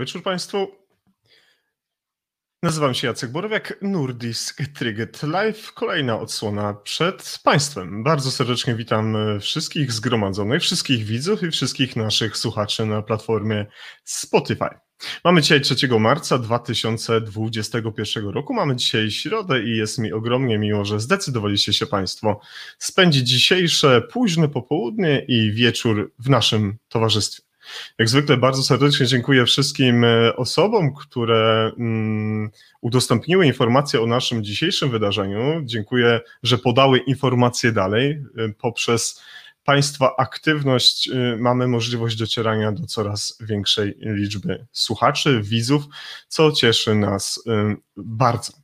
wieczór Państwu. Nazywam się Jacek Borowiak, Nordisk Triget Live, kolejna odsłona przed Państwem. Bardzo serdecznie witam wszystkich zgromadzonych, wszystkich widzów i wszystkich naszych słuchaczy na platformie Spotify. Mamy dzisiaj 3 marca 2021 roku, mamy dzisiaj środę i jest mi ogromnie miło, że zdecydowaliście się Państwo spędzić dzisiejsze późne popołudnie i wieczór w naszym towarzystwie. Jak zwykle bardzo serdecznie dziękuję wszystkim e, osobom, które mm, udostępniły informacje o naszym dzisiejszym wydarzeniu. Dziękuję, że podały informacje dalej. E, poprzez Państwa aktywność e, mamy możliwość docierania do coraz większej liczby słuchaczy, widzów, co cieszy nas bardzo.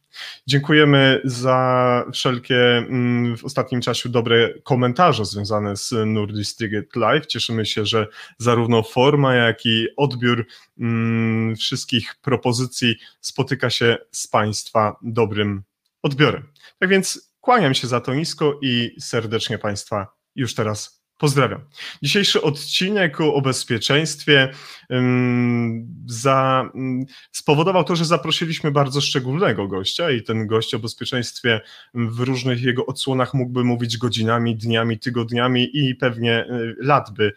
Dziękujemy za wszelkie mm, w ostatnim czasie dobre komentarze związane z Nordic Ticket Live. Cieszymy się, że zarówno forma, jak i odbiór mm, wszystkich propozycji spotyka się z Państwa dobrym odbiorem. Tak więc kłaniam się za to nisko i serdecznie Państwa już teraz Pozdrawiam. Dzisiejszy odcinek o bezpieczeństwie za, spowodował to, że zaprosiliśmy bardzo szczególnego gościa i ten gość o bezpieczeństwie w różnych jego odsłonach mógłby mówić godzinami, dniami, tygodniami i pewnie y, lat by y,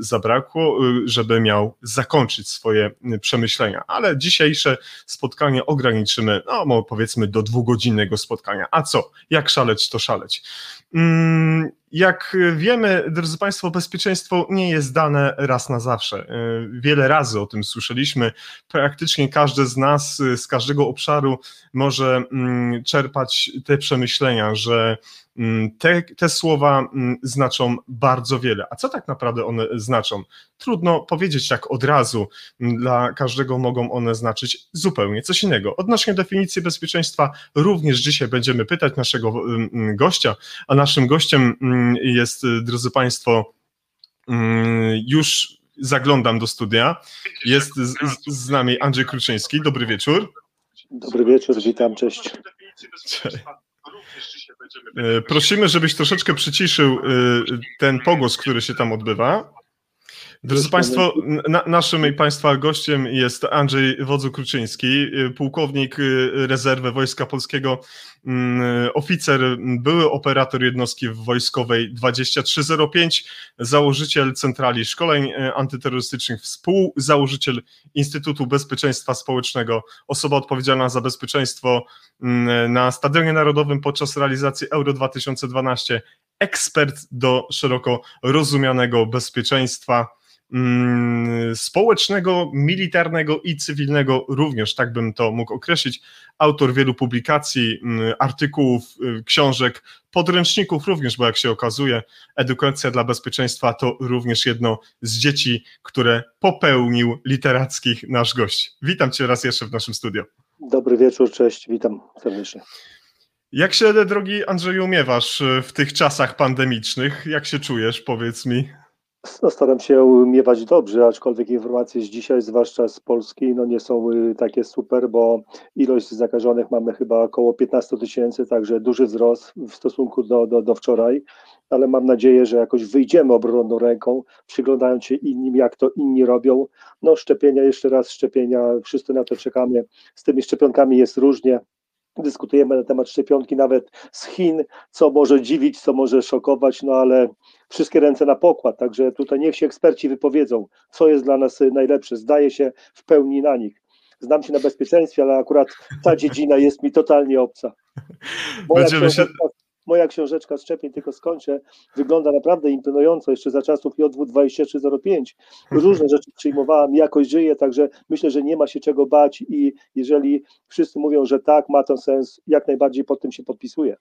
zabrakło, y, żeby miał zakończyć swoje przemyślenia. Ale dzisiejsze spotkanie ograniczymy, no powiedzmy do dwugodzinnego spotkania. A co? Jak szaleć, to szaleć. Jak wiemy, drodzy Państwo, bezpieczeństwo nie jest dane raz na zawsze. Y, wiele razy o tym słyszeliśmy. Praktycznie każdy z nas z każdego obszaru może mm, czerpać te przemyślenia, że te, te słowa mm, znaczą bardzo wiele. A co tak naprawdę one znaczą? Trudno powiedzieć tak od razu. Dla każdego mogą one znaczyć zupełnie coś innego. Odnośnie definicji bezpieczeństwa również dzisiaj będziemy pytać naszego mm, gościa, a naszym gościem jest, drodzy Państwo, już zaglądam do studia. Jest z, z nami Andrzej Kruczyński. Dobry wieczór. Dobry wieczór, witam, cześć. cześć. E, prosimy, żebyś troszeczkę przyciszył e, ten pogłos, który się tam odbywa. Drodzy Państwo, na, naszym i Państwa gościem jest Andrzej Wodzu-Kruczyński, y, pułkownik y, rezerwy Wojska Polskiego, mm, oficer, były operator jednostki wojskowej 2305, założyciel Centrali Szkoleń y, Antyterrorystycznych, współzałożyciel Instytutu Bezpieczeństwa Społecznego, osoba odpowiedzialna za bezpieczeństwo mm, na Stadionie Narodowym podczas realizacji Euro 2012, ekspert do szeroko rozumianego bezpieczeństwa społecznego, militarnego i cywilnego, również tak bym to mógł określić. Autor wielu publikacji, mm, artykułów, y, książek, podręczników również, bo jak się okazuje, edukacja dla bezpieczeństwa to również jedno z dzieci, które popełnił literackich nasz gość. Witam Cię raz jeszcze w naszym studio. Dobry wieczór, cześć, witam serdecznie. Jak się, drogi Andrzeju, miewasz w tych czasach pandemicznych? Jak się czujesz, powiedz mi? No, staram się miewać dobrze, aczkolwiek informacje z dzisiaj, zwłaszcza z Polski, no nie są y, takie super, bo ilość zakażonych mamy chyba około 15 tysięcy, także duży wzrost w stosunku do, do, do wczoraj, ale mam nadzieję, że jakoś wyjdziemy obronną ręką, przyglądając się innym, jak to inni robią. No szczepienia, jeszcze raz szczepienia, wszyscy na to czekamy. Z tymi szczepionkami jest różnie, dyskutujemy na temat szczepionki nawet z Chin, co może dziwić, co może szokować, no ale wszystkie ręce na pokład, także tutaj niech się eksperci wypowiedzą, co jest dla nas najlepsze. Zdaje się w pełni na nich. Znam się na bezpieczeństwie, ale akurat ta dziedzina jest mi totalnie obca. Będziemy się... Moja książeczka szczepień, tylko skończę, wygląda naprawdę imponująco, jeszcze za czasów JW2305. Różne rzeczy przyjmowałam, jakoś żyję, także myślę, że nie ma się czego bać i jeżeli wszyscy mówią, że tak, ma to sens, jak najbardziej pod tym się podpisuję.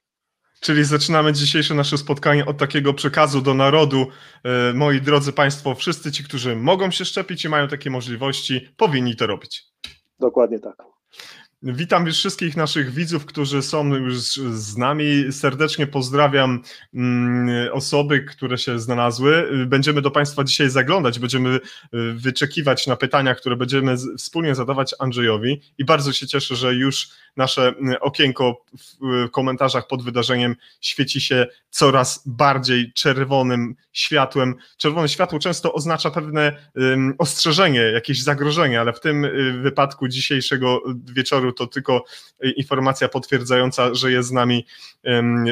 Czyli zaczynamy dzisiejsze nasze spotkanie od takiego przekazu do narodu. E, moi drodzy Państwo, wszyscy ci, którzy mogą się szczepić i mają takie możliwości, powinni to robić. Dokładnie tak. Witam już wszystkich naszych widzów, którzy są już z nami. Serdecznie pozdrawiam mm, osoby, które się znalazły. Będziemy do Państwa dzisiaj zaglądać, będziemy y, wyczekiwać na pytania, które będziemy wspólnie zadawać Andrzejowi i bardzo się cieszę, że już nasze y, okienko w komentarzach pod wydarzeniem świeci się coraz bardziej czerwonym światłem. Czerwone światło często oznacza pewne ostrzeżenie, jakieś zagrożenie, ale w tym y, wypadku dzisiejszego wieczoru to tylko informacja potwierdzająca, że jest z nami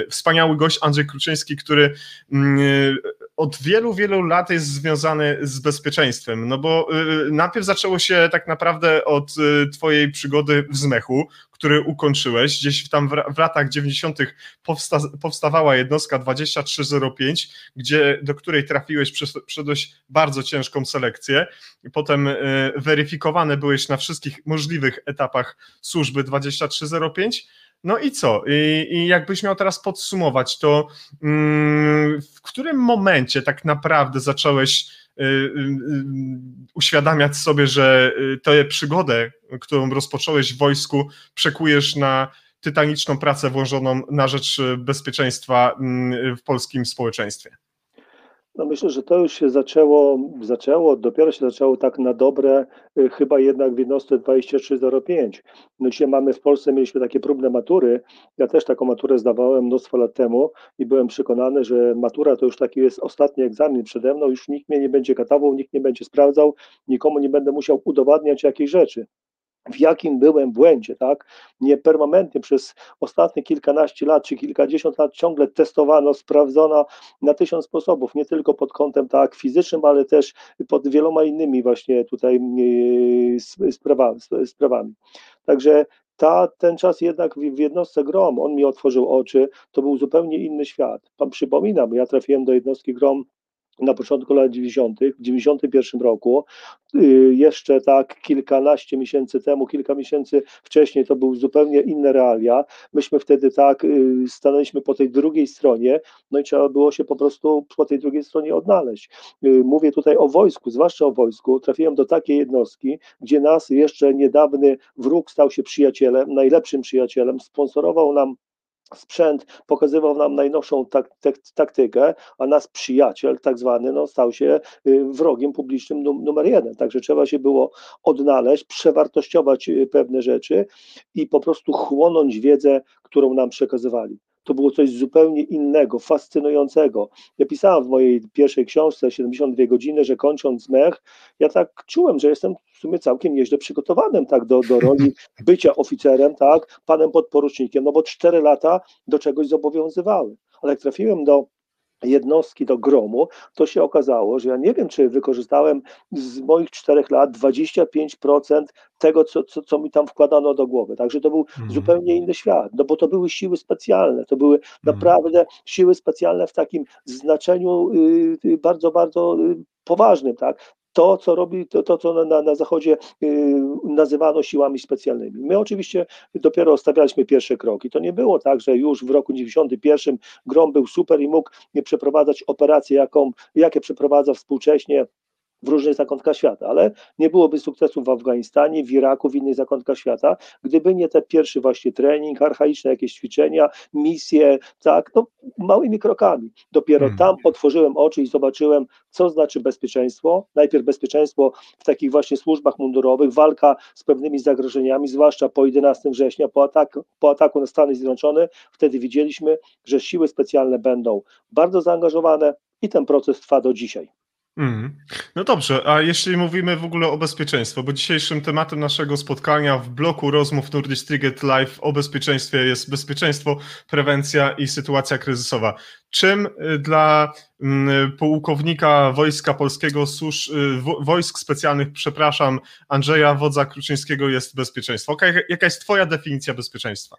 wspaniały gość Andrzej Kruczyński, który mm, od wielu, wielu lat jest związany z bezpieczeństwem, no bo y, najpierw zaczęło się tak naprawdę od y, twojej przygody w Zmechu, który ukończyłeś, gdzieś tam w latach 90. Powsta powstawała jednostka 2305, gdzie, do której trafiłeś, przeszedłeś bardzo ciężką selekcję, potem y, weryfikowany byłeś na wszystkich możliwych etapach służby 2305, no i co? I, I, jakbyś miał teraz podsumować, to mm, w którym momencie tak naprawdę zacząłeś y, y, y, uświadamiać sobie, że tę przygodę, którą rozpocząłeś w wojsku, przekujesz na tytaniczną pracę włożoną na rzecz bezpieczeństwa mm, w polskim społeczeństwie? No myślę, że to już się zaczęło, zaczęło, dopiero się zaczęło tak na dobre, y, chyba jednak w jednostce 2305. No dzisiaj mamy w Polsce, mieliśmy takie próbne matury. Ja też taką maturę zdawałem mnóstwo lat temu i byłem przekonany, że matura to już taki jest ostatni egzamin przede mną, już nikt mnie nie będzie katował, nikt nie będzie sprawdzał, nikomu nie będę musiał udowadniać jakiejś rzeczy w jakim byłem błędzie, tak? Nie permanentnie przez ostatnie kilkanaście lat czy kilkadziesiąt lat ciągle testowano, sprawdzono na tysiąc sposobów, nie tylko pod kątem tak fizycznym, ale też pod wieloma innymi właśnie tutaj e, sprawami. sprawami. Także ta, ten czas jednak w jednostce GROM, on mi otworzył oczy, to był zupełnie inny świat. Pan przypominam, ja trafiłem do jednostki GROM na początku lat 90., w 91 roku, y, jeszcze tak kilkanaście miesięcy temu, kilka miesięcy wcześniej to były zupełnie inne realia. Myśmy wtedy tak y, stanęliśmy po tej drugiej stronie, no i trzeba było się po prostu po tej drugiej stronie odnaleźć. Y, mówię tutaj o wojsku, zwłaszcza o wojsku. Trafiłem do takiej jednostki, gdzie nas jeszcze niedawny wróg stał się przyjacielem, najlepszym przyjacielem, sponsorował nam sprzęt pokazywał nam najnowszą tak, tak, taktykę, a nasz przyjaciel, tak zwany, no, stał się y, wrogiem publicznym num, numer jeden. Także trzeba się było odnaleźć, przewartościować y, pewne rzeczy i po prostu chłonąć wiedzę, którą nam przekazywali to było coś zupełnie innego, fascynującego. Ja pisałem w mojej pierwszej książce 72 godziny, że kończąc mech, ja tak czułem, że jestem w sumie całkiem nieźle przygotowanym tak do, do roli bycia oficerem, tak, panem podporucznikiem, no bo cztery lata do czegoś zobowiązywały. Ale jak trafiłem do jednostki do gromu, to się okazało, że ja nie wiem, czy wykorzystałem z moich czterech lat 25% tego, co, co, co mi tam wkładano do głowy. Także to był mm. zupełnie inny świat, no bo to były siły specjalne, to były mm. naprawdę siły specjalne w takim znaczeniu y, y, bardzo, bardzo y, poważnym, tak? To, co robi, to, to co na, na Zachodzie y, nazywano siłami specjalnymi. My oczywiście dopiero stawialiśmy pierwsze kroki. To nie było tak, że już w roku 91 Grom był super i mógł przeprowadzać operację, jaką, jakie przeprowadza współcześnie w różnych zakątkach świata, ale nie byłoby sukcesu w Afganistanie, w Iraku, w innych zakątkach świata, gdyby nie ten pierwszy właśnie trening, archaiczne jakieś ćwiczenia, misje, tak, no małymi krokami. Dopiero hmm. tam otworzyłem oczy i zobaczyłem, co znaczy bezpieczeństwo. Najpierw bezpieczeństwo w takich właśnie służbach mundurowych, walka z pewnymi zagrożeniami, zwłaszcza po 11 września, po, atak, po ataku na Stany Zjednoczone, wtedy widzieliśmy, że siły specjalne będą bardzo zaangażowane i ten proces trwa do dzisiaj. Mm. No dobrze, a jeśli mówimy w ogóle o bezpieczeństwie, bo dzisiejszym tematem naszego spotkania w bloku rozmów Nordic Triget Live o bezpieczeństwie jest bezpieczeństwo, prewencja i sytuacja kryzysowa. Czym y, dla mm, pułkownika Wojska Polskiego, służ, y, wojsk specjalnych, przepraszam, Andrzeja Wodza Kruczyńskiego jest bezpieczeństwo? Jaka jest Twoja definicja bezpieczeństwa?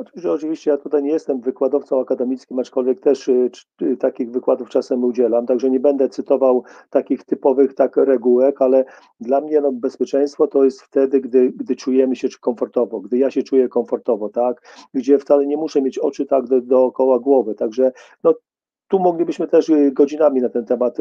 Oczywiście, oczywiście ja tutaj nie jestem wykładowcą akademickim, aczkolwiek też y, y, takich wykładów czasem udzielam, także nie będę cytował takich typowych tak regułek, ale dla mnie no, bezpieczeństwo to jest wtedy, gdy, gdy czujemy się komfortowo, gdy ja się czuję komfortowo, tak, gdzie wcale nie muszę mieć oczy tak do, dookoła głowy, także no, tu moglibyśmy też y, godzinami na ten temat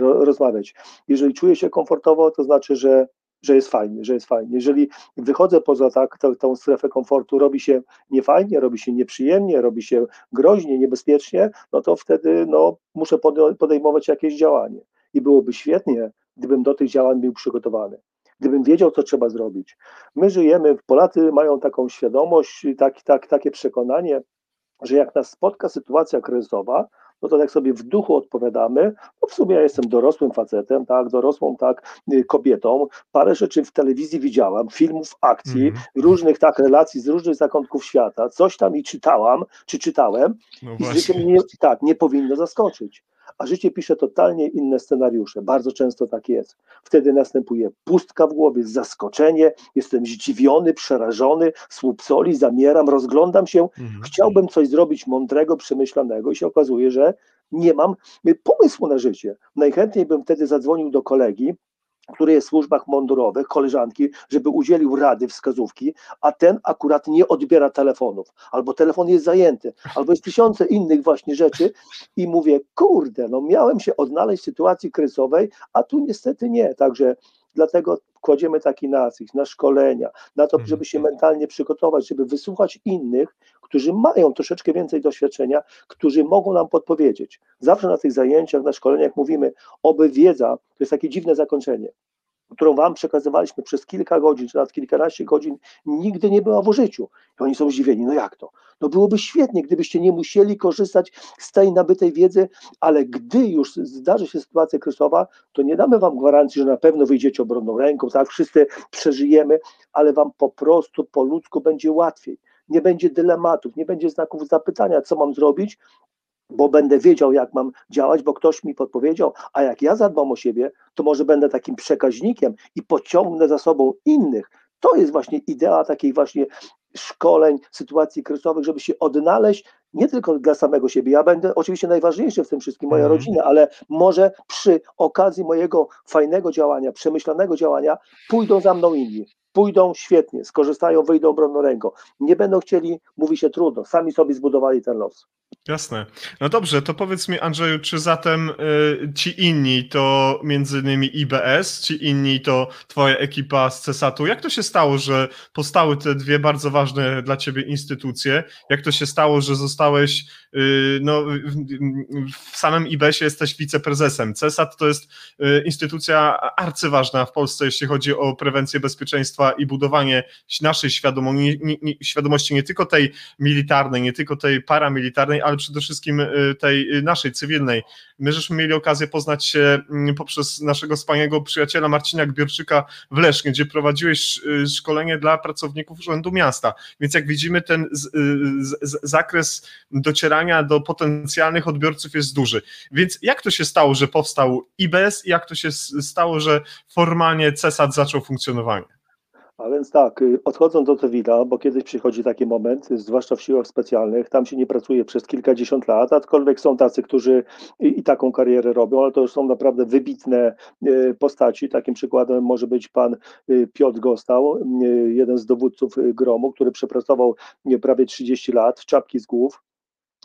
rozmawiać. Jeżeli czuję się komfortowo, to znaczy, że że jest fajnie, że jest fajnie. Jeżeli wychodzę poza tak, tą, tą strefę komfortu, robi się niefajnie, robi się nieprzyjemnie, robi się groźnie, niebezpiecznie, no to wtedy no, muszę podejmować jakieś działanie. I byłoby świetnie, gdybym do tych działań był przygotowany gdybym wiedział, co trzeba zrobić. My żyjemy, Polacy mają taką świadomość, tak, tak, takie przekonanie, że jak nas spotka sytuacja kryzysowa, no to tak sobie w duchu odpowiadamy, no w sumie ja jestem dorosłym facetem, tak, dorosłą tak y, kobietą, parę rzeczy w telewizji widziałam, filmów, akcji, mm. różnych tak relacji z różnych zakątków świata, coś tam i czytałam, czy czytałem no i życie mnie tak, nie powinno zaskoczyć a życie pisze totalnie inne scenariusze. Bardzo często tak jest. Wtedy następuje pustka w głowie, zaskoczenie, jestem zdziwiony, przerażony, słup soli, zamieram, rozglądam się, mhm. chciałbym coś zrobić mądrego, przemyślanego i się okazuje, że nie mam pomysłu na życie. Najchętniej bym wtedy zadzwonił do kolegi, który jest w służbach mundurowych, koleżanki, żeby udzielił rady, wskazówki, a ten akurat nie odbiera telefonów, albo telefon jest zajęty, albo jest tysiące innych właśnie rzeczy i mówię, kurde, no miałem się odnaleźć w sytuacji kryzysowej, a tu niestety nie, także dlatego kładziemy taki nacisk na szkolenia, na to, żeby się mhm. mentalnie przygotować, żeby wysłuchać innych, którzy mają troszeczkę więcej doświadczenia, którzy mogą nam podpowiedzieć. Zawsze na tych zajęciach, na szkoleniach mówimy, oby wiedza, to jest takie dziwne zakończenie, którą Wam przekazywaliśmy przez kilka godzin, czy nawet kilkanaście godzin, nigdy nie była w użyciu. I oni są zdziwieni, no jak to? No byłoby świetnie, gdybyście nie musieli korzystać z tej nabytej wiedzy, ale gdy już zdarzy się sytuacja kryzysowa, to nie damy Wam gwarancji, że na pewno wyjdziecie obronną ręką, tak, wszyscy przeżyjemy, ale Wam po prostu po ludzku będzie łatwiej. Nie będzie dylematów, nie będzie znaków zapytania, co mam zrobić, bo będę wiedział, jak mam działać, bo ktoś mi podpowiedział, a jak ja zadbam o siebie, to może będę takim przekaźnikiem i pociągnę za sobą innych. To jest właśnie idea takich właśnie szkoleń, sytuacji kryzysowych, żeby się odnaleźć nie tylko dla samego siebie. Ja będę oczywiście najważniejszy w tym wszystkim, moja mm. rodzina, ale może przy okazji mojego fajnego działania, przemyślanego działania pójdą za mną inni pójdą świetnie, skorzystają, wyjdą obronną ręką. Nie będą chcieli, mówi się trudno, sami sobie zbudowali ten los. Jasne. No dobrze, to powiedz mi, Andrzeju, czy zatem y, ci inni to między innymi IBS, ci inni to twoja ekipa z CESAT-u. Jak to się stało, że powstały te dwie bardzo ważne dla ciebie instytucje? Jak to się stało, że zostałeś, y, no w samym IBS-ie jesteś wiceprezesem. CESAT to jest y, instytucja arcyważna w Polsce, jeśli chodzi o prewencję bezpieczeństwa i budowanie naszej świadomości, nie tylko tej militarnej, nie tylko tej paramilitarnej, ale przede wszystkim y, tej y, naszej, cywilnej. My żeśmy mieli okazję poznać się mm, poprzez naszego wspaniałego przyjaciela Marcina Gbiorczyka w Lesznie, gdzie prowadziłeś y, szkolenie dla pracowników Urzędu Miasta. Więc jak widzimy, ten z, z, zakres docierania do potencjalnych odbiorców jest duży. Więc jak to się stało, że powstał IBS i jak to się stało, że formalnie CESAT zaczął funkcjonowanie? A więc tak, y, odchodząc do cywila, bo kiedyś przychodzi taki moment, zwłaszcza w siłach specjalnych, tam się nie pracuje przez kilkadziesiąt lat, aczkolwiek są tacy, którzy i, i taką karierę robią, ale to już są naprawdę wybitne y, postaci. Takim przykładem może być pan y, Piotr Gostał, jeden z dowódców gromu, który przepracował prawie 30 lat w czapki z głów,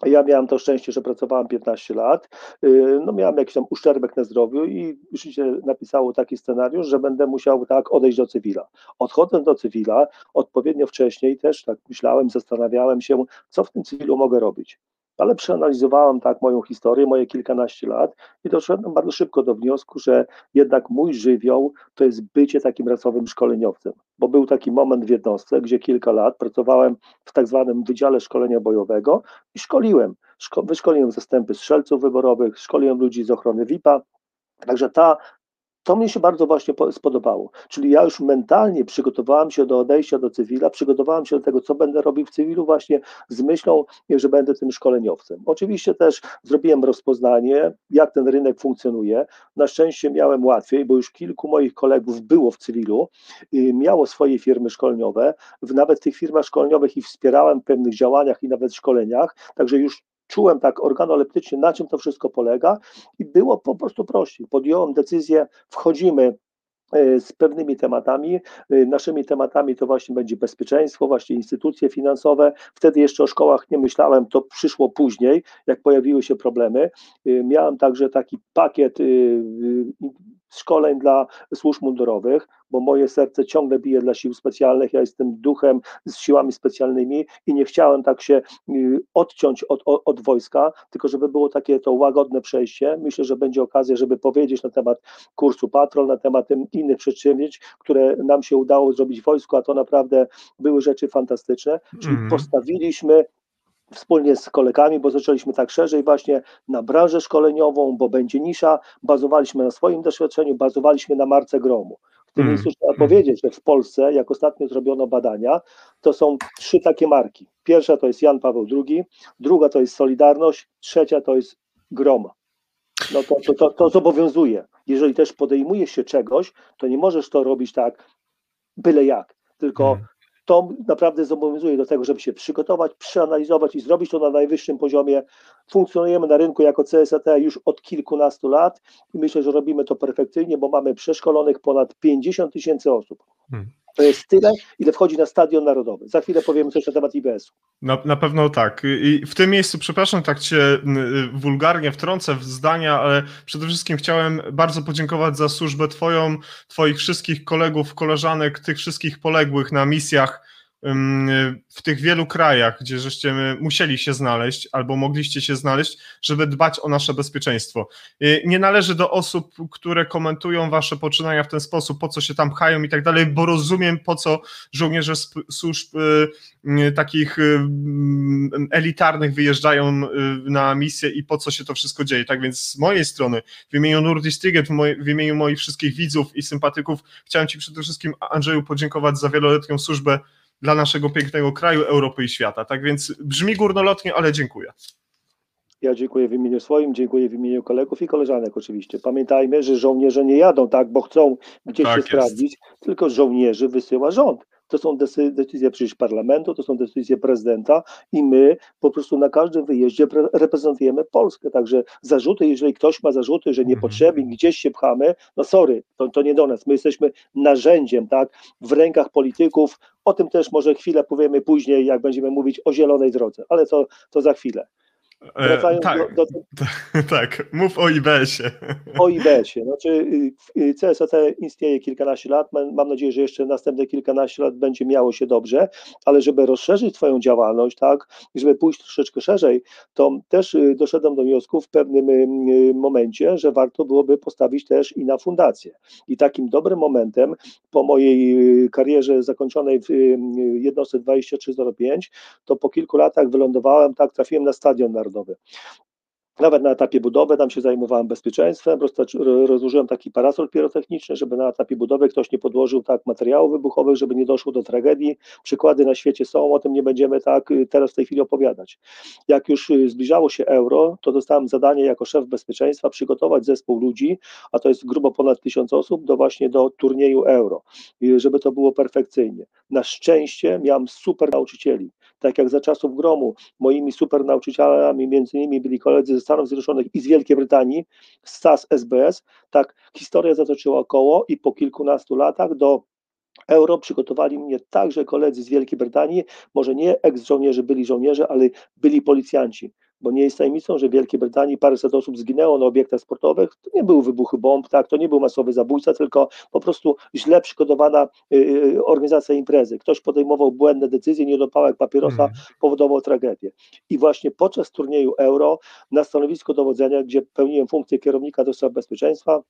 ja miałem to szczęście, że pracowałem 15 lat, y, no miałem jakiś tam uszczerbek na zdrowiu i życie napisało taki scenariusz, że będę musiał tak odejść do cywila. Odchodząc do cywila, odpowiednio wcześniej też tak myślałem, zastanawiałem się, co w tym cywilu mogę robić ale przeanalizowałem tak moją historię, moje kilkanaście lat i doszedłem bardzo szybko do wniosku, że jednak mój żywioł to jest bycie takim rasowym szkoleniowcem, bo był taki moment w jednostce, gdzie kilka lat pracowałem w tak zwanym Wydziale Szkolenia Bojowego i szkoliłem. Szko wyszkoliłem zastępy strzelców wyborowych, szkoliłem ludzi z ochrony VIP-a, Także ta to mnie się bardzo właśnie spodobało. Czyli ja już mentalnie przygotowałem się do odejścia do cywila, przygotowałem się do tego, co będę robił w cywilu, właśnie z myślą, że będę tym szkoleniowcem. Oczywiście też zrobiłem rozpoznanie, jak ten rynek funkcjonuje. Na szczęście miałem łatwiej, bo już kilku moich kolegów było w cywilu, miało swoje firmy szkoleniowe. W nawet tych firmach szkoleniowych ich wspierałem w pewnych działaniach i nawet szkoleniach, także już czułem tak organoleptycznie, na czym to wszystko polega i było po prostu prościej. Podjąłem decyzję, wchodzimy e, z pewnymi tematami. E, naszymi tematami to właśnie będzie bezpieczeństwo, właśnie instytucje finansowe. Wtedy jeszcze o szkołach nie myślałem, to przyszło później, jak pojawiły się problemy. E, miałem także taki pakiet szkoleń dla służb mundurowych, bo moje serce ciągle bije dla sił specjalnych, ja jestem duchem z siłami specjalnymi i nie chciałem tak się y, odciąć od, od, od, wojska, tylko żeby było takie to łagodne przejście. Myślę, że będzie okazja, żeby powiedzieć na temat kursu patrol, na temat innych przedsięwzięć, które nam się udało zrobić w wojsku, a to naprawdę były rzeczy fantastyczne, czyli mm. postawiliśmy wspólnie z kolegami, bo zaczęliśmy tak szerzej właśnie na branżę szkoleniową, bo będzie nisza, bazowaliśmy na swoim doświadczeniu, bazowaliśmy na marce gromu. W tym mm. miejscu trzeba mm. powiedzieć, że w Polsce, jak ostatnio zrobiono badania, to są trzy takie marki. Pierwsza to jest Jan Paweł II, druga to jest Solidarność, trzecia to jest Grom. No to, to, to, to zobowiązuje. Jeżeli też podejmujesz się czegoś, to nie możesz to robić tak byle jak, tylko mm to naprawdę zobowiązuje do tego, żeby się przygotować, przeanalizować i zrobić to na najwyższym poziomie. Funkcjonujemy na rynku jako CSAT już od kilkunastu lat i myślę, że robimy to perfekcyjnie, bo mamy przeszkolonych ponad 50 tysięcy osób. Hmm. To jest tyle, ile wchodzi na stadion narodowy. Za chwilę powiemy coś na temat IBS-u. Na, na pewno tak. I w tym miejscu, przepraszam, tak cię wulgarnie wtrącę w zdania, ale przede wszystkim chciałem bardzo podziękować za służbę Twoją, Twoich wszystkich kolegów, koleżanek, tych wszystkich poległych na misjach w tych wielu krajach, gdzie żeście musieli się znaleźć albo mogliście się znaleźć, żeby dbać o nasze bezpieczeństwo. Nie należy do osób, które komentują wasze poczynania w ten sposób, po co się tam pchają i tak dalej, bo rozumiem, po co żołnierze służb y, takich y, elitarnych wyjeżdżają y, na misję i po co się to wszystko dzieje. Tak więc z mojej strony, w imieniu Nordis Tiget, w imieniu moich wszystkich widzów i sympatyków, chciałem Ci przede wszystkim, Andrzeju, podziękować za wieloletnią służbę dla naszego pięknego kraju, Europy i świata. Tak więc brzmi górnolotnie, ale dziękuję. Ja dziękuję w imieniu swoim, dziękuję w imieniu kolegów i koleżanek oczywiście. Pamiętajmy, że żołnierze nie jadą tak, bo chcą gdzieś tak się jest. sprawdzić, tylko żołnierzy wysyła rząd. To są decyzje przecież parlamentu, to są decyzje prezydenta i my po prostu na każdym wyjeździe reprezentujemy Polskę. Także zarzuty, jeżeli ktoś ma zarzuty, że niepotrzebnie mhm. gdzieś się pchamy, no sorry, to, to nie do nas. My jesteśmy narzędziem, tak, w rękach polityków. O tym też może chwilę powiemy później, jak będziemy mówić o zielonej drodze, ale to, to za chwilę. E, tak, do, do... tak, mów o IBS-ie. O IBS-ie. Znaczy, y, y, CSAT istnieje kilkanaście lat. Mam nadzieję, że jeszcze następne kilkanaście lat będzie miało się dobrze, ale żeby rozszerzyć Twoją działalność, tak, żeby pójść troszeczkę szerzej, to też y, doszedłem do wniosku w pewnym momencie, że warto byłoby postawić też i na fundację. I takim dobrym momentem po mojej karierze zakończonej w jednostce 2305, to po kilku latach wylądowałem, tak, trafiłem na Stadion Narodowy narodowy. Nawet na etapie budowy tam się zajmowałem bezpieczeństwem, rozłożyłem taki parasol pirotechniczny, żeby na etapie budowy ktoś nie podłożył tak materiałów wybuchowych, żeby nie doszło do tragedii. Przykłady na świecie są, o tym nie będziemy tak y, teraz w tej chwili opowiadać. Jak już y, zbliżało się euro, to dostałem zadanie jako szef bezpieczeństwa przygotować zespół ludzi, a to jest grubo ponad tysiąc osób, do właśnie do turnieju euro, żeby to było perfekcyjnie. Na szczęście miałem super nauczycieli, tak jak za czasów gromu, moimi super nauczycielami między innymi byli koledzy ze Stanów Zjednoczonych i z Wielkiej Brytanii, z SAS SBS, tak historia zatoczyła koło i po kilkunastu latach do euro przygotowali mnie także koledzy z Wielkiej Brytanii, może nie eks-żołnierze byli żołnierze, ale byli policjanci bo nie jest tajemnicą, że w Wielkiej Brytanii paręset osób zginęło na obiektach sportowych. To nie były wybuchy bomb, tak, to nie był masowy zabójca, tylko po prostu źle przygotowana y, y, organizacja imprezy. Ktoś podejmował błędne decyzje, nie dopałek papierosa, hmm. powodował tragedię. I właśnie podczas turnieju Euro na stanowisku dowodzenia, gdzie pełniłem funkcję kierownika do spraw bezpieczeństwa,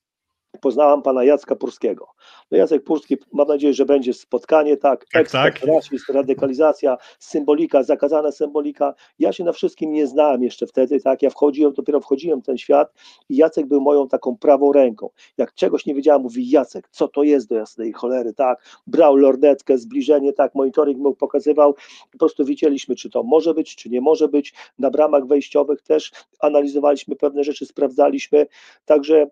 poznałam pana Jacka Purskiego. No Jacek Purski, mam nadzieję, że będzie spotkanie, tak, tak, ekspert, tak. rasizm, radykalizacja, symbolika, zakazana symbolika. Ja się na wszystkim nie znałem jeszcze wtedy, tak, ja wchodziłem, dopiero wchodziłem w ten świat i Jacek był moją taką prawą ręką. Jak czegoś nie wiedziałem, mówi Jacek, co to jest do jasnej cholery, tak, brał lordetkę, zbliżenie, tak, monitoring mu pokazywał, po prostu widzieliśmy, czy to może być, czy nie może być. Na bramach wejściowych też analizowaliśmy pewne rzeczy, sprawdzaliśmy, także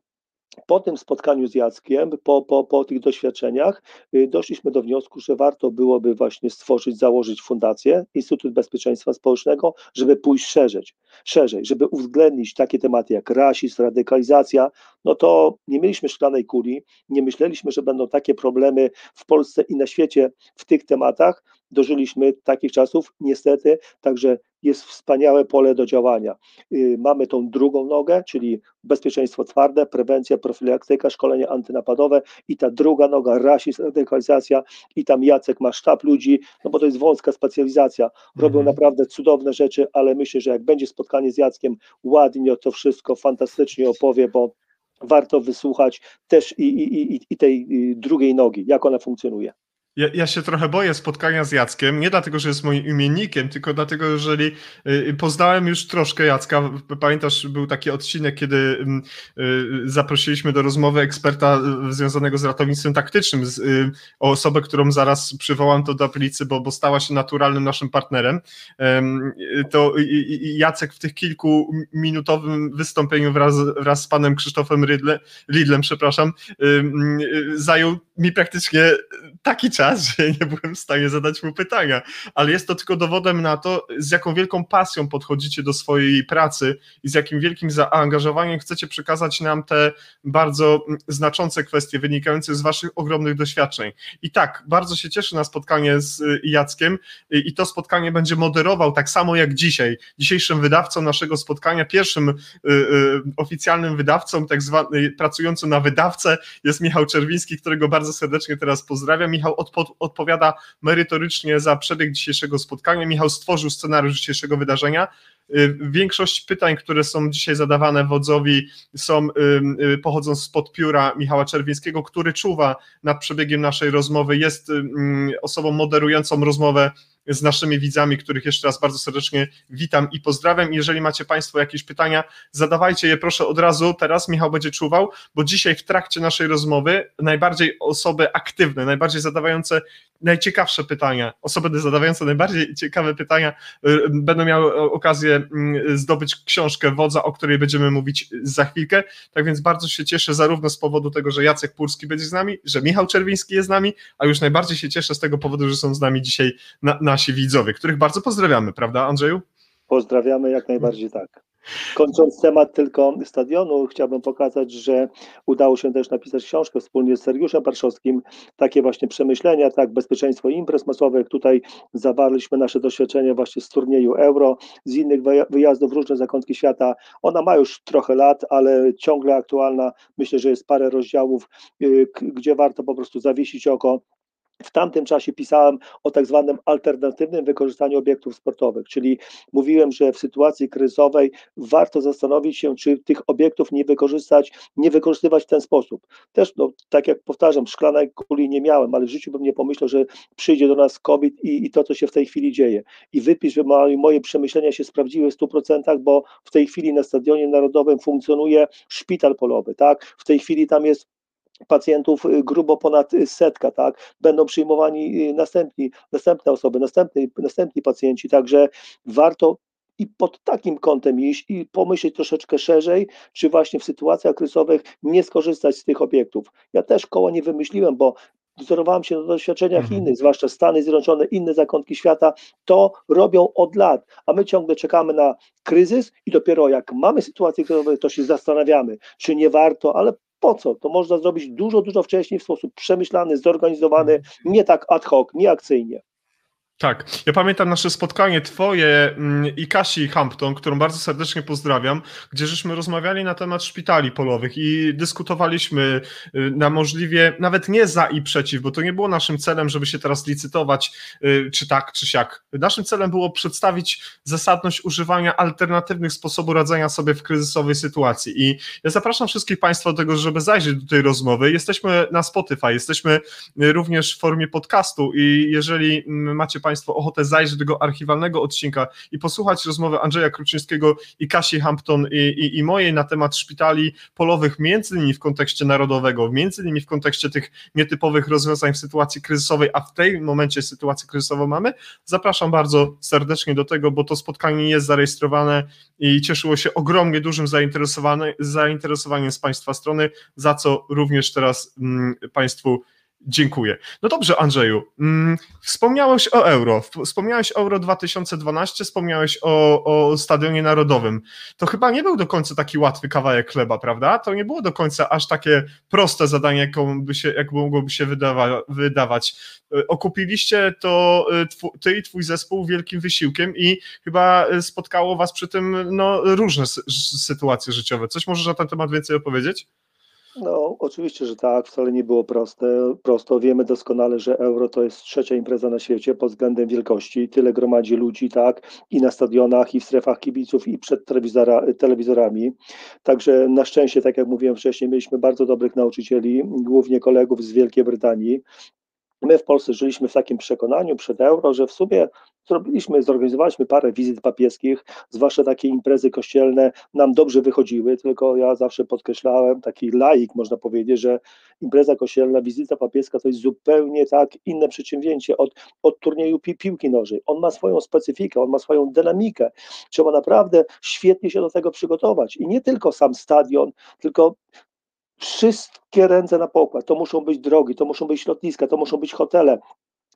po tym spotkaniu z Jackiem, po, po, po tych doświadczeniach, y, doszliśmy do wniosku, że warto byłoby właśnie stworzyć, założyć fundację, Instytut Bezpieczeństwa Społecznego, żeby pójść szerzej, szerzej, żeby uwzględnić takie tematy jak rasizm, radykalizacja, no to nie mieliśmy szklanej kuli, nie myśleliśmy, że będą takie problemy w Polsce i na świecie w tych tematach, dożyliśmy takich czasów, niestety, także jest wspaniałe pole do działania. Y, mamy tą drugą nogę, czyli bezpieczeństwo twarde, prewencja, profilaktyka, szkolenie antynapadowe i ta druga noga, rasizm, radykalizacja i tam Jacek ma sztab ludzi, no bo to jest wąska specjalizacja. Robią mhm. naprawdę cudowne rzeczy, ale myślę, że jak będzie spotkanie z Jackiem, ładnie to wszystko fantastycznie opowie, bo warto wysłuchać też i, i, i, i tej y, drugiej nogi, jak ona funkcjonuje. Ja, ja, się trochę boję spotkania z Jackiem, nie dlatego, że jest moim imiennikiem, tylko dlatego, jeżeli y, y, poznałem już troszkę Jacka. Pamiętasz, był taki odcinek, kiedy mm, y, zaprosiliśmy do rozmowy eksperta związanego z ratownictwem taktycznym, z, o osobę, którą zaraz przywołam do tablicy, bo, bo stała się naturalnym naszym partnerem. To Jacek w tych kilku minutowym wystąpieniu wraz, wraz z panem Krzysztofem Rydle, Lidlem, przepraszam, zajął mi praktycznie taki czas, że nie byłem w stanie zadać mu pytania, ale jest to tylko dowodem na to, z jaką wielką pasją podchodzicie do swojej pracy i z jakim wielkim zaangażowaniem chcecie przekazać nam te bardzo znaczące kwestie wynikające z waszych ogromnych doświadczeń. I tak, bardzo się cieszę na spotkanie z Jackiem i to spotkanie będzie moderował tak samo jak dzisiaj. Dzisiejszym wydawcą naszego spotkania, pierwszym y, y, oficjalnym wydawcą, tak zwany pracującym na wydawcę jest Michał Czerwiński, którego bardzo serdecznie teraz pozdrawiam. Michał odpo odpowiada merytorycznie za przebieg dzisiejszego spotkania. Michał stworzył scenariusz dzisiejszego wydarzenia. Y, większość pytań, które są dzisiaj zadawane wodzowi, są, y, y, pochodzą spod pióra Michała Czerwińskiego, który czuwa nad przebiegiem naszej rozmowy, jest osobą moderującą rozmowę z naszymi widzami, których jeszcze raz bardzo serdecznie witam i pozdrawiam. Jeżeli macie Państwo jakieś pytania, zadawajcie je proszę od razu. Teraz Michał będzie czuwał, bo dzisiaj w trakcie naszej rozmowy najbardziej osoby aktywne, najbardziej zadawające najciekawsze pytania, osoby zadawające najbardziej ciekawe pytania y, będą miały okazję mm, zdobyć książkę wodza, o której będziemy mówić za chwilkę. Tak więc bardzo się cieszę zarówno z powodu tego, że Jacek Purski będzie z nami, że Michał Czerwiński jest z nami, a już najbardziej się cieszę z tego powodu, że są z nami dzisiaj na, nasi widzowie, których bardzo pozdrawiamy, prawda Andrzeju? Pozdrawiamy jak najbardziej tak. Kończąc temat tylko stadionu, chciałbym pokazać, że udało się też napisać książkę wspólnie z Sergiuszem Parszowskim, takie właśnie przemyślenia, tak, bezpieczeństwo imprez masowych. Tutaj zawarliśmy nasze doświadczenia właśnie z turnieju Euro, z innych wyjazdów w różne zakątki świata. Ona ma już trochę lat, ale ciągle aktualna. Myślę, że jest parę rozdziałów, y, gdzie warto po prostu zawiesić oko w tamtym czasie pisałem o tak zwanym alternatywnym wykorzystaniu obiektów sportowych, czyli mówiłem, że w sytuacji kryzysowej warto zastanowić się, czy tych obiektów nie wykorzystać, nie wykorzystywać w ten sposób. Też, no, tak jak powtarzam, szklanej kuli nie miałem, ale w życiu bym nie pomyślał, że przyjdzie do nas COVID i, i to, co się w tej chwili dzieje. I wypis, że moje, moje przemyślenia się sprawdziły w 100%, bo w tej chwili na Stadionie Narodowym funkcjonuje szpital polowy, tak? W tej chwili tam jest pacjentów y, grubo ponad y, setka, tak? Będą przyjmowani y, następni, następne osoby, następni, następni pacjenci, także warto i pod takim kątem iść i pomyśleć troszeczkę szerzej, czy właśnie w sytuacjach kryzysowych nie skorzystać z tych obiektów. Ja też koła nie wymyśliłem, bo wzorowałem się na doświadczeniach mhm. innych, zwłaszcza Stany Zjednoczone, inne zakątki świata, to robią od lat, a my ciągle czekamy na kryzys i dopiero jak mamy sytuację kryzysową, to się zastanawiamy, czy nie warto, ale po co? To można zrobić dużo, dużo wcześniej w sposób przemyślany, zorganizowany, nie tak ad hoc, nie akcyjnie. Tak, ja pamiętam nasze spotkanie twoje mm, i Kasi Hampton, którą bardzo serdecznie pozdrawiam, gdzie żeśmy rozmawiali na temat szpitali polowych i dyskutowaliśmy y, na możliwie, nawet nie za i przeciw, bo to nie było naszym celem, żeby się teraz licytować, y, czy tak, czy siak. Naszym celem było przedstawić zasadność używania alternatywnych sposobów radzenia sobie w kryzysowej sytuacji i ja zapraszam wszystkich Państwa do tego, żeby zajrzeć do tej rozmowy. Jesteśmy na Spotify, jesteśmy również w formie podcastu i jeżeli mm, macie ochotę zajrzeć do tego archiwalnego odcinka i posłuchać rozmowy Andrzeja Kruczyńskiego i Kasi Hampton i, i, i mojej na temat szpitali polowych, między innymi w kontekście narodowego, między innymi w kontekście tych nietypowych rozwiązań w sytuacji kryzysowej, a w tej momencie sytuację kryzysową mamy, zapraszam bardzo serdecznie do tego, bo to spotkanie jest zarejestrowane i cieszyło się ogromnie dużym zainteresowaniem z Państwa strony, za co również teraz mm, Państwu Dziękuję. No dobrze, Andrzeju. Mm, wspomniałeś o euro. Wspomniałeś o euro 2012, wspomniałeś o, o Stadionie Narodowym. To chyba nie był do końca taki łatwy kawałek chleba, prawda? To nie było do końca aż takie proste zadanie, jaką by się, jak mogłoby się wydawa wydawać. E, okupiliście to e, ty i twój zespół wielkim wysiłkiem i chyba spotkało was przy tym no, różne sytuacje życiowe. Coś możesz na ten temat więcej opowiedzieć? No, oczywiście, że tak, wcale nie było proste. Prosto wiemy doskonale, że euro to jest trzecia impreza na świecie pod względem wielkości. Tyle gromadzi ludzi, tak, i na stadionach, i w strefach kibiców, i przed telewizora, telewizorami. Także na szczęście, tak jak mówiłem wcześniej, mieliśmy bardzo dobrych nauczycieli, głównie kolegów z Wielkiej Brytanii, My w Polsce żyliśmy w takim przekonaniu przed euro, że w sumie zrobiliśmy, zorganizowaliśmy parę wizyt papieskich, zwłaszcza takie imprezy kościelne nam dobrze wychodziły, tylko ja zawsze podkreślałem, taki laik można powiedzieć, że impreza kościelna, wizyta papieska to jest zupełnie tak inne przedsięwzięcie od, od turnieju pi piłki nożnej. On ma swoją specyfikę, on ma swoją dynamikę. Trzeba naprawdę świetnie się do tego przygotować i nie tylko sam stadion, tylko wszystkie ręce na pokład. To muszą być drogi, to muszą być lotniska, to muszą być hotele,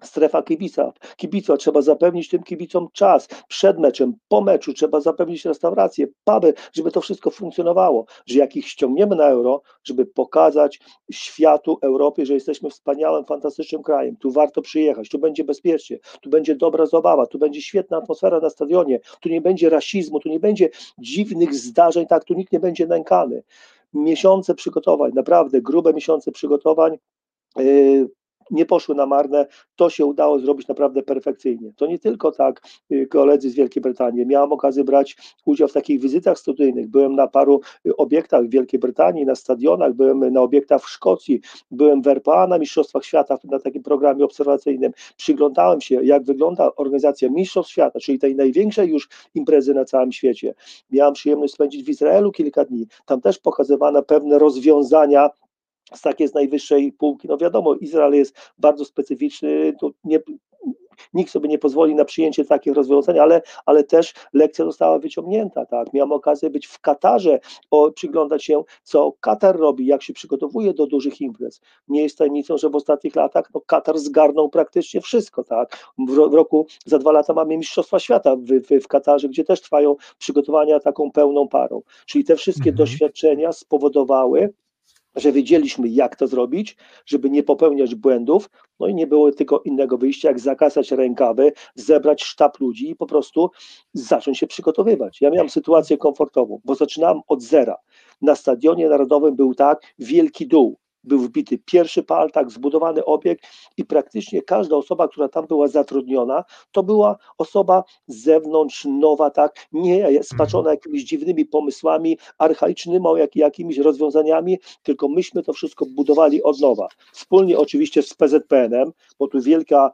strefa kibica. Kibica trzeba zapewnić tym kibicom czas. Przed meczem, po meczu trzeba zapewnić restauracje, puby, żeby to wszystko funkcjonowało, że jak ich ściągniemy na euro, żeby pokazać światu, Europie, że jesteśmy wspaniałym, fantastycznym krajem, tu warto przyjechać, tu będzie bezpiecznie, tu będzie dobra zabawa, tu będzie świetna atmosfera na stadionie, tu nie będzie rasizmu, tu nie będzie dziwnych zdarzeń, tak, tu nikt nie będzie nękany miesiące przygotowań, naprawdę grube miesiące przygotowań. Nie poszły na marne, to się udało zrobić naprawdę perfekcyjnie. To nie tylko tak yy, koledzy z Wielkiej Brytanii. Miałem okazję brać udział w takich wizytach studyjnych. Byłem na paru yy, obiektach w Wielkiej Brytanii, na stadionach, byłem na obiektach w Szkocji, byłem w RPA na Mistrzostwach Świata na takim programie obserwacyjnym. Przyglądałem się, jak wygląda organizacja Mistrzostw Świata, czyli tej największej już imprezy na całym świecie. Miałem przyjemność spędzić w Izraelu kilka dni. Tam też pokazywano pewne rozwiązania z takiej z najwyższej półki. No wiadomo, Izrael jest bardzo specyficzny, nie, nikt sobie nie pozwoli na przyjęcie takich rozwiązań, ale, ale też lekcja została wyciągnięta. Tak? Miałem okazję być w Katarze, o, przyglądać się, co Katar robi, jak się przygotowuje do dużych imprez. Nie jest tajemnicą, że w ostatnich latach no, Katar zgarnął praktycznie wszystko. Tak? W, w roku za dwa lata mamy Mistrzostwa Świata w, w, w Katarze, gdzie też trwają przygotowania taką pełną parą. Czyli te wszystkie mhm. doświadczenia spowodowały, że wiedzieliśmy, jak to zrobić, żeby nie popełniać błędów, no i nie było tylko innego wyjścia, jak zakasać rękawy, zebrać sztab ludzi i po prostu zacząć się przygotowywać. Ja miałem sytuację komfortową, bo zaczynałem od zera. Na stadionie narodowym był tak wielki dół był wbity pierwszy pal, tak zbudowany obiekt i praktycznie każda osoba, która tam była zatrudniona, to była osoba z zewnątrz, nowa, tak, nie spaczona mhm. jakimiś dziwnymi pomysłami, archaicznymi jak, jakimiś rozwiązaniami, tylko myśmy to wszystko budowali od nowa. Wspólnie oczywiście z PZPN-em, bo tu wielka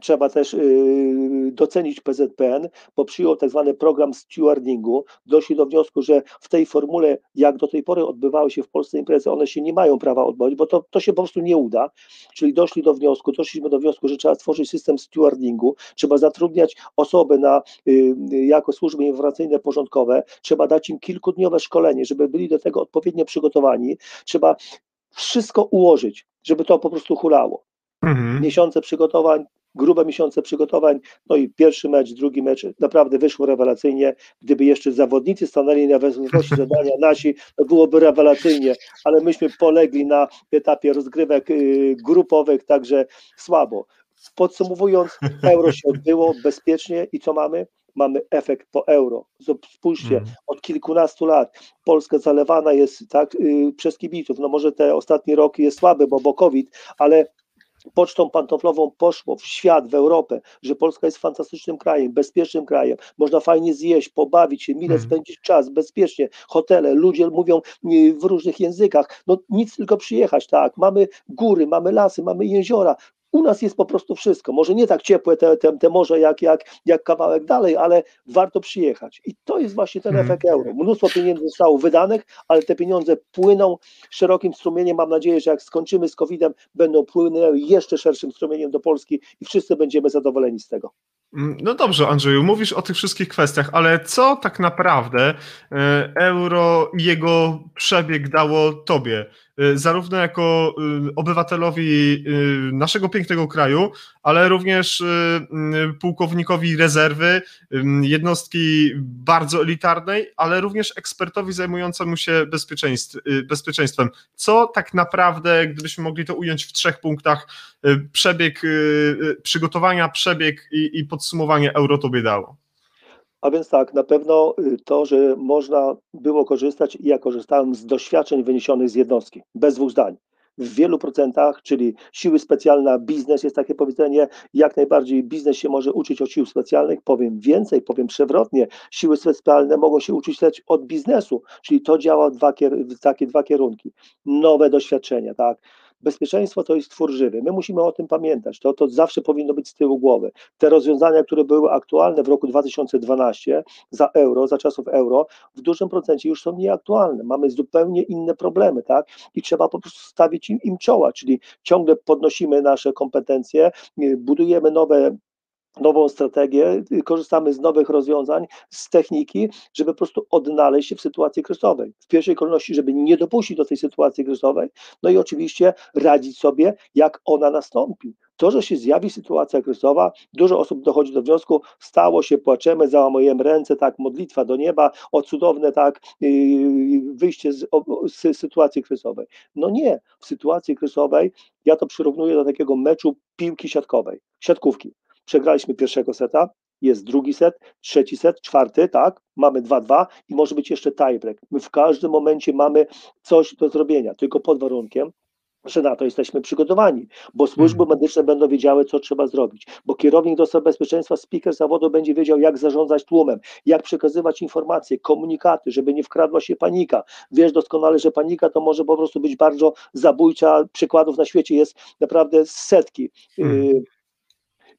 Trzeba też y, docenić PZPN, bo przyjął tak zwany program stewardingu. Doszli do wniosku, że w tej formule, jak do tej pory odbywały się w Polsce imprezy, one się nie mają prawa odbywać, bo to, to się po prostu nie uda. Czyli doszli do wniosku, doszliśmy do wniosku, że trzeba stworzyć system stewardingu, trzeba zatrudniać osoby na, y, jako służby informacyjne porządkowe, trzeba dać im kilkudniowe szkolenie, żeby byli do tego odpowiednio przygotowani, trzeba wszystko ułożyć, żeby to po prostu hulało. Mhm. Miesiące przygotowań, grube miesiące przygotowań, no i pierwszy mecz, drugi mecz naprawdę wyszło rewelacyjnie. Gdyby jeszcze zawodnicy stanęli na wysokości zadania nasi, to byłoby rewelacyjnie, ale myśmy polegli na etapie rozgrywek y, grupowych, także słabo. Podsumowując, euro się odbyło bezpiecznie i co mamy? Mamy efekt po euro. Spójrzcie, mm. od kilkunastu lat Polska zalewana jest tak y, przez kibiców. No może te ostatnie roki jest słaby, bo, bo COVID, ale pocztą pantoflową poszło w świat, w Europę, że Polska jest fantastycznym krajem, bezpiecznym krajem, można fajnie zjeść, pobawić się, mile hmm. spędzić czas, bezpiecznie, hotele, ludzie mówią y, w różnych językach, no nic tylko przyjechać, tak, mamy góry, mamy lasy, mamy jeziora, u nas jest po prostu wszystko. Może nie tak ciepłe te, te, te morze jak, jak, jak kawałek dalej, ale warto przyjechać. I to jest właśnie ten hmm. efekt euro. Mnóstwo pieniędzy zostało wydanych, ale te pieniądze płyną szerokim strumieniem. Mam nadzieję, że jak skończymy z COVID-em, będą płynęły jeszcze szerszym strumieniem do Polski i wszyscy będziemy zadowoleni z tego. Mm, no dobrze, Andrzeju, mówisz o tych wszystkich kwestiach, ale co tak naprawdę e, euro i jego przebieg dało tobie, zarówno jako y, obywatelowi naszego pięknego kraju, ale również pułkownikowi rezerwy, jednostki bardzo elitarnej, ale również ekspertowi zajmującemu się bezpieczeństwem. Co tak naprawdę, gdybyśmy mogli to ująć w trzech punktach, przebieg przygotowania, przebieg i podsumowanie euro tobie dało? A więc tak, na pewno y, to, że można było korzystać i ja korzystałem z doświadczeń wyniesionych z jednostki, bez dwóch zdań. W wielu procentach, czyli siły specjalne, biznes jest takie powiedzenie, jak najbardziej biznes się może uczyć od sił specjalnych. Powiem więcej, powiem przewrotnie, siły specjalne mogą się uczyć od biznesu, czyli to działa dwa, takie dwa kierunki. Nowe doświadczenia, tak bezpieczeństwo to jest twór żywy. My musimy o tym pamiętać. To, to zawsze powinno być z tyłu głowy. Te rozwiązania, które były aktualne w roku 2012 za euro, za czasów euro, w dużym procencie już są nieaktualne. Mamy zupełnie inne problemy, tak? I trzeba po prostu stawić im, im czoła, czyli ciągle podnosimy nasze kompetencje, budujemy nowe nową strategię, korzystamy z nowych rozwiązań, z techniki, żeby po prostu odnaleźć się w sytuacji kryzysowej. W pierwszej kolejności, żeby nie dopuścić do tej sytuacji kryzysowej, no i oczywiście radzić sobie, jak ona nastąpi. To, że się zjawi sytuacja kryzysowa, dużo osób dochodzi do wniosku, stało się, płaczemy, załamujemy ręce, tak, modlitwa do nieba, o cudowne, tak, yy, wyjście z, z sytuacji kryzysowej. No nie, w sytuacji kryzysowej ja to przyrównuję do takiego meczu piłki siatkowej, siatkówki Przegraliśmy pierwszego seta, jest drugi set, trzeci set, czwarty, tak, mamy 2-2 i może być jeszcze tiebreak. My w każdym momencie mamy coś do zrobienia, tylko pod warunkiem, że na to jesteśmy przygotowani, bo służby mhm. medyczne będą wiedziały, co trzeba zrobić, bo kierownik do spraw bezpieczeństwa, speaker zawodu będzie wiedział, jak zarządzać tłumem, jak przekazywać informacje, komunikaty, żeby nie wkradła się panika. Wiesz doskonale, że panika to może po prostu być bardzo zabójcza, przykładów na świecie jest naprawdę setki. Hmm.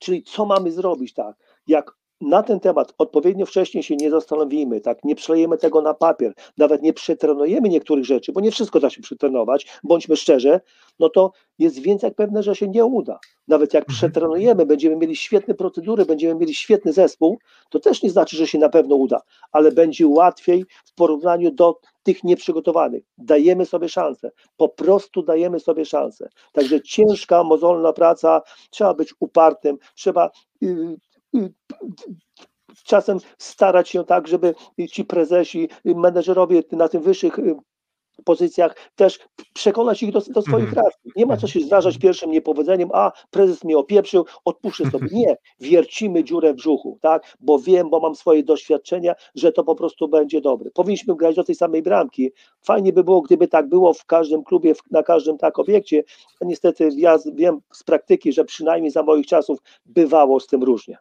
Czyli co mamy zrobić, tak? Jak na ten temat odpowiednio wcześniej się nie zastanowimy, tak, nie przelejemy tego na papier, nawet nie przetrenujemy niektórych rzeczy, bo nie wszystko da się przetrenować, bądźmy szczerzy, no to jest więcej jak pewne, że się nie uda. Nawet jak mhm. przetrenujemy, będziemy mieli świetne procedury, będziemy mieli świetny zespół, to też nie znaczy, że się na pewno uda, ale będzie łatwiej w porównaniu do tych nieprzygotowanych. Dajemy sobie szansę, po prostu dajemy sobie szansę. Także ciężka, mozolna praca, trzeba być upartym, trzeba yy, czasem starać się tak, żeby ci prezesi, menedżerowie na tym wyższych y, pozycjach też przekonać ich do, do swoich mhm. racji. Nie ma co się zdarzać pierwszym niepowodzeniem, a prezes mnie opieprzył, odpuszczę sobie. Nie, wiercimy dziurę w brzuchu, tak, bo wiem, bo mam swoje doświadczenia, że to po prostu będzie dobre. Powinniśmy grać do tej samej bramki. Fajnie by było, gdyby tak było w każdym klubie, na każdym tak obiekcie, a niestety ja wiem z praktyki, że przynajmniej za moich czasów bywało z tym różnie.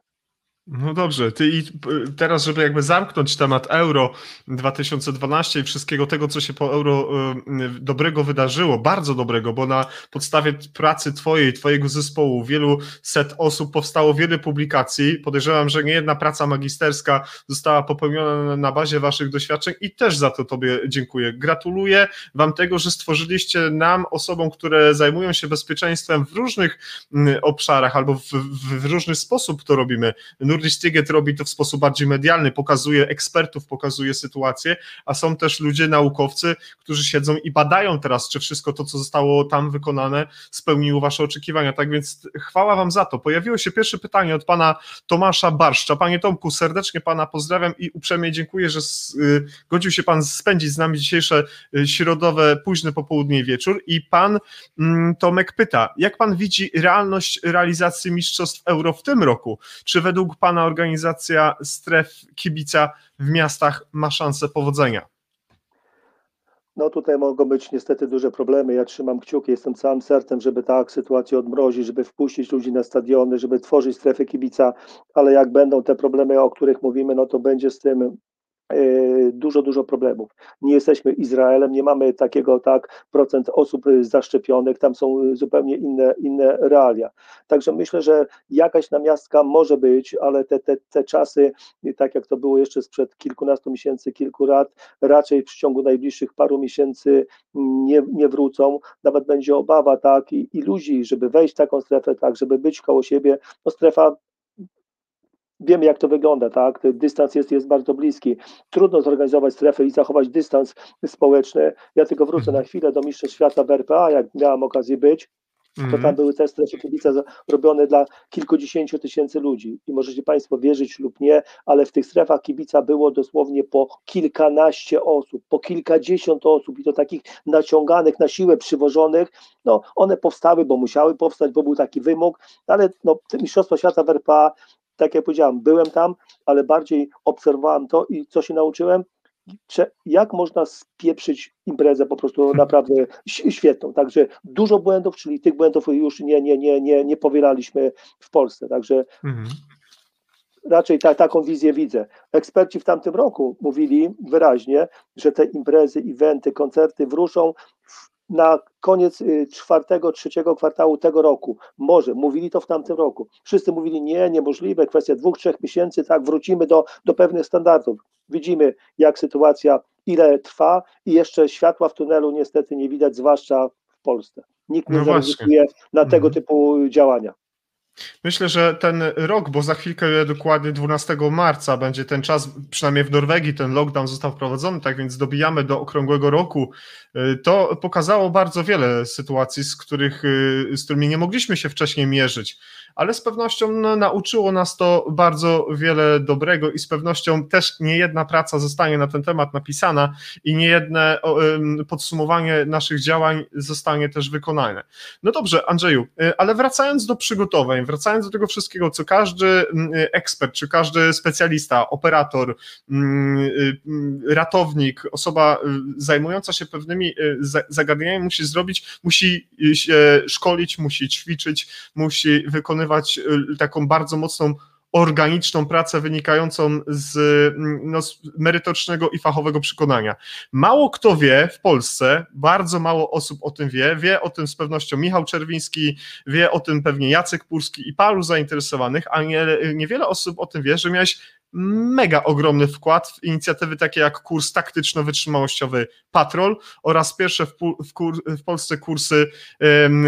No dobrze, ty i teraz, żeby jakby zamknąć temat Euro 2012 i wszystkiego tego, co się po Euro y, dobrego wydarzyło, bardzo dobrego, bo na podstawie pracy twojej, twojego zespołu, wielu set osób powstało wiele publikacji. Podejrzewam, że nie jedna praca magisterska została popełniona na bazie waszych doświadczeń i też za to tobie dziękuję. Gratuluję wam tego, że stworzyliście nam, osobom, które zajmują się bezpieczeństwem w różnych obszarach albo w, w różny sposób to robimy Nurdic Tiget robi to w sposób bardziej medialny, pokazuje ekspertów, pokazuje sytuację, a są też ludzie, naukowcy, którzy siedzą i badają teraz, czy wszystko to, co zostało tam wykonane, spełniło Wasze oczekiwania. Tak więc chwała Wam za to. Pojawiło się pierwsze pytanie od Pana Tomasza Barszcza. Panie Tomku, serdecznie Pana pozdrawiam i uprzejmie dziękuję, że godził się Pan spędzić z nami dzisiejsze y, środowe, późne popołudnie wieczór. I Pan mm, Tomek pyta, jak Pan widzi realność realizacji Mistrzostw Euro w tym roku? Czy według Pana organizacja stref kibica w miastach ma szansę powodzenia? No tutaj mogą być niestety duże problemy. Ja trzymam kciuki, jestem całym sercem, żeby tak sytuację odmrozić, żeby wpuścić ludzi na stadiony, żeby tworzyć strefy kibica, ale jak będą te problemy, o których mówimy, no to będzie z tym dużo, dużo problemów. Nie jesteśmy Izraelem, nie mamy takiego tak procent osób zaszczepionych, tam są zupełnie inne, inne realia. Także myślę, że jakaś namiastka może być, ale te, te, te czasy, tak jak to było jeszcze sprzed kilkunastu miesięcy, kilku lat, raczej w ciągu najbliższych paru miesięcy nie, nie wrócą. Nawet będzie obawa tak i, i ludzi, żeby wejść w taką strefę, tak, żeby być koło siebie. No strefa wiemy jak to wygląda, tak? Dystans jest, jest bardzo bliski. Trudno zorganizować strefę i zachować dystans społeczny. Ja tylko wrócę Mhm. na chwilę do Mistrzostw Świata w RPA, jak miałam okazję być, to Mhm. tam były te strefy kibica robione dla kilkudziesięciu tysięcy ludzi. I możecie Państwo wierzyć lub nie, ale w tych strefach kibica było dosłownie po kilkanaście osób, po kilkadziesiąt osób i to takich naciąganych na siłę, przywożonych. No, one powstały, bo musiały powstać, bo był taki wymóg, ale no, te Mistrzostwa Świata w RPA, tak jak powiedziałem, byłem tam, ale bardziej obserwowałem to i co się nauczyłem, jak można spieprzyć imprezę po prostu naprawdę ś- świetną. Także dużo błędów, czyli tych błędów już nie, nie, nie, nie, nie powielaliśmy w Polsce. Także Mhm. raczej ta, taką wizję widzę. Eksperci w tamtym roku mówili wyraźnie, że te imprezy, eventy, koncerty wruszą w- na koniec y, czwartego, trzeciego kwartału tego roku. Może, mówili to w tamtym roku. Wszyscy mówili, nie, niemożliwe, kwestia dwóch, trzech miesięcy, tak, wrócimy do, do pewnych standardów. Widzimy, jak sytuacja, ile trwa i jeszcze światła w tunelu niestety nie widać, zwłaszcza w Polsce. Nikt nie No zaryzykuje na tego Mhm. typu działania. Myślę, że ten rok, bo za chwilkę dokładnie 12 marca będzie ten czas, przynajmniej w Norwegii ten lockdown został wprowadzony, tak więc dobijamy do okrągłego roku. Y, To pokazało bardzo wiele sytuacji, z, których, y, z którymi nie mogliśmy się wcześniej mierzyć, ale z pewnością no, nauczyło nas to bardzo wiele dobrego i z pewnością też nie jedna praca zostanie na ten temat napisana i nie jedne o, ym, podsumowanie naszych działań zostanie też wykonane. No dobrze, Andrzeju, y, ale wracając do przygotowań, wracając do tego wszystkiego, co każdy y, ekspert, czy każdy specjalista, operator, mm, ratownik, osoba zajmująca się pewnymi za- zagadnieniami musi zrobić, musi się szkolić, musi ćwiczyć, musi wykonywać y, taką bardzo mocną organiczną pracę wynikającą z, mm, no, z merytorycznego i fachowego przekonania. Mało kto wie w Polsce, bardzo mało osób o tym wie, wie o tym z pewnością Michał Czerwiński, wie o tym pewnie Jacek Purski i paru zainteresowanych, a nie, niewiele osób o tym wie, że miałeś mega ogromny wkład w inicjatywy takie jak kurs taktyczno-wytrzymałościowy Patrol oraz pierwsze w, w, w Polsce kursy um,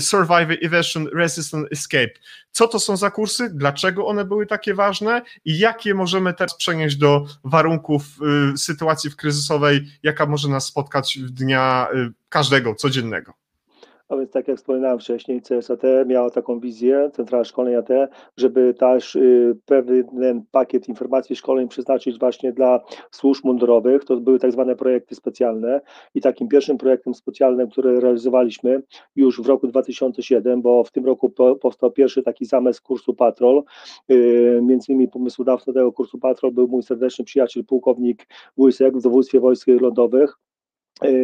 Survival Evasion Resistant Escape. Co to są za kursy, dlaczego one były takie ważne i jak je możemy teraz przenieść do warunków y, sytuacji kryzysowej, jaka może nas spotkać w dnia y, każdego, codziennego. Więc tak jak wspominałem wcześniej, CSAT miała taką wizję, Centrala Szkolenia T, żeby też y, pewien pakiet informacji szkoleń przeznaczyć właśnie dla służb mundurowych. To były tak zwane projekty specjalne i takim pierwszym projektem specjalnym, który realizowaliśmy już w roku 2007, bo w tym roku po, powstał pierwszy taki zamysł kursu Patrol. Y, między innymi pomysłodawcą tego kursu Patrol był mój serdeczny przyjaciel, pułkownik Łysek w dowództwie wojsk lądowych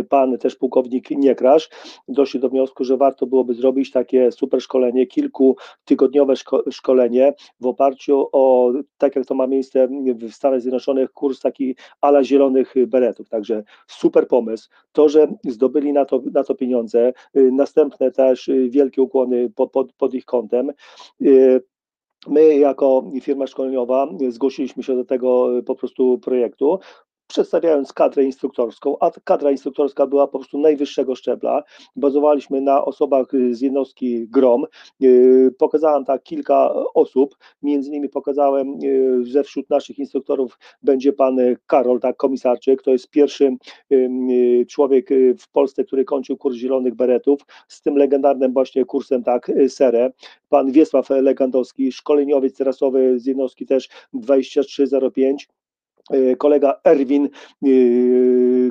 pan też pułkownik Niekrasz, doszli do wniosku, że warto byłoby zrobić takie super szkolenie, kilkutygodniowe szko szkolenie w oparciu o, tak jak to ma miejsce w Stanach Zjednoczonych, kurs taki ala zielonych beretów. Także super pomysł. To, że zdobyli na to, na to pieniądze, następne też wielkie ukłony pod, pod, pod ich kątem. My, jako firma szkoleniowa, zgłosiliśmy się do tego po prostu projektu przedstawiając kadrę instruktorską, a kadra instruktorska była po prostu najwyższego szczebla. Bazowaliśmy na osobach z jednostki GROM. Pokazałem tak kilka osób, między innymi pokazałem, że wśród naszych instruktorów będzie pan Karol, tak, komisarczyk, to jest pierwszy człowiek w Polsce, który kończył kurs Zielonych Beretów, z tym legendarnym właśnie kursem, tak, SERE. Pan Wiesław Legandowski, szkoleniowiec terasowy z jednostki też 2305, kolega Erwin,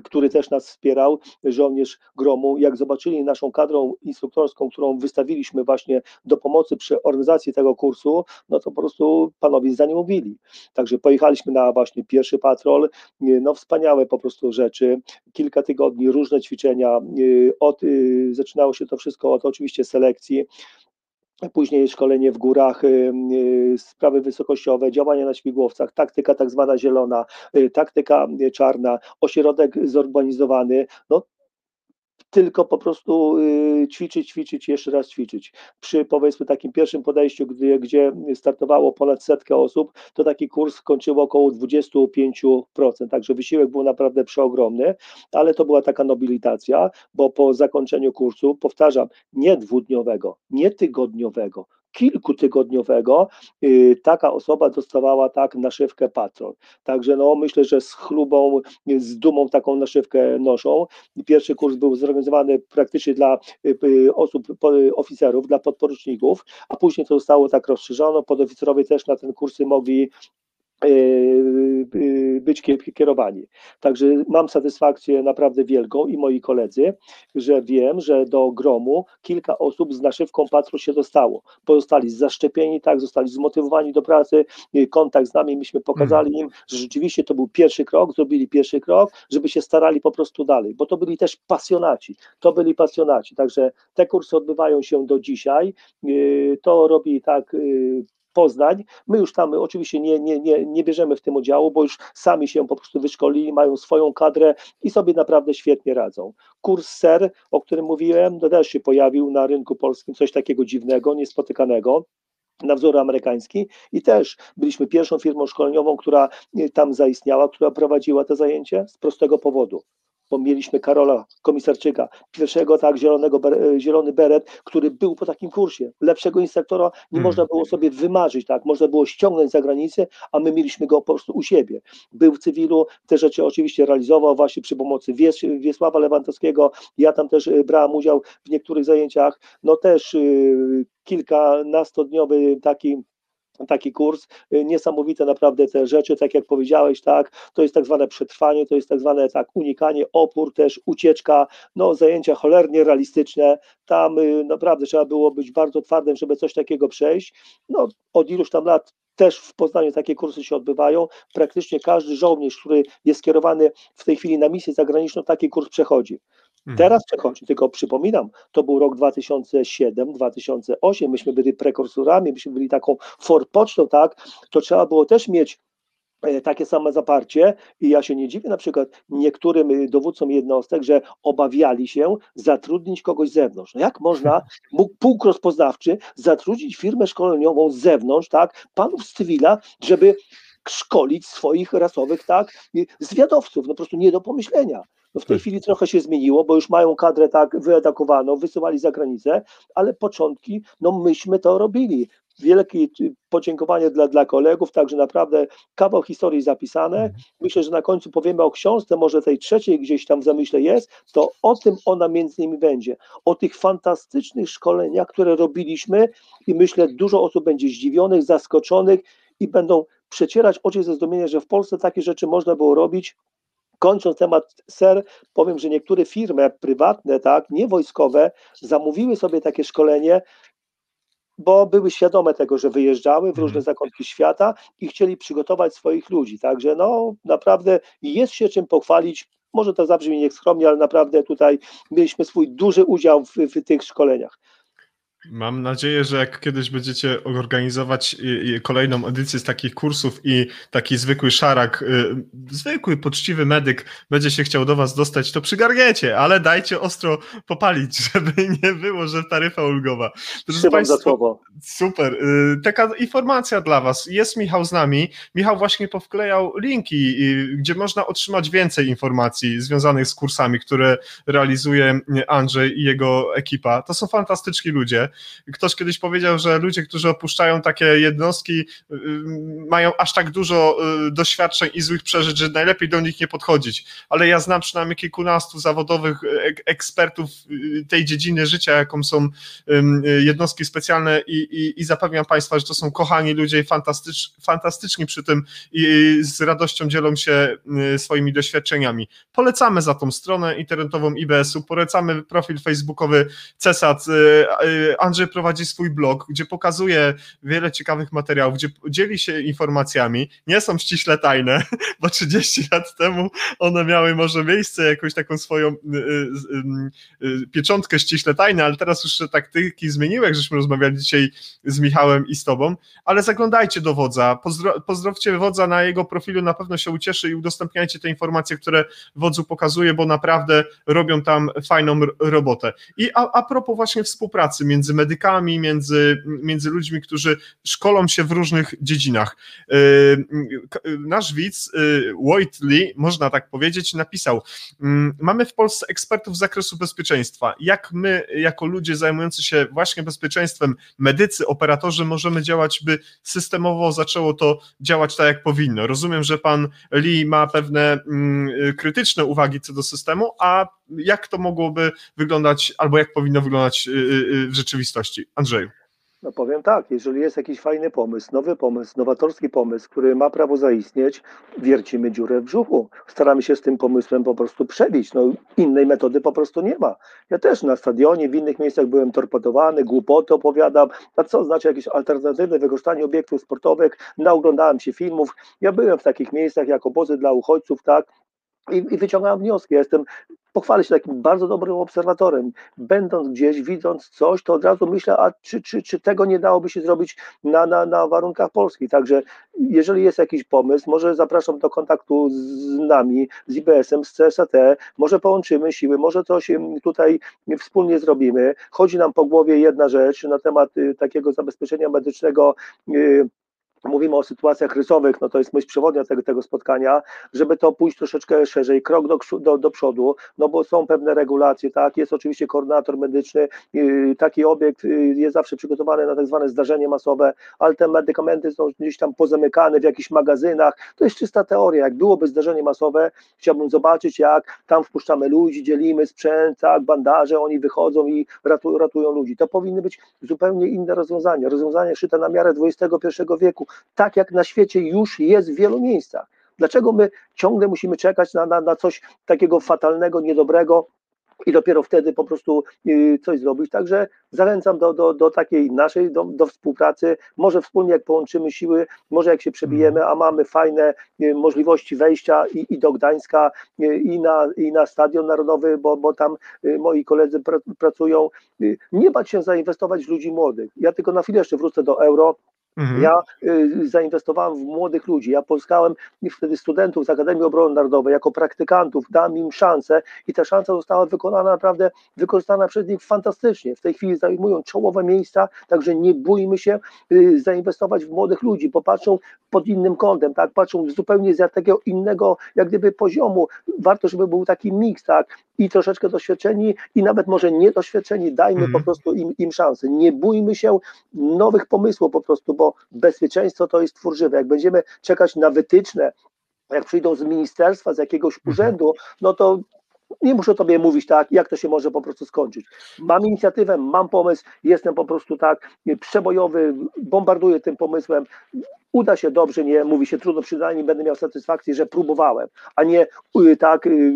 który też nas wspierał, żołnierz gromu, jak zobaczyli naszą kadrą instruktorską, którą wystawiliśmy właśnie do pomocy przy organizacji tego kursu, no to po prostu panowie zaniemowili. Także pojechaliśmy na właśnie pierwszy patrol, no wspaniałe po prostu rzeczy, kilka tygodni, różne ćwiczenia, od, zaczynało się to wszystko od oczywiście selekcji, Później szkolenie w górach, sprawy wysokościowe, działania na śmigłowcach, taktyka tak zwana zielona, taktyka czarna, ośrodek zorganizowany. No, tylko po prostu ćwiczyć, ćwiczyć, jeszcze raz ćwiczyć. Przy powiedzmy takim pierwszym podejściu, gdzie, gdzie startowało ponad setkę osób, to taki kurs kończyło około 25%, także wysiłek był naprawdę przeogromny, ale to była taka nobilitacja, bo po zakończeniu kursu, powtarzam, nie dwudniowego, nie tygodniowego, kilkutygodniowego taka osoba dostawała tak naszywkę patron. Także no myślę, że z chlubą, z dumą taką naszywkę noszą. Pierwszy kurs był zorganizowany praktycznie dla osób, oficerów, dla podporuczników, a później to zostało tak rozszerzono, podoficerowie też na ten kursy mogli być kierowani. Także mam satysfakcję naprawdę wielką i moi koledzy, że wiem, że do gromu kilka osób z naszywką patrol się dostało. Pozostali zaszczepieni, tak, zostali zmotywowani do pracy, kontakt z nami, myśmy pokazali im, że rzeczywiście to był pierwszy krok, zrobili pierwszy krok, żeby się starali po prostu dalej, bo to byli też pasjonaci, to byli pasjonaci, także te kursy odbywają się do dzisiaj, yy, to robi tak Poznań. My już tam oczywiście nie, nie, nie, nie bierzemy w tym udziału, bo już sami się po prostu wyszkolili, mają swoją kadrę i sobie naprawdę świetnie radzą. Kurs SER, o którym mówiłem, też się pojawił na rynku polskim, coś takiego dziwnego, niespotykanego na wzór amerykański i też byliśmy pierwszą firmą szkoleniową, która tam zaistniała, która prowadziła te zajęcie z prostego powodu bo mieliśmy Karola Komisarczyka, pierwszego tak zielonego, zielony beret, który był po takim kursie. Lepszego instruktora nie hmm. można było sobie wymarzyć, tak, można było ściągnąć za granicę, a my mieliśmy go po prostu u siebie. Był w cywilu, te rzeczy oczywiście realizował właśnie przy pomocy Wies, Wiesława Lewandowskiego, ja tam też y, brałem udział w niektórych zajęciach, no też yy, kilkunastodniowy taki taki kurs, y, niesamowite naprawdę te rzeczy, tak jak powiedziałeś, tak, to jest tak zwane przetrwanie, to jest tak zwane tak unikanie, opór też, ucieczka, no zajęcia cholernie realistyczne, tam y, naprawdę trzeba było być bardzo twardym, żeby coś takiego przejść, no od iluś tam lat też w Poznaniu takie kursy się odbywają. Praktycznie każdy żołnierz, który jest skierowany w tej chwili na misję zagraniczną, taki kurs przechodzi. Mhm. Teraz przechodzi, tylko przypominam, to był rok 2007-2008, myśmy byli prekursorami, myśmy byli taką forpocztą, tak, to trzeba było też mieć e, takie same zaparcie i ja się nie dziwię na przykład niektórym y, dowódcom jednostek, że obawiali się zatrudnić kogoś z zewnątrz. No jak można, mógł pułk rozpoznawczy zatrudnić firmę szkoleniową z zewnątrz, tak, panów z cywila, żeby szkolić swoich rasowych, tak, zwiadowców, no po prostu nie do pomyślenia. No w tej chwili trochę się zmieniło, bo już mają kadrę tak wyedakowaną, wysyłali za granicę, ale początki, no myśmy to robili. Wielkie podziękowanie dla, dla kolegów, także naprawdę kawał historii zapisane. Mhm. Myślę, że na końcu powiemy o książce, może tej trzeciej gdzieś tam w zamyśle jest, to o tym ona między innymi będzie. O tych fantastycznych szkoleniach, które robiliśmy i myślę, dużo osób będzie zdziwionych, zaskoczonych i będą przecierać oczy ze zdumienia, że w Polsce takie rzeczy można było robić Kończąc temat SER, powiem, że niektóre firmy prywatne, tak, nie wojskowe, zamówiły sobie takie szkolenie, bo były świadome tego, że wyjeżdżały w różne mhm. zakątki świata i chcieli przygotować swoich ludzi. Także no naprawdę jest się czym pochwalić. Może to zabrzmi nieskromnie, ale naprawdę tutaj mieliśmy swój duży udział w, w tych szkoleniach. Mam nadzieję, że jak kiedyś będziecie organizować kolejną edycję z takich kursów i taki zwykły szarak, y, zwykły, poczciwy medyk będzie się chciał do was dostać, to przygarniecie, ale dajcie ostro popalić, żeby nie było, że taryfa ulgowa. Proszę Państwa, za słowo. Super. Y, taka informacja dla was. Jest Michał z nami. Michał właśnie powklejał linki, gdzie można otrzymać więcej informacji związanych z kursami, które realizuje Andrzej i jego ekipa. To są fantastyczni ludzie. Ktoś kiedyś powiedział, że ludzie, którzy opuszczają takie jednostki, y, y, mają aż tak dużo y, doświadczeń i złych przeżyć, że najlepiej do nich nie podchodzić. Ale ja znam przynajmniej kilkunastu zawodowych ekspertów tej dziedziny życia, jaką są jednostki specjalne i, i, i zapewniam Państwa, że to są kochani ludzie i fantastycz, fantastyczni przy tym i z radością dzielą się swoimi doświadczeniami. Polecamy za tą stronę internetową IBS-u, polecamy profil facebookowy CESAT, Andrzej prowadzi swój blog, gdzie pokazuje wiele ciekawych materiałów, gdzie dzieli się informacjami. Nie są ściśle tajne, bo 30 lat temu one miały może miejsce, jakąś taką swoją y, y, y, pieczątkę ściśle tajne, ale teraz już te taktyki zmieniły, jak żeśmy rozmawiali dzisiaj z Michałem i z tobą, ale zaglądajcie do wodza, pozdro, pozdrowcie wodza na jego profilu, na pewno się ucieszy i udostępniajcie te informacje, które wodzu pokazuje, bo naprawdę robią tam fajną robotę. I a, a propos właśnie współpracy między między medykami, między, między ludźmi, którzy szkolą się w różnych dziedzinach. Nasz widz, Wojt Lee, można tak powiedzieć, napisał: mm, Mamy w Polsce ekspertów z zakresu bezpieczeństwa. Jak my, jako ludzie zajmujący się właśnie bezpieczeństwem, medycy, operatorzy, możemy działać, by systemowo zaczęło to działać tak, jak powinno? Rozumiem, że pan Lee ma pewne mm, krytyczne uwagi co do systemu, a jak to mogłoby wyglądać, albo jak powinno wyglądać y, y, y, w rzeczywistości? Andrzeju. No powiem tak, jeżeli jest jakiś fajny pomysł, nowy pomysł, nowatorski pomysł, który ma prawo zaistnieć, wiercimy dziurę w brzuchu. Staramy się z tym pomysłem po prostu przebić. No innej metody po prostu nie ma. Ja też na stadionie, w innych miejscach byłem torpedowany, głupoty opowiadam. A co znaczy jakieś alternatywne wykorzystanie obiektów sportowych? Naoglądałem się filmów. Ja byłem w takich miejscach jak obozy dla uchodźców, tak, i, i wyciągałem wnioski. Ja jestem pochwalę się takim bardzo dobrym obserwatorem. Będąc gdzieś, widząc coś, to od razu myślę, a czy, czy, czy tego nie dałoby się zrobić na, na, na warunkach polskich. Także jeżeli jest jakiś pomysł, może zapraszam do kontaktu z nami, z IBS-em, z CSAT, może połączymy siły, może coś tutaj wspólnie zrobimy. Chodzi nam po głowie jedna rzecz na temat y, takiego zabezpieczenia medycznego y, mówimy o sytuacjach rysowych, no to jest myśl przewodnia tego, tego spotkania, żeby to pójść troszeczkę szerzej, krok do, do, do przodu, no bo są pewne regulacje, tak, jest oczywiście koordynator medyczny, yy, taki obiekt yy, jest zawsze przygotowany na tak zwane zdarzenie masowe, ale te medykamenty są gdzieś tam pozamykane w jakichś magazynach, to jest czysta teoria, jak byłoby zdarzenie masowe, chciałbym zobaczyć jak tam wpuszczamy ludzi, dzielimy sprzęt, tak, bandaże, oni wychodzą i ratują, ratują ludzi, to powinny być zupełnie inne rozwiązania, rozwiązania szyte na miarę XXI wieku, tak jak na świecie już jest w wielu miejscach. Dlaczego my ciągle musimy czekać na, na, na coś takiego fatalnego, niedobrego, i dopiero wtedy po prostu y, coś zrobić. Także zachęcam do, do, do takiej naszej, do, do współpracy. Może wspólnie jak połączymy siły, może jak się przebijemy, a mamy fajne y, możliwości wejścia i, i do Gdańska, y, i na, i na Stadion Narodowy, bo, bo tam moi koledzy pracują. Nie bać się zainwestować w ludzi młodych. Ja tylko na chwilę jeszcze wrócę do euro. Mhm. Ja y, zainwestowałem w młodych ludzi, ja pozyskałem wtedy studentów z Akademii Obrony Narodowej jako praktykantów, dałem im szansę i ta szansa została wykonana naprawdę, wykorzystana przez nich fantastycznie. W tej chwili zajmują czołowe miejsca, także nie bójmy się y, zainwestować w młodych ludzi, popatrzą pod innym kątem, tak, patrzą zupełnie z takiego innego, jak gdyby poziomu. Warto, żeby był taki miks, tak, i troszeczkę doświadczeni i nawet może niedoświadczeni, dajmy mhm. po prostu im, im szansę. Nie bójmy się nowych pomysłów po prostu, bo bezpieczeństwo to jest twór żywy. Jak będziemy czekać na wytyczne, jak przyjdą z ministerstwa, z jakiegoś mhm. urzędu, no to nie muszę tobie mówić tak, jak to się może po prostu skończyć. Mam inicjatywę, mam pomysł, jestem po prostu tak przebojowy, bombarduję tym pomysłem. Uda się dobrze, nie mówi się trudno, przynajmniej będę miał satysfakcję, że próbowałem, a nie y, tak y,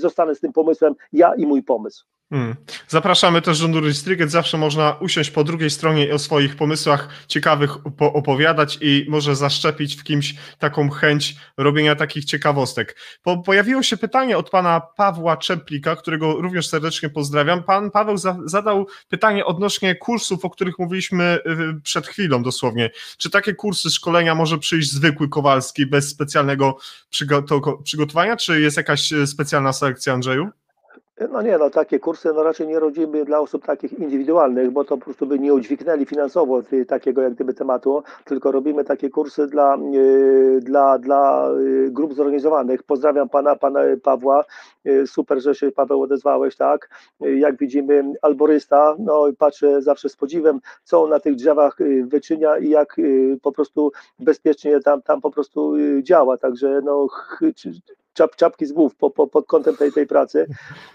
zostanę z tym pomysłem ja i mój pomysł. Hmm. Zapraszamy też do Nurystryget. Zawsze można usiąść po drugiej stronie i o swoich pomysłach ciekawych opowiadać i może zaszczepić w kimś taką chęć robienia takich ciekawostek. Po, pojawiło się pytanie od pana Pawła Czeplika, którego również serdecznie pozdrawiam. Pan Paweł za, zadał pytanie odnośnie kursów, o których mówiliśmy y, przed chwilą dosłownie. Czy takie kursy szkolenia może przyjść zwykły Kowalski bez specjalnego przygotowania, czy jest jakaś y, specjalna selekcja, Andrzeju? No nie, no takie kursy no raczej nie rodzimy dla osób takich indywidualnych, bo to po prostu by nie udźwignęli finansowo takiego jak gdyby tematu, tylko robimy takie kursy dla, yy, dla, dla yy, grup zorganizowanych. Pozdrawiam pana, pana Pawła, yy, super, że się Paweł odezwałeś, tak. Jak widzimy alborysta, no patrzę zawsze z podziwem, co on na tych drzewach wyczynia i jak po prostu bezpiecznie tam, tam po prostu działa, także no czap, czapki z głów po, po, pod kątem tej, tej pracy,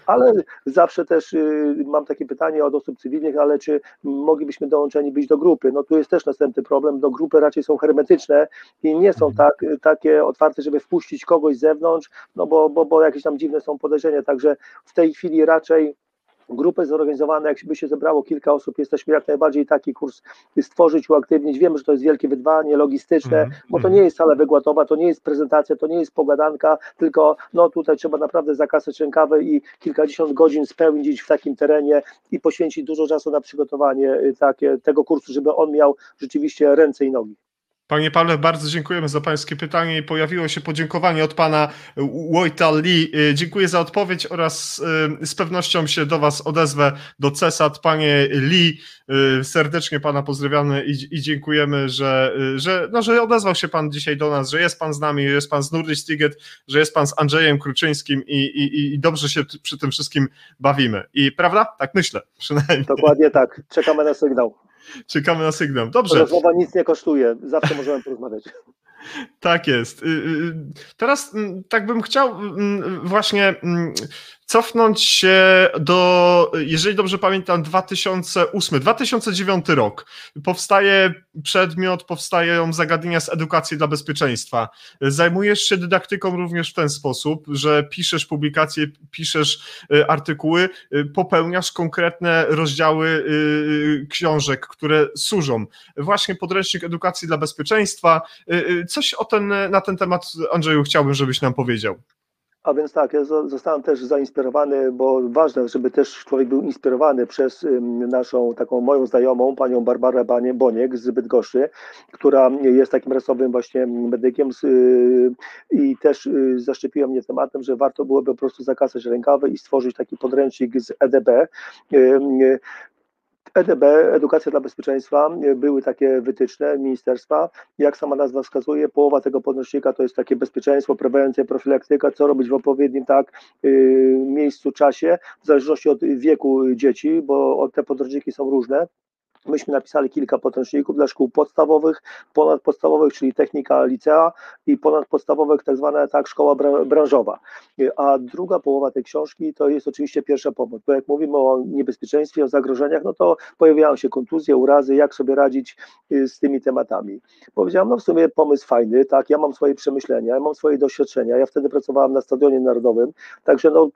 ale zawsze też y, mam takie pytanie od osób cywilnych, ale czy moglibyśmy dołączeni być do grupy? No tu jest też następny problem, do grupy raczej są hermetyczne i nie są tak, takie otwarte, żeby wpuścić kogoś z zewnątrz, no bo, bo, bo jakieś tam dziwne są podejrzenia, także w tej chwili raczej grupy zorganizowane, jakby się zebrało kilka osób, jesteśmy jak najbardziej taki kurs stworzyć, uaktywnić. Wiemy, że to jest wielkie wyzwanie logistyczne, mm, bo to mm. nie jest sala wygładowa, to nie jest prezentacja, to nie jest pogadanka, tylko no tutaj trzeba naprawdę zakasać rękawy i kilkadziesiąt godzin spełnić w takim terenie i poświęcić dużo czasu na przygotowanie y, takie, tego kursu, żeby on miał rzeczywiście ręce i nogi. Panie Pawle, bardzo dziękujemy za Pańskie pytanie i pojawiło się podziękowanie od Pana Wojta Lee. Dziękuję za odpowiedź oraz z pewnością się do Was odezwę do CESAT. Panie Lee, serdecznie Pana pozdrawiamy i, dziękujemy, że, że, no, że odezwał się Pan dzisiaj do nas, że jest Pan z nami, jest Pan z Nordic Ticket, że jest Pan z Andrzejem Kruczyńskim i, i, i dobrze się przy tym wszystkim bawimy. I prawda? Tak myślę przynajmniej. Dokładnie tak. Czekamy na sygnał. Czekamy na sygnał. Dobrze. Rozmowa nic nie kosztuje. Zawsze możemy porozmawiać. Tak jest. Y, y, teraz mm, tak bym chciał mm, właśnie mm, cofnąć się do, jeżeli dobrze pamiętam, 2008, 2009 rok. Powstaje przedmiot, powstają zagadnienia z edukacji dla bezpieczeństwa. Zajmujesz się dydaktyką również w ten sposób, że piszesz publikacje, piszesz y, artykuły, popełniasz konkretne rozdziały książek, które służą. Właśnie podręcznik edukacji dla bezpieczeństwa, coś o ten, na ten temat, Andrzeju, chciałbym, żebyś nam powiedział. A więc tak, ja zostałem też zainspirowany, bo ważne, żeby też człowiek był inspirowany przez naszą taką moją znajomą, panią Barbarę Boniek z Bydgoszczy, która jest takim rasowym właśnie medykiem y, i też y, zaszczepiła mnie tematem, że warto byłoby po prostu zakasać rękawy i stworzyć taki podręcznik z EDB, EDB, Edukacja dla Bezpieczeństwa, były takie wytyczne ministerstwa. Jak sama nazwa wskazuje, połowa tego podnośnika to jest takie bezpieczeństwo, prewencja, profilaktyka, co robić w odpowiednim tak yy, miejscu, czasie, w zależności od wieku dzieci, bo te podręczniki są różne. Myśmy napisali kilka podręczników dla szkół podstawowych, ponadpodstawowych, czyli technika licea i ponadpodstawowych, tak zwana tak, szkoła branżowa. A druga połowa tej książki to jest oczywiście pierwsza pomoc, bo jak mówimy o niebezpieczeństwie, o zagrożeniach, no to pojawiają się kontuzje, urazy, jak sobie radzić y, z tymi tematami. Powiedziałam, no w sumie pomysł fajny, tak, ja mam swoje przemyślenia, ja mam swoje doświadczenia, ja wtedy pracowałam na Stadionie Narodowym, także no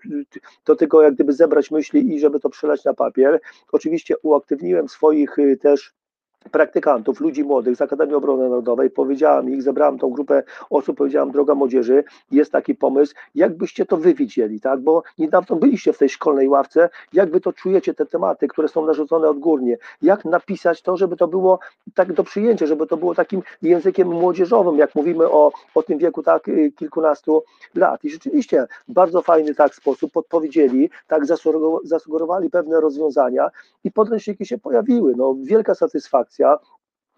to tylko jak gdyby zebrać myśli i żeby to przelać na papier. Oczywiście uaktywniłem swoich też praktykantów, ludzi młodych z Akademii Obrony Narodowej, powiedziałam ich, zebrałam tą grupę osób, powiedziałam, droga młodzieży, jest taki pomysł, jak byście to wy widzieli, tak, bo niedawno byliście w tej szkolnej ławce, jak wy to czujecie, te tematy, które są narzucone odgórnie, jak napisać to, żeby to było tak do przyjęcia, żeby to było takim językiem młodzieżowym, jak mówimy o, o tym wieku tak y, kilkunastu lat? I rzeczywiście bardzo fajny tak sposób podpowiedzieli, tak zasugerowali pewne rozwiązania i podręczniki się pojawiły, no wielka satysfakcja, akcja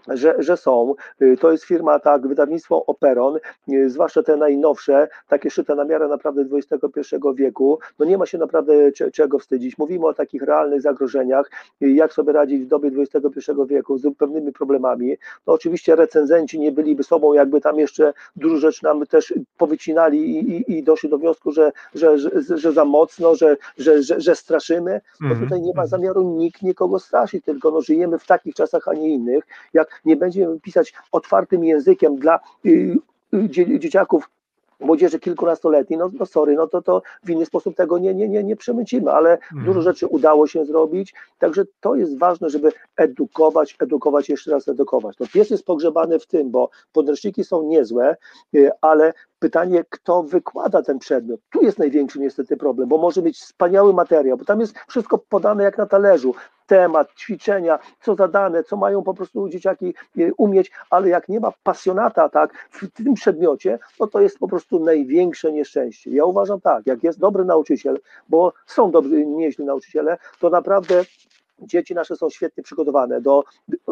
że, że są. Y, to jest firma, tak, wydawnictwo Operon, y, zwłaszcza te najnowsze, takie szyte na miarę naprawdę XXI wieku. No nie ma się naprawdę czego wstydzić. Mówimy o takich realnych zagrożeniach, y, jak sobie radzić w dobie XXI wieku z pewnymi problemami. No oczywiście recenzenci nie byliby sobą, jakby tam jeszcze dużo rzeczy nam też powycinali i, i, i doszli do wniosku, że, że, że, że za mocno, że, że, że, że straszymy. No tutaj nie ma mhm. zamiaru nikt nikogo straszyć, tylko no, żyjemy w takich czasach, a nie innych. Jak nie będziemy pisać otwartym językiem dla y, y, dzieciaków młodzieży kilkunastoletniej, no, no sorry, no to, to w inny sposób tego nie, nie, nie, nie przemycimy, ale mm. dużo rzeczy udało się zrobić, także to jest ważne, żeby edukować, edukować, jeszcze raz edukować. No pies jest pogrzebany w tym, bo podręczniki są niezłe, y, ale pytanie, kto wykłada ten przedmiot. Tu jest największy niestety problem, bo może mieć wspaniały materiał, bo tam jest wszystko podane jak na talerzu. Temat, ćwiczenia, co zadane, co mają po prostu dzieciaki e, umieć, ale jak nie ma pasjonata tak, w tym przedmiocie, no to jest po prostu największe nieszczęście. Ja uważam tak, jak jest dobry nauczyciel, bo są dobrzy, nieźli nauczyciele, to naprawdę dzieci nasze są świetnie przygotowane do,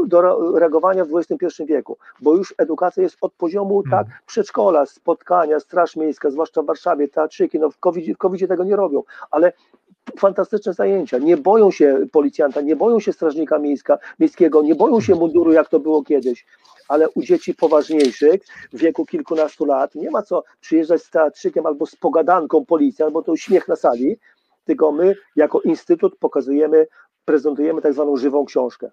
do reagowania w XXI wieku, bo już edukacja jest od poziomu hmm. tak przedszkola, spotkania, straż miejska, zwłaszcza w Warszawie, teatrzyki, no w COVID, w COVID tego nie robią, ale fantastyczne zajęcia, nie boją się policjanta, nie boją się strażnika miejska, miejskiego, nie boją się munduru, jak to było kiedyś, ale u dzieci poważniejszych w wieku kilkunastu lat nie ma co przyjeżdżać z teatrzykiem albo z pogadanką policji, albo to śmiech na sali, tylko my jako instytut pokazujemy prezentujemy tak zwaną żywą książkę.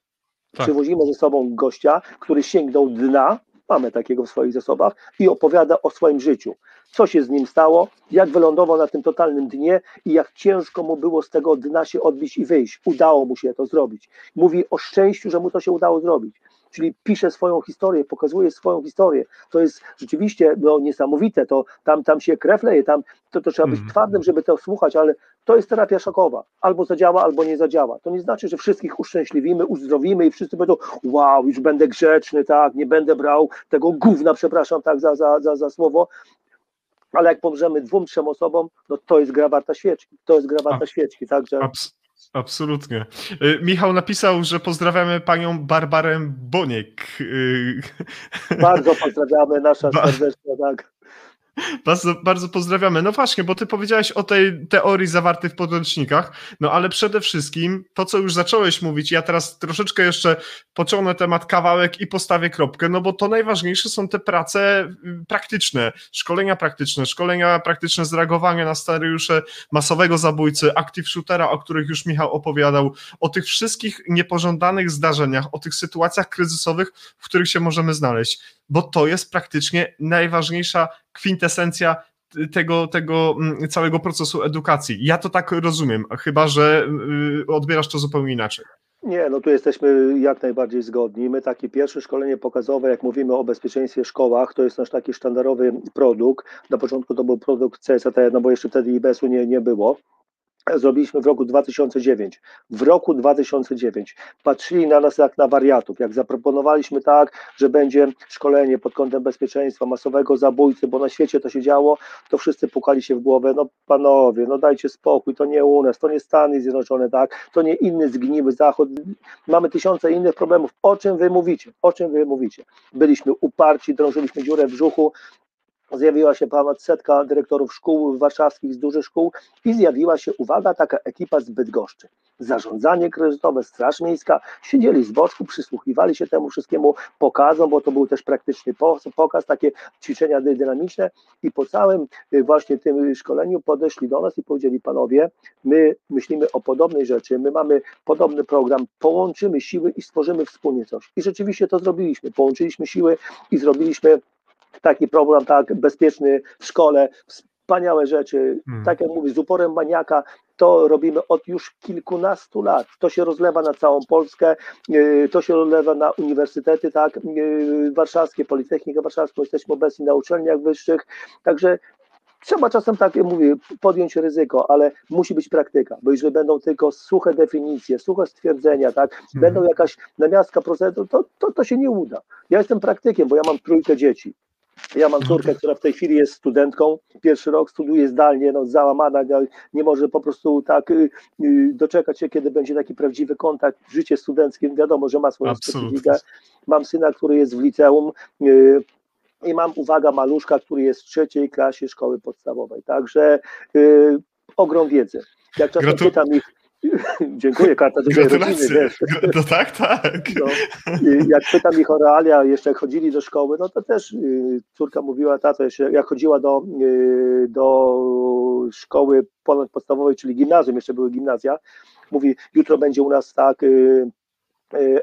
Tak. Przywozimy ze sobą gościa, który sięgnął dna, mamy takiego w swoich zasobach, i opowiada o swoim życiu. Co się z nim stało, jak wylądował na tym totalnym dnie i jak ciężko mu było z tego dna się odbić i wyjść. Udało mu się to zrobić. Mówi o szczęściu, że mu to się udało zrobić. Czyli pisze swoją historię, pokazuje swoją historię. To jest rzeczywiście no, niesamowite, to tam, tam się krew leje, tam to, to trzeba być Mhm. twardym, żeby to słuchać, ale to jest terapia szokowa. Albo zadziała, albo nie zadziała. To nie znaczy, że wszystkich uszczęśliwimy, uzdrowimy i wszyscy będą, wow, już będę grzeczny, tak, nie będę brał tego gówna, przepraszam tak za, za, za, za słowo, ale jak pomrzemy dwóm, trzem osobom, no to jest gra warta świeczki, to jest gra warta A- świeczki, także Abs- absolutnie. Y, Michał napisał, że pozdrawiamy panią Barbarę Boniek. Y, bardzo pozdrawiamy, nasza Ba- serdeczna, tak. Bardzo, bardzo pozdrawiamy. No właśnie, bo ty powiedziałeś o tej teorii zawartej w podręcznikach, no ale przede wszystkim to, co już zacząłeś mówić, ja teraz troszeczkę jeszcze pociągnę temat kawałek i postawię kropkę, no bo to najważniejsze są te prace y, praktyczne, szkolenia praktyczne, szkolenia praktyczne z reagowania na scenariusze masowego zabójcy, active shootera, o których już Michał opowiadał, o tych wszystkich niepożądanych zdarzeniach, o tych sytuacjach kryzysowych, w których się możemy znaleźć, bo to jest praktycznie najważniejsza kwintesencja tego, tego mm, całego procesu edukacji. Ja to tak rozumiem, chyba że y, odbierasz to zupełnie inaczej. Nie, no tu jesteśmy jak najbardziej zgodni. My takie pierwsze szkolenie pokazowe, jak mówimy o bezpieczeństwie w szkołach, to jest nasz taki sztandarowy produkt. Na początku to był produkt CSAT, no bo jeszcze wtedy IBS-u nie, nie było. Zrobiliśmy w roku 2009. W roku 2009 patrzyli na nas jak na wariatów. Jak zaproponowaliśmy tak, że będzie szkolenie pod kątem bezpieczeństwa masowego zabójcy, bo na świecie to się działo, to wszyscy pukali się w głowę. No panowie, no dajcie spokój, to nie u nas, to nie Stany Zjednoczone, tak, to nie inny zgniły Zachód. Mamy tysiące innych problemów. O czym wy mówicie? O czym wy mówicie? Byliśmy uparci, drążyliśmy dziurę w brzuchu, zjawiła się ponad setka dyrektorów szkół warszawskich z dużych szkół i zjawiła się, uwaga, taka ekipa z Bydgoszczy. Zarządzanie kredytowe, Straż Miejska, siedzieli z boczku, przysłuchiwali się temu wszystkiemu pokazom, bo to był też praktyczny po- pokaz, takie ćwiczenia dy- dynamiczne i po całym y, właśnie tym szkoleniu podeszli do nas i powiedzieli, panowie, my myślimy o podobnej rzeczy, my mamy podobny program, połączymy siły i stworzymy wspólnie coś. I rzeczywiście to zrobiliśmy, połączyliśmy siły i zrobiliśmy taki program, tak, bezpieczny w szkole, wspaniałe rzeczy, Hmm. tak jak mówię, z uporem maniaka, to robimy od już kilkunastu lat. To się rozlewa na całą Polskę, yy, to się rozlewa na uniwersytety, tak, yy, warszawskie, Politechnika Warszawską, jesteśmy obecni na uczelniach wyższych, także trzeba czasem, tak jak mówię, podjąć ryzyko, ale musi być praktyka, bo jeżeli będą tylko suche definicje, suche stwierdzenia, tak, będą jakaś namiastka procedur, to, to, to się nie uda. Ja jestem praktykiem, bo ja mam trójkę dzieci. Ja mam córkę, która w tej chwili jest studentką, pierwszy rok studiuje zdalnie, no załamana, no, nie może po prostu tak y, y, doczekać się, kiedy będzie taki prawdziwy kontakt, życie studenckie, wiadomo, że ma swoją specyfikę. Mam syna, który jest w liceum y, i mam, uwaga, maluszka, który jest w trzeciej klasie szkoły podstawowej, także y, ogrom wiedzy. Jak czasem Gratu- pytam ich, dziękuję, karta dużej rodziny, wiesz, No tak, tak. no, jak pytam ich o realia, jeszcze jak chodzili do szkoły, no to też y, córka mówiła, tato, jeszcze jak chodziła do, y, do szkoły ponadpodstawowej, czyli gimnazjum, jeszcze były gimnazja, mówi, jutro będzie u nas tak y,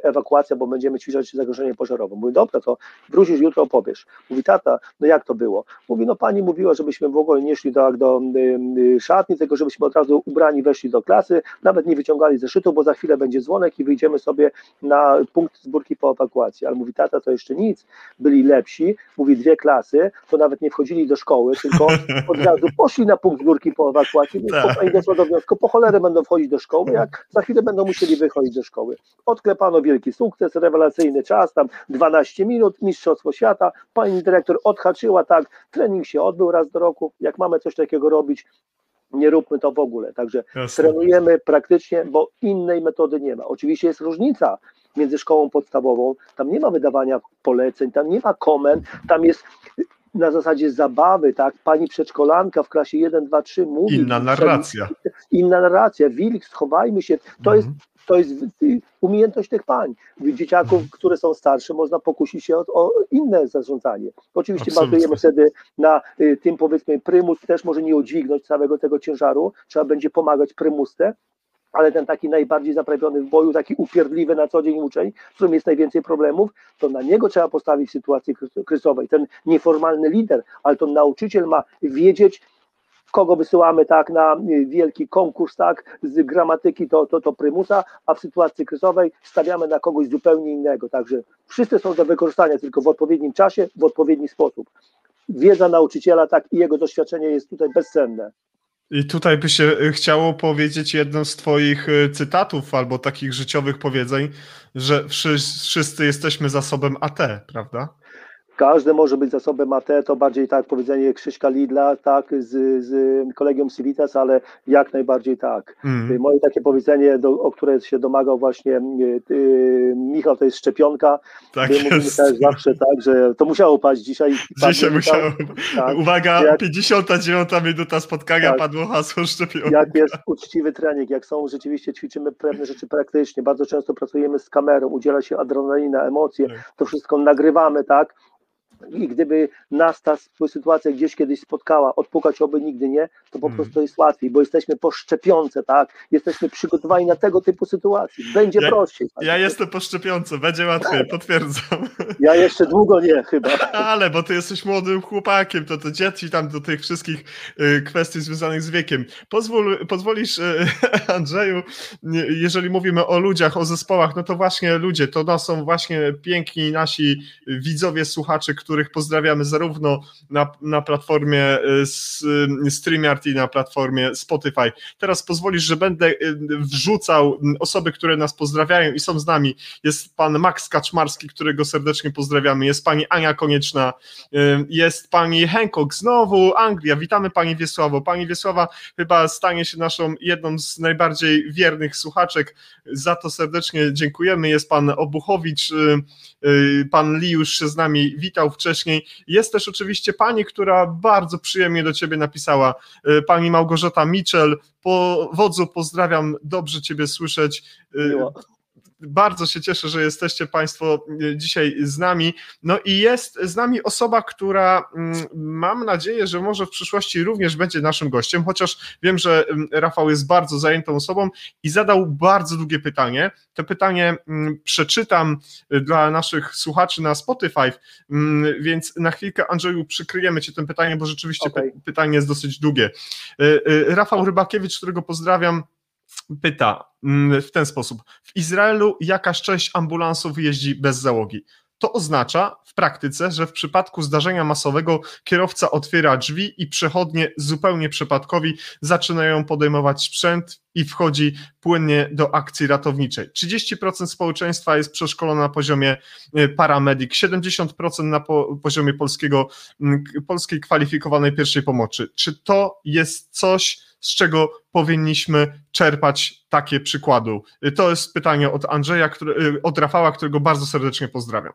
ewakuacja, bo będziemy ćwiczyć zagrożenie pożarowe. Mówi, dobra, to wrócisz jutro, opowiesz. Mówi, tata, no jak to było? Mówi, no pani mówiła, żebyśmy w ogóle nie szli do, do y, y, szatni, tylko żebyśmy od razu ubrani weszli do klasy, nawet nie wyciągali zeszytu, bo za chwilę będzie dzwonek i wyjdziemy sobie na punkt zbiórki po ewakuacji. Ale mówi, tata, to jeszcze nic, byli lepsi, mówi, dwie klasy, to nawet nie wchodzili do szkoły, tylko od razu poszli na punkt zbiórki po ewakuacji, Tak. pani doszła do wniosku, po cholerę będą wchodzić do szkoły, jak za chwilę będą musieli wychodzić ze szkoły. Odklepano wielki sukces, rewelacyjny czas, tam 12 minut, mistrzostwo świata, pani dyrektor odhaczyła, tak, trening się odbył raz do roku, jak mamy coś takiego robić, nie róbmy to w ogóle, także Jasne. trenujemy praktycznie, bo innej metody nie ma. Oczywiście jest różnica między szkołą podstawową, tam nie ma wydawania poleceń, tam nie ma komend, tam jest na zasadzie zabawy, tak, pani przedszkolanka w klasie 1, 2, 3 mówi. Inna narracja. Inna narracja, wilk, schowajmy się, to jest Mhm. To jest umiejętność tych pań. Dzieciaków, które są starsze, można pokusić się o, o inne zarządzanie. Oczywiście Absolutnie. bazujemy wtedy na y, tym, powiedzmy, prymus też może nie udźwignąć całego tego ciężaru, trzeba będzie pomagać prymusce, ale ten taki najbardziej zaprawiony w boju, taki upierdliwy na co dzień uczeń, z którym jest najwięcej problemów, to na niego trzeba postawić w sytuacji kryzysowej. Ten nieformalny lider, ale to nauczyciel ma wiedzieć, kogo wysyłamy tak na wielki konkurs tak z gramatyki to, to, to prymusa, a w sytuacji kryzysowej stawiamy na kogoś zupełnie innego. Także wszyscy są do wykorzystania tylko w odpowiednim czasie, w odpowiedni sposób. Wiedza nauczyciela tak i jego doświadczenie jest tutaj bezcenne. I tutaj by się y, chciało powiedzieć jedną z Twoich y, cytatów albo takich życiowych powiedzeń, że wszyscy jesteśmy zasobem AT, prawda? Każdy może być zasobem AT, to bardziej tak powiedzenie Krzyśka Lidla, tak, z, z kolegium Civitas, ale jak najbardziej tak. Mm. Moje takie powiedzenie, do, o które się domagał właśnie y, Michał, to jest szczepionka. Tak jest. też zawsze tak, że to musiało paść dzisiaj. Dzisiaj musiało. Tak, Uwaga, jak, 59 minuta spotkania, tak, padło hasło szczepionka. Jak jest uczciwy trening, jak są, rzeczywiście ćwiczymy pewne rzeczy praktycznie, bardzo często pracujemy z kamerą, udziela się adrenalina, emocje, tak. to wszystko nagrywamy, tak, i gdyby nas ta sytuacja gdzieś kiedyś spotkała, odpukać oby nigdy nie, to po hmm. prostu jest łatwiej, bo jesteśmy po szczepionce, tak? Jesteśmy przygotowani na tego typu sytuacji. Będzie ja, prościej. Tak? Ja jestem po szczepionce, będzie łatwiej, tak. potwierdzam. Ja jeszcze długo nie chyba. Ale, bo ty jesteś młodym chłopakiem, to to dzieci tam do tych wszystkich y, kwestii związanych z wiekiem. Pozwól, pozwolisz, y, Andrzeju, jeżeli mówimy o ludziach, o zespołach, no to właśnie ludzie, to są właśnie piękni nasi widzowie, słuchacze, których pozdrawiamy zarówno na, na platformie y, StreamYard i na platformie Spotify. Teraz pozwolisz, że będę y, wrzucał osoby, które nas pozdrawiają i są z nami. Jest pan Max Kaczmarski, którego serdecznie pozdrawiamy, jest pani Ania Konieczna, y, jest pani Hancock, znowu Anglia, witamy pani Wiesławo. Pani Wiesława chyba stanie się naszą jedną z najbardziej wiernych słuchaczek, za to serdecznie dziękujemy. Jest pan Obuchowicz, pan Li już się z nami witał wcześniej. Jest też oczywiście pani, która bardzo przyjemnie do ciebie napisała, y, pani Małgorzata Mitchell. Po wodzu pozdrawiam, dobrze ciebie słyszeć. Y, Miło bardzo się cieszę, że jesteście Państwo e, dzisiaj z nami. No i jest z nami osoba, która mm, mam nadzieję, że może w przyszłości również będzie naszym gościem, chociaż wiem, że mm, Rafał jest bardzo zajętą osobą i zadał bardzo długie pytanie. To pytanie mm, przeczytam e, dla naszych słuchaczy na Spotify, więc na chwilkę, Andrzeju, przykryjemy Cię tym pytaniem, bo rzeczywiście okay. pytanie jest dosyć długie. E, Rafał Rybakiewicz, którego pozdrawiam, pyta mm, w ten sposób. W Izraelu jakaś część ambulansów jeździ bez załogi. To oznacza w praktyce, że w przypadku zdarzenia masowego kierowca otwiera drzwi i przechodnie zupełnie przypadkowi zaczynają podejmować sprzęt i wchodzi płynnie do akcji ratowniczej. 30% społeczeństwa jest przeszkolone na poziomie e, paramedyk, 70% na poziomie polskiego, polskiej kwalifikowanej pierwszej pomocy. Czy to jest coś, z czego powinniśmy czerpać takie przykłady? To jest pytanie od Andrzeja, który, od Rafała, którego bardzo serdecznie pozdrawiam.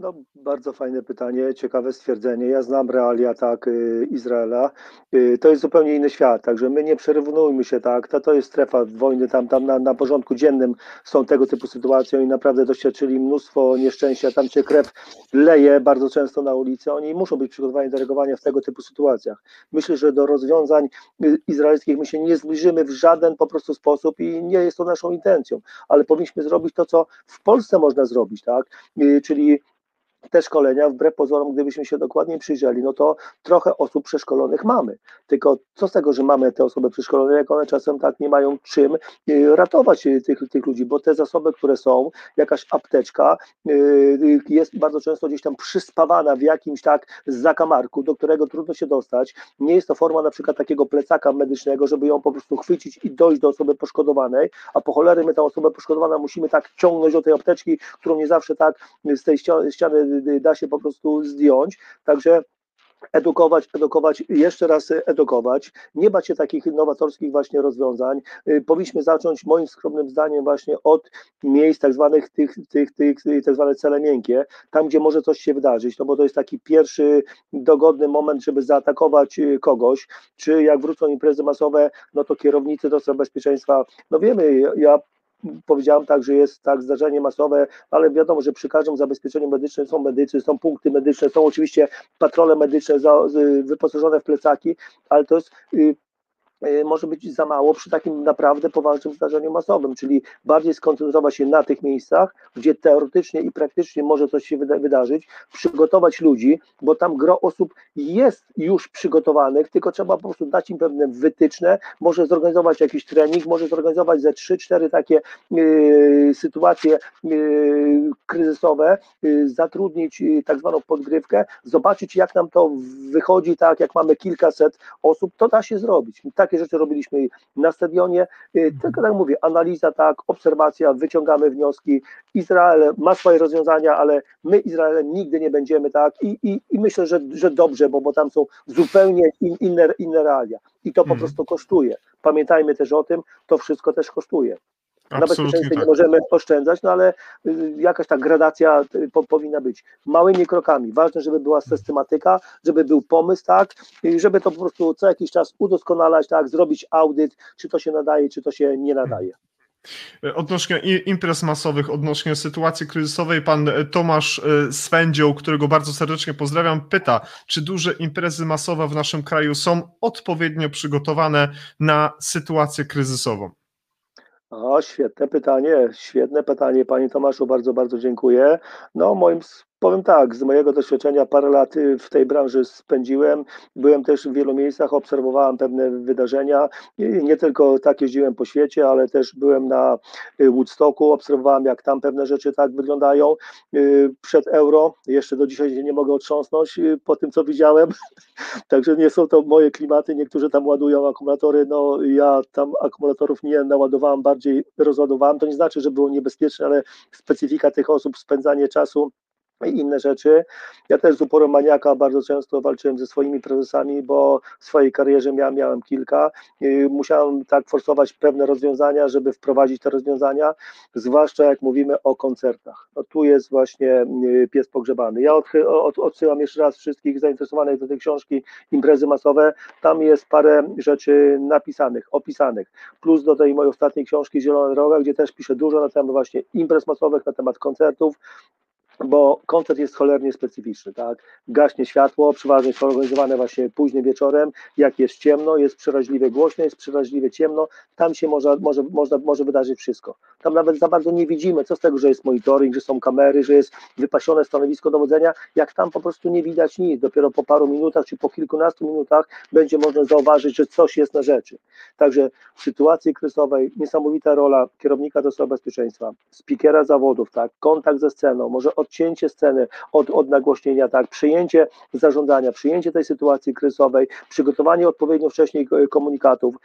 No, bardzo fajne pytanie, ciekawe stwierdzenie. Ja znam realia tak y, Izraela. Y, to jest zupełnie inny świat, także my nie przerównujmy się tak. To, to jest strefa wojny, tam, tam na, na porządku dziennym są tego typu sytuacje i naprawdę doświadczyli mnóstwo nieszczęścia. Tam się krew leje bardzo często na ulicy. Oni muszą być przygotowani do reagowania w tego typu sytuacjach. Myślę, że do rozwiązań y, izraelskich my się nie zbliżymy w żaden po prostu sposób i nie jest to naszą intencją, ale powinniśmy zrobić to, co w Polsce można zrobić, tak? Czyli te szkolenia, wbrew pozorom, gdybyśmy się dokładnie przyjrzeli, no to trochę osób przeszkolonych mamy. Tylko co z tego, że mamy te osoby przeszkolone, jak one czasem tak nie mają czym y, ratować y, tych, tych ludzi, bo te zasoby, które są, jakaś apteczka y, jest bardzo często gdzieś tam przyspawana w jakimś tak zakamarku, do którego trudno się dostać. Nie jest to forma na przykład takiego plecaka medycznego, żeby ją po prostu chwycić i dojść do osoby poszkodowanej, a po cholery my tę osobę poszkodowaną musimy tak ciągnąć do tej apteczki, którą nie zawsze tak z tej ściany da się po prostu zdjąć. Także edukować, edukować, jeszcze raz edukować, nie bać się takich innowatorskich właśnie rozwiązań. Y, powinniśmy zacząć moim skromnym zdaniem właśnie od miejsc tak zwanych tych, tych, tych, tak zwane cele miękkie, tam gdzie może coś się wydarzyć, no bo to jest taki pierwszy dogodny moment, żeby zaatakować y, kogoś, czy jak wrócą imprezy masowe, no to kierownicy do bezpieczeństwa, no wiemy, ja powiedziałem tak, że jest tak zdarzenie masowe, ale wiadomo, że przy każdym zabezpieczeniu medycznym są medycy, są punkty medyczne, są oczywiście patrole medyczne za, wyposażone w plecaki, ale to jest y, może być za mało przy takim naprawdę poważnym zdarzeniu masowym, czyli bardziej skoncentrować się na tych miejscach, gdzie teoretycznie i praktycznie może coś się wyda wydarzyć, przygotować ludzi, bo tam gro osób jest już przygotowanych, tylko trzeba po prostu dać im pewne wytyczne, może zorganizować jakiś trening, może zorganizować ze 3-4 takie y, sytuacje y, kryzysowe, zatrudnić tak zwaną podgrywkę, zobaczyć jak nam to wychodzi, tak jak mamy kilkaset osób, to da się zrobić. Tak takie rzeczy robiliśmy na stadionie. Y, tylko tak mówię, analiza, tak, obserwacja, wyciągamy wnioski. Izrael ma swoje rozwiązania, ale my Izraelem nigdy nie będziemy tak i, i, i myślę, że, że dobrze, bo, bo tam są zupełnie in, inne, inne realia i to po mhm. prostu kosztuje. Pamiętajmy też o tym, to wszystko też kosztuje. Na bezpieczeństwie tak. nie możemy oszczędzać, no ale y, jakaś ta gradacja y, po, powinna być. Małymi krokami. Ważne, żeby była systematyka, żeby był pomysł, tak, i żeby to po prostu co jakiś czas udoskonalać, tak, zrobić audyt, czy to się nadaje, czy to się nie nadaje. Odnośnie imprez masowych, odnośnie sytuacji kryzysowej, pan e, Tomasz e, Swędzioł, którego bardzo serdecznie pozdrawiam, pyta, czy duże imprezy masowe w naszym kraju są odpowiednio przygotowane na sytuację kryzysową? O, świetne pytanie, świetne pytanie, panie Tomaszu, bardzo, bardzo dziękuję. No, moim Powiem tak, z mojego doświadczenia parę lat y, w tej branży spędziłem. Byłem też w wielu miejscach, obserwowałem pewne wydarzenia. Nie tylko tak jeździłem po świecie, ale też byłem na y, Woodstocku, obserwowałem jak tam pewne rzeczy tak wyglądają. Y, przed euro, jeszcze do dzisiaj nie mogę otrząsnąć po tym, co widziałem. Także nie są to moje klimaty. Niektórzy tam ładują akumulatory. No ja tam akumulatorów nie naładowałem, bardziej rozładowałem. To nie znaczy, że było niebezpieczne, ale specyfika tych osób, spędzanie czasu i inne rzeczy. Ja też z uporem maniaka bardzo często walczyłem ze swoimi prezesami, bo w swojej karierze miałem, miałem kilka. Musiałem tak forsować pewne rozwiązania, żeby wprowadzić te rozwiązania, zwłaszcza jak mówimy o koncertach. No tu jest właśnie y, pies pogrzebany. Ja odsyłam jeszcze raz wszystkich zainteresowanych do tej książki Imprezy masowe. Tam jest parę rzeczy napisanych, opisanych. Plus do tej mojej ostatniej książki Zielona Droga, gdzie też piszę dużo na temat właśnie imprez masowych, na temat koncertów, bo koncert jest cholernie specyficzny, tak? Gaśnie światło, przeważnie jest organizowane właśnie późnym wieczorem, jak jest ciemno, jest przeraźliwie głośno, jest przeraźliwie ciemno, tam się może, może, można, może wydarzyć wszystko. Tam nawet za bardzo nie widzimy, co z tego, że jest monitoring, że są kamery, że jest wypasione stanowisko dowodzenia, jak tam po prostu nie widać nic. Dopiero po paru minutach czy po kilkunastu minutach będzie można zauważyć, że coś jest na rzeczy. Także w sytuacji kryzysowej niesamowita rola kierownika do spraw bezpieczeństwa, speakera zawodów, tak, kontakt ze sceną, może od odcięcie sceny od, od nagłośnienia, tak, przyjęcie zarządzania, przyjęcie tej sytuacji kryzysowej, przygotowanie odpowiednio wcześniej komunikatów,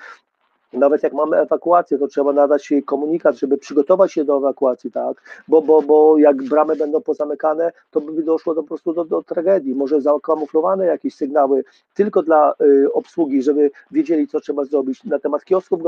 nawet jak mamy ewakuację, to trzeba nadać komunikat, żeby przygotować się do ewakuacji, tak? Bo, bo, bo jak bramy będą pozamykane, to by doszło do, po prostu do, do tragedii. Może zakamuflowane jakieś sygnały tylko dla y, obsługi, żeby wiedzieli, co trzeba zrobić na temat kiosków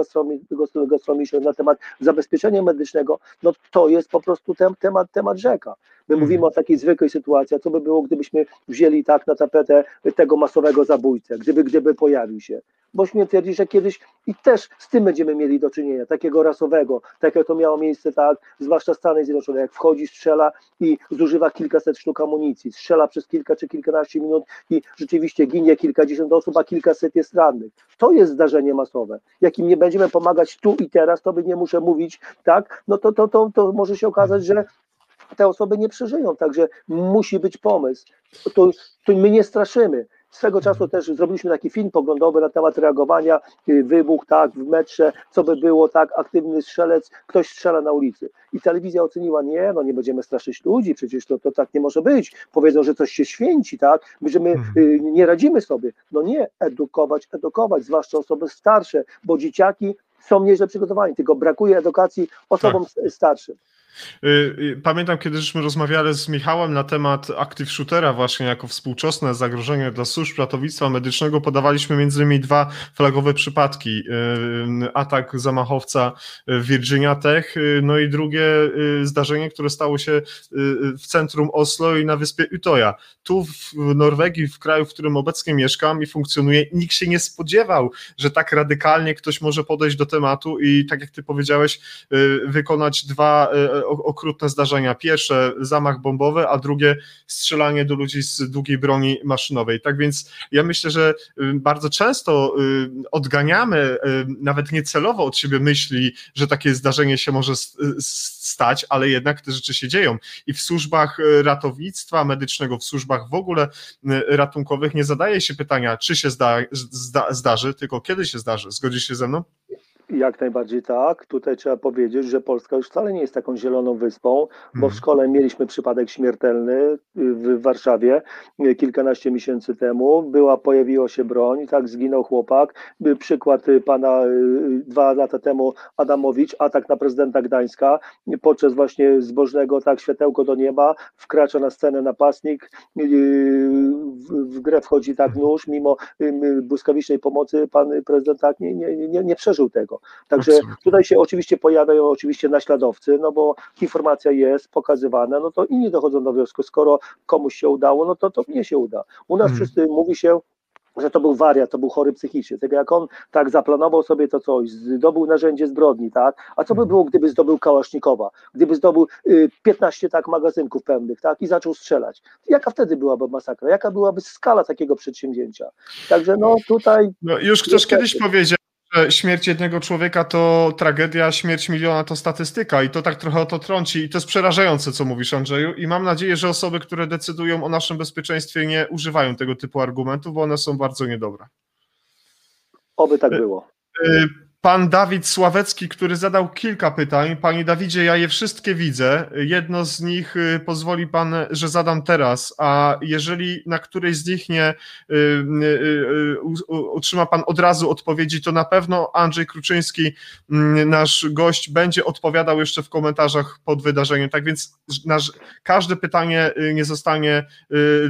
gastronomicznych, na temat zabezpieczenia medycznego. No to jest po prostu tem, temat, temat rzeka. My mhm. mówimy o takiej zwykłej sytuacji, a co by było, gdybyśmy wzięli tak na tapetę tego masowego zabójcę, gdyby, gdyby pojawił się bo śmiem że kiedyś i też z tym będziemy mieli do czynienia, takiego rasowego, tak jak to miało miejsce, tak, zwłaszcza Stany Zjednoczone, jak wchodzi, strzela i zużywa kilkaset sztuk amunicji, strzela przez kilka czy kilkanaście minut i rzeczywiście ginie kilkadziesiąt osób, a kilkaset jest rannych. To jest zdarzenie masowe. Jakim nie będziemy pomagać tu i teraz, to by nie muszę mówić, tak, no to, to, to, to może się okazać, że te osoby nie przeżyją, także musi być pomysł. To, to my nie straszymy. Swego czasu mhm. też zrobiliśmy taki film poglądowy na temat reagowania, y, wybuch, tak, w metrze, co by było, tak, aktywny strzelec, ktoś strzela na ulicy. I telewizja oceniła, nie, no nie będziemy straszyć ludzi, przecież to, to tak nie może być. Powiedzą, że coś się święci, tak, że my mhm. y, nie radzimy sobie. No nie, edukować, edukować, zwłaszcza osoby starsze, bo dzieciaki są nieźle przygotowani, tylko brakuje edukacji osobom tak. starszym. Y, y, pamiętam, kiedy żeśmy rozmawiali z Michałem na temat active shootera właśnie jako współczesne zagrożenie dla służb ratownictwa medycznego, podawaliśmy między innymi dwa flagowe przypadki. Y, atak zamachowca w Virginia Tech, no i drugie zdarzenie, które stało się w centrum Oslo i na wyspie Utoja. Tu w Norwegii, w kraju, w którym obecnie mieszkam i funkcjonuje, nikt się nie spodziewał, że tak radykalnie ktoś może podejść do tematu i tak jak ty powiedziałeś, wykonać dwa okrutne zdarzenia. Pierwsze zamach bombowy, a drugie strzelanie do ludzi z długiej broni maszynowej. Tak więc ja myślę, że bardzo często odganiamy nawet niecelowo od siebie myśli, że takie zdarzenie się może stać, ale jednak te rzeczy się dzieją. I w służbach ratownictwa medycznego, w służbach w ogóle ratunkowych nie zadaje się pytania, czy się zda, zda, zdarzy, tylko kiedy się zdarzy. Zgodzisz się ze mną? Jak najbardziej tak. Tutaj trzeba powiedzieć, że Polska już wcale nie jest taką zieloną wyspą, bo w mhm. szkole mieliśmy przypadek śmiertelny y, w Warszawie y, kilkanaście miesięcy temu. Była, pojawiła się broń, tak, zginął chłopak. Y, przykład pana dwa lata temu Adamowicz, atak na prezydenta Gdańska, podczas właśnie zbożnego, tak, światełko do nieba, wkracza na scenę napastnik, w grę wchodzi tak mhm. nóż, mimo błyskawicznej pomocy pan prezydent tak nie, nie, nie, nie przeżył tego. Także Absolutnie. tutaj się oczywiście pojawiają oczywiście naśladowcy, no bo informacja jest pokazywana, no to inni dochodzą do wniosku, skoro komuś się udało, no to to mnie się uda. U nas hmm. wszyscy mówi się, że to był wariat, to był chory psychicznie. Tego jak on tak zaplanował sobie to coś, zdobył narzędzie zbrodni, tak? A co by mhm. było, gdyby zdobył Kałasznikowa, gdyby zdobył y, 15 tak magazynków pełnych, tak? I zaczął strzelać. Jaka wtedy byłaby masakra? Jaka byłaby skala takiego przedsięwzięcia? Także no tutaj... No, już ktoś kiedyś powiedział, śmierć jednego człowieka to tragedia, śmierć miliona to statystyka i to tak trochę o to trąci i to jest przerażające, co mówisz Andrzeju i mam nadzieję, że osoby, które decydują o naszym bezpieczeństwie nie używają tego typu argumentów, bo one są bardzo niedobre. Oby tak było. Y, pan Dawid Sławecki, który zadał kilka pytań. Panie Dawidzie, ja je wszystkie widzę. Jedno z nich y, pozwoli pan, że zadam teraz, a jeżeli na której z nich nie y, y, utrzyma pan od razu odpowiedzi, to na pewno Andrzej Kruczyński, mm, nasz gość, będzie odpowiadał jeszcze w komentarzach pod wydarzeniem. Tak więc nasz, każde pytanie nie zostanie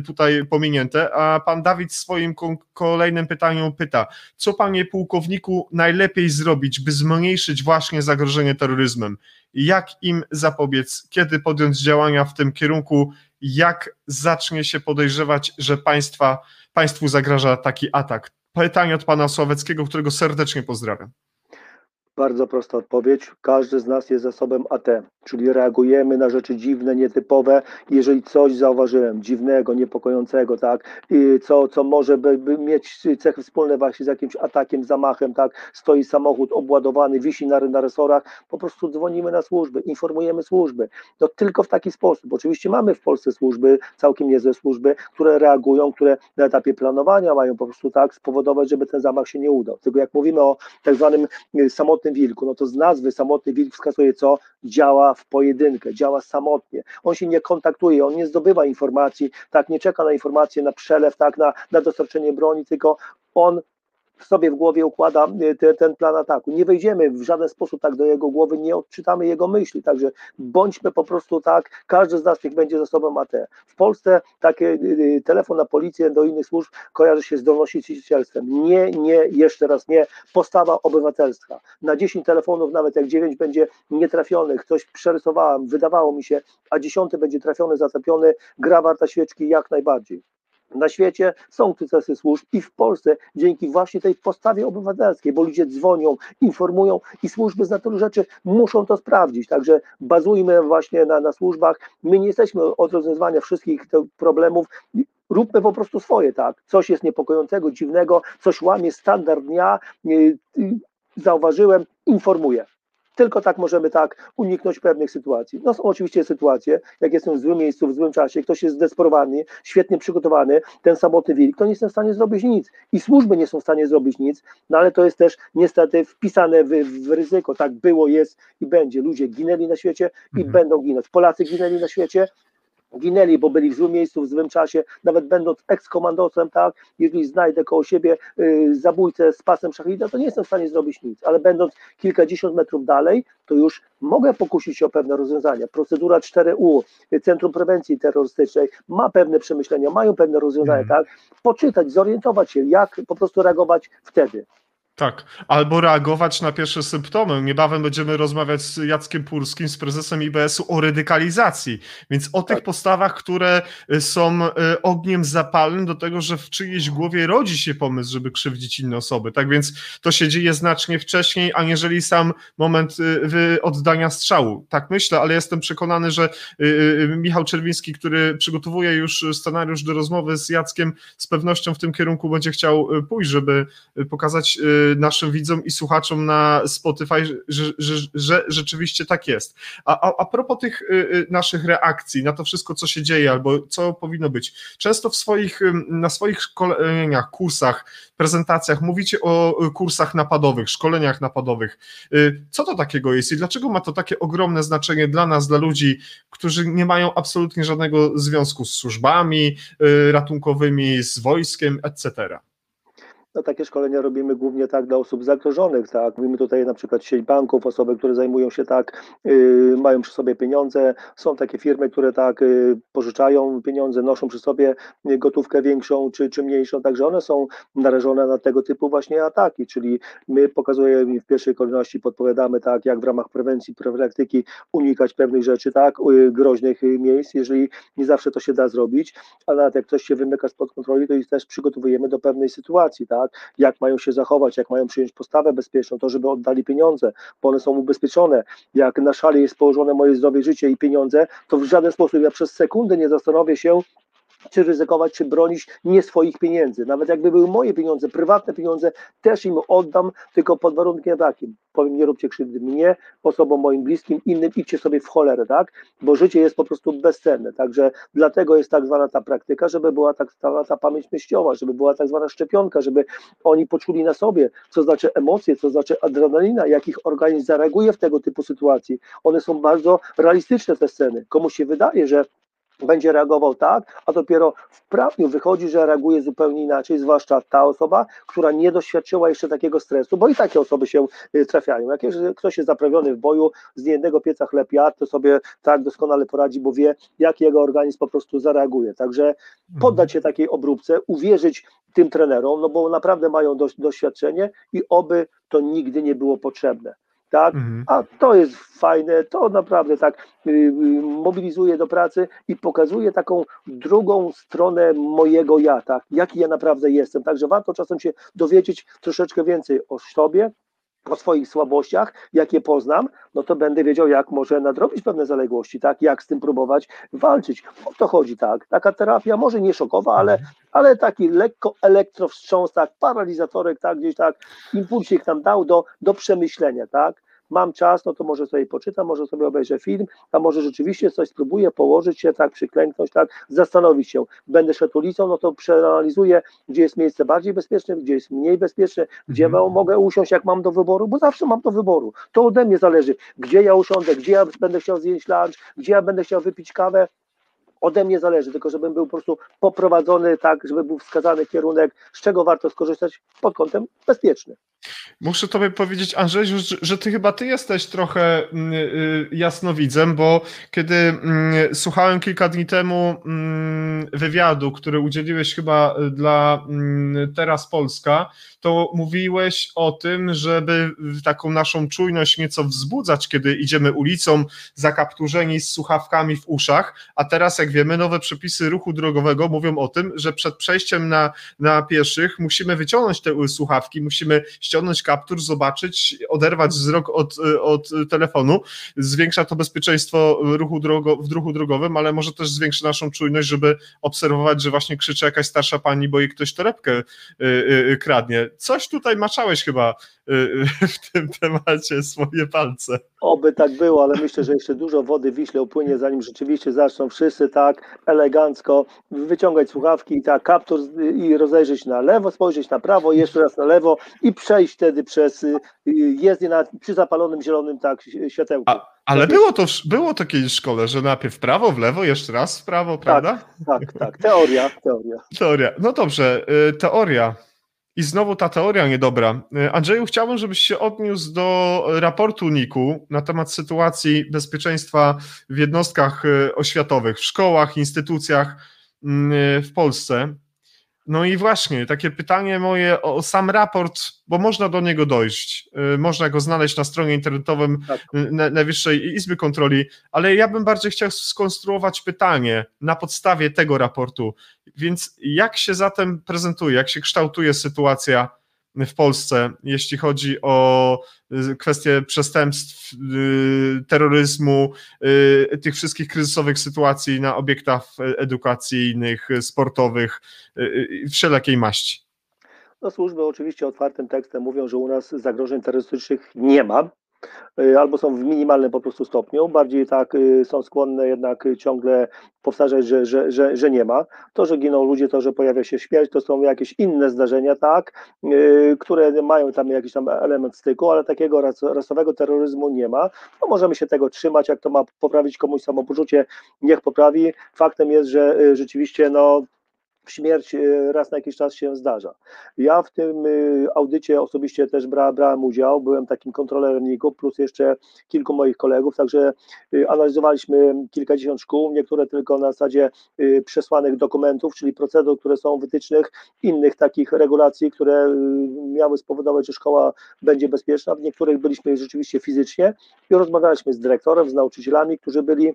tutaj pominięte. A pan Dawid swoim kolejnym pytaniu pyta, co panie pułkowniku najlepiej zrobić, by zmniejszyć właśnie zagrożenie terroryzmem? Jak im zapobiec? Kiedy podjąć działania w tym kierunku? Jak zacznie się podejrzewać, że państwa, państwu zagraża taki atak? Pytanie od pana Sławeckiego, którego serdecznie pozdrawiam. Bardzo prosta odpowiedź. Każdy z nas jest zasobem AT, czyli reagujemy na rzeczy dziwne, nietypowe. Jeżeli coś zauważyłem dziwnego, niepokojącego, tak, co, co może by, by mieć cechy wspólne właśnie z jakimś atakiem, zamachem, tak, stoi samochód obładowany, wisi na, na resorach, po prostu dzwonimy na służby, informujemy służby. To tylko w taki sposób. Oczywiście mamy w Polsce służby, całkiem niezłe służby, które reagują, które na etapie planowania mają po prostu tak spowodować, żeby ten zamach się nie udał. Tylko jak mówimy o tak zwanym samotnym samotnym wilku, no to z nazwy samotny wilk wskazuje co? Działa w pojedynkę, działa samotnie. On się nie kontaktuje, on nie zdobywa informacji, tak, nie czeka na informacje, na przelew, tak, na, na dostarczenie broni, tylko on sobie w głowie układa y, te, ten plan ataku. Nie wejdziemy w żaden sposób tak do jego głowy, nie odczytamy jego myśli, także bądźmy po prostu tak, każdy z nas niech będzie zasobem AT. W Polsce taki y, y, telefon na policję do innych służb kojarzy się z donosicielstwem. Nie, nie, jeszcze raz nie. Postawa obywatelstwa. Na 10 telefonów, nawet jak 9 będzie nietrafionych, coś przerysowałem, wydawało mi się, a 10 będzie trafiony, zaczepiony, gra warta świeczki jak najbardziej na świecie są sukcesy służb i w Polsce dzięki właśnie tej postawie obywatelskiej, bo ludzie dzwonią, informują i służby z natury rzeczy muszą to sprawdzić. Także bazujmy właśnie na, na służbach. My nie jesteśmy od rozwiązywania wszystkich problemów. Róbmy po prostu swoje, tak. Coś jest niepokojącego, dziwnego, coś łamie standard dnia. Zauważyłem, informuję. Tylko tak możemy tak uniknąć pewnych sytuacji. No są oczywiście sytuacje, jak jestem w złym miejscu, w złym czasie, ktoś jest zdesperowany, świetnie przygotowany, ten samotny wilk, to nie jestem w stanie zrobić nic. I służby nie są w stanie zrobić nic, no ale to jest też niestety wpisane w, w ryzyko. Tak było, jest i będzie. Ludzie ginęli na świecie i mhm. będą ginąć. Polacy ginęli na świecie, ginęli, bo byli w złym miejscu, w złym czasie, nawet będąc ekskomandosem, tak, jeżeli znajdę koło siebie y, zabójcę z pasem szachida, to nie jestem w stanie zrobić nic, ale będąc kilkadziesiąt metrów dalej, to już mogę pokusić się o pewne rozwiązania. Procedura 4U, Centrum Prewencji Terrorystycznej ma pewne przemyślenia, mają pewne rozwiązania, mm. tak, poczytać, zorientować się, jak po prostu reagować wtedy. Tak, albo reagować na pierwsze symptomy. Niebawem będziemy rozmawiać z Jackiem Purskim, z prezesem IBS-u o radykalizacji, więc o tych tak. postawach, które y, są y, ogniem zapalnym do tego, że w czyjejś głowie rodzi się pomysł, żeby krzywdzić inne osoby. Tak więc to się dzieje znacznie wcześniej, aniżeli sam moment y, oddania strzału. Tak myślę, ale jestem przekonany, że Michał Czerwiński, który przygotowuje już scenariusz do rozmowy z Jackiem, z pewnością w tym kierunku będzie chciał pójść, żeby pokazać naszym widzom i słuchaczom na Spotify, że, że, że rzeczywiście tak jest. A, a, a propos tych y, y, naszych reakcji na to wszystko, co się dzieje, albo co powinno być, często w swoich, na swoich szkoleniach, kursach, prezentacjach mówicie o y, kursach napadowych, szkoleniach napadowych. Co to takiego jest i dlaczego ma to takie ogromne znaczenie dla nas, dla ludzi, którzy nie mają absolutnie żadnego związku z służbami ratunkowymi, z wojskiem, etc.? No, takie szkolenia robimy głównie tak dla osób zagrożonych, tak. Mówimy tutaj na przykład sieć banków, osoby, które zajmują się tak, yy, mają przy sobie pieniądze. Są takie firmy, które tak yy, pożyczają pieniądze, noszą przy sobie gotówkę większą czy, czy mniejszą, także one są narażone na tego typu właśnie ataki, czyli my pokazujemy w pierwszej kolejności, podpowiadamy tak, jak w ramach prewencji, profilaktyki unikać pewnych rzeczy, tak, yy, groźnych miejsc, jeżeli nie zawsze to się da zrobić, ale nawet jak ktoś się wymyka spod kontroli, to ich też przygotowujemy do pewnej sytuacji, tak, jak mają się zachować, jak mają przyjąć postawę bezpieczną, to żeby oddali pieniądze, bo one są ubezpieczone. Jak na szali jest położone moje zdrowie, życie i pieniądze, to w żaden sposób ja przez sekundę nie zastanowię się, czy ryzykować, czy bronić nie swoich pieniędzy. Nawet jakby były moje pieniądze, prywatne pieniądze, też im oddam, tylko pod warunkiem takim. Powiem, nie róbcie krzywdy mnie, osobom moim bliskim, innym, idźcie sobie w cholerę, tak? Bo życie jest po prostu bezcenne. Także dlatego jest tak zwana ta praktyka, żeby była tak zwana ta pamięć myślowa, żeby była tak zwana szczepionka, żeby oni poczuli na sobie, co znaczy emocje, co znaczy adrenalina, jak ich organizm zareaguje w tego typu sytuacji. One są bardzo realistyczne, te sceny. Komuś się wydaje, że będzie reagował tak, a dopiero w prawniu wychodzi, że reaguje zupełnie inaczej, zwłaszcza ta osoba, która nie doświadczyła jeszcze takiego stresu, bo i takie osoby się y, trafiają. Jak ktoś jest zaprawiony w boju, z jednego pieca chleb jadł, to sobie tak doskonale poradzi, bo wie, jak jego organizm po prostu zareaguje. Także mhm. poddać się takiej obróbce, uwierzyć tym trenerom, no bo naprawdę mają doświadczenie i oby to nigdy nie było potrzebne tak? Mhm. A to jest fajne, to naprawdę tak y, y, mobilizuje do pracy i pokazuje taką drugą stronę mojego ja, tak? Jaki ja naprawdę jestem. Także warto czasem się dowiedzieć troszeczkę więcej o sobie, o swoich słabościach, jakie poznam, no to będę wiedział, jak może nadrobić pewne zaległości, tak, jak z tym próbować walczyć. O to chodzi, tak. Taka terapia może nie szokowa, ale, mhm. ale taki lekko elektrowstrząs, tak, paralizatorek, tak, gdzieś tak, impulsik nam dał do, do przemyślenia, tak mam czas, no to może sobie poczytam, może sobie obejrzę film, a może rzeczywiście coś spróbuję położyć się, tak, przyklęknąć, tak, zastanowić się. Będę szedł ulicą, no to przeanalizuję, gdzie jest miejsce bardziej bezpieczne, gdzie jest mniej bezpieczne, gdzie mhm. mogę usiąść, jak mam do wyboru, bo zawsze mam do wyboru. To ode mnie zależy, gdzie ja usiądę, gdzie ja będę chciał zjeść lunch, gdzie ja będę chciał wypić kawę, ode mnie zależy, tylko żebym był po prostu poprowadzony tak, żeby był wskazany kierunek, z czego warto skorzystać pod kątem bezpiecznym. Muszę tobie powiedzieć, Andrzej, że, że ty chyba ty jesteś trochę mm, y, jasnowidzem, bo kiedy mm, słuchałem kilka dni temu mm, wywiadu, który udzieliłeś chyba dla Teraz Polska, to mówiłeś o tym, żeby taką naszą czujność nieco wzbudzać, kiedy idziemy ulicą zakapturzeni z słuchawkami w uszach, a teraz jak wiemy, nowe przepisy ruchu drogowego mówią o tym, że przed przejściem na, na pieszych musimy wyciągnąć te słuchawki, musimy ściągnąć kaptur, zobaczyć, oderwać wzrok od, od telefonu. Zwiększa to bezpieczeństwo ruchu drogo, w ruchu drogowym, ale może też zwiększy naszą czujność, żeby obserwować, że właśnie krzyczy jakaś starsza pani, bo jej ktoś torebkę y, y, kradnie. Coś tutaj maczałeś chyba y, w tym temacie swoje palce. Oby tak było, ale myślę, że jeszcze dużo wody w Wiśle upłynie, zanim rzeczywiście zaczną wszyscy tak elegancko wyciągać słuchawki i tak kaptur i rozejrzeć na lewo, spojrzeć na prawo, jeszcze raz na lewo i przejść wtedy przez y, y, jezdnię na, przy zapalonym zielonym tak światełku. A, ale tak było to, było to kiedyś w szkole, że najpierw w prawo, w lewo, jeszcze raz w prawo, prawda? Tak, tak, tak. Teoria, teoria. Teoria. No dobrze, y, teoria. I znowu ta teoria niedobra. Andrzeju, chciałbym, żebyś się odniósł do raportu NIK-u na temat sytuacji bezpieczeństwa w jednostkach oświatowych, w szkołach, instytucjach mm, w Polsce. No i właśnie, takie pytanie moje o sam raport, bo można do niego dojść. Y, można go znaleźć na stronie internetowym tak. Najwyższej Izby Kontroli, ale ja bym bardziej chciał skonstruować pytanie na podstawie tego raportu. Więc jak się zatem prezentuje, jak się kształtuje sytuacja w Polsce, jeśli chodzi o y, kwestie przestępstw, y, terroryzmu, y, tych wszystkich kryzysowych sytuacji na obiektach edukacyjnych, sportowych, wszelakiej maści. No, służby oczywiście otwartym tekstem mówią, że u nas zagrożeń terrorystycznych nie ma. Y, albo są w minimalnym po prostu stopniu, bardziej tak y, są skłonne jednak ciągle powtarzać, że, że, że, że nie ma. To, że giną ludzie, to, że pojawia się śmierć, to są jakieś inne zdarzenia, tak, y, które mają tam jakiś tam element styku, ale takiego ras, rasowego terroryzmu nie ma. No możemy się tego trzymać, jak to ma poprawić komuś samopoczucie, niech poprawi. Faktem jest, że rzeczywiście no śmierć e, raz na jakiś czas się zdarza. Ja w tym e, audycie osobiście też bra, brałem udział, byłem takim kontrolerem NIK-u, plus jeszcze kilku moich kolegów, także e, analizowaliśmy kilkadziesiąt szkół, niektóre tylko na zasadzie przesłanych dokumentów, czyli procedur, które są wytycznych, innych takich regulacji, które miały spowodować, że szkoła będzie bezpieczna. W niektórych byliśmy rzeczywiście fizycznie i rozmawialiśmy z dyrektorem, z nauczycielami, którzy byli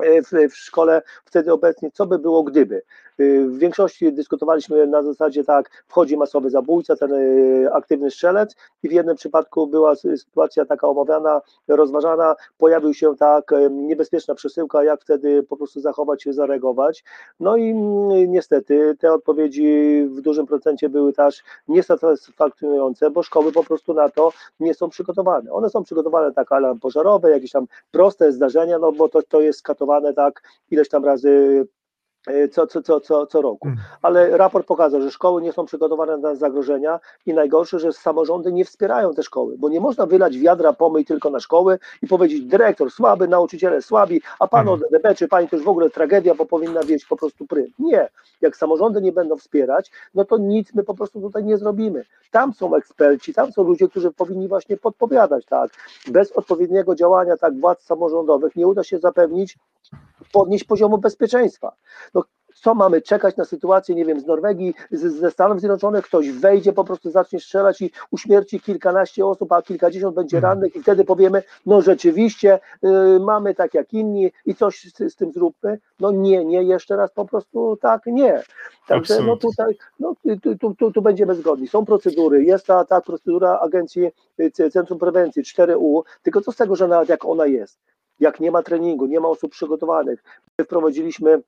w, w szkole wtedy obecnie, co by było gdyby. Y, w większości dyskutowaliśmy na zasadzie tak, wchodzi masowy zabójca, ten y, aktywny strzelec i w jednym przypadku była sytuacja taka omawiana, rozważana, pojawił się tak y, niebezpieczna przesyłka, jak wtedy po prostu zachować się, zareagować. No i mm, niestety te odpowiedzi w dużym procencie były też niesatysfakcjonujące, bo szkoły po prostu na to nie są przygotowane. One są przygotowane tak alarm pożarowy, jakieś tam proste zdarzenia, no bo to, to jest skatowane tak ileś tam razy co, co, co, co, co roku. Mm. Ale raport pokazał, że szkoły nie są przygotowane na zagrożenia i najgorsze, że samorządy nie wspierają te szkoły, bo nie można wylać wiadra pomyj tylko na szkoły i powiedzieć dyrektor słaby, nauczyciele słabi, a pan od DB czy pani to już w ogóle tragedia, bo powinna wieść po prostu prym. Nie. Jak samorządy nie będą wspierać, no to nic my po prostu tutaj nie zrobimy. Tam są eksperci, tam są ludzie, którzy powinni właśnie podpowiadać, tak. Bez odpowiedniego działania tak władz samorządowych nie uda się zapewnić podnieść poziomu bezpieczeństwa. No, co mamy czekać na sytuację, nie wiem, z Norwegii, z, ze Stanów Zjednoczonych, ktoś wejdzie, po prostu zacznie strzelać i uśmierci kilkanaście osób, a kilkadziesiąt będzie mhm. rannych i wtedy powiemy, no rzeczywiście y, mamy tak jak inni i coś z, z, tym zróbmy. No nie, nie, jeszcze raz po prostu tak, nie. Także no tutaj, no, tu, tu, tu będziemy zgodni. Są procedury, jest ta, ta procedura Agencji y, Centrum Prewencji 4U, tylko co z tego, że nawet jak ona jest? Jak nie ma treningu, nie ma osób przygotowanych. My wprowadziliśmy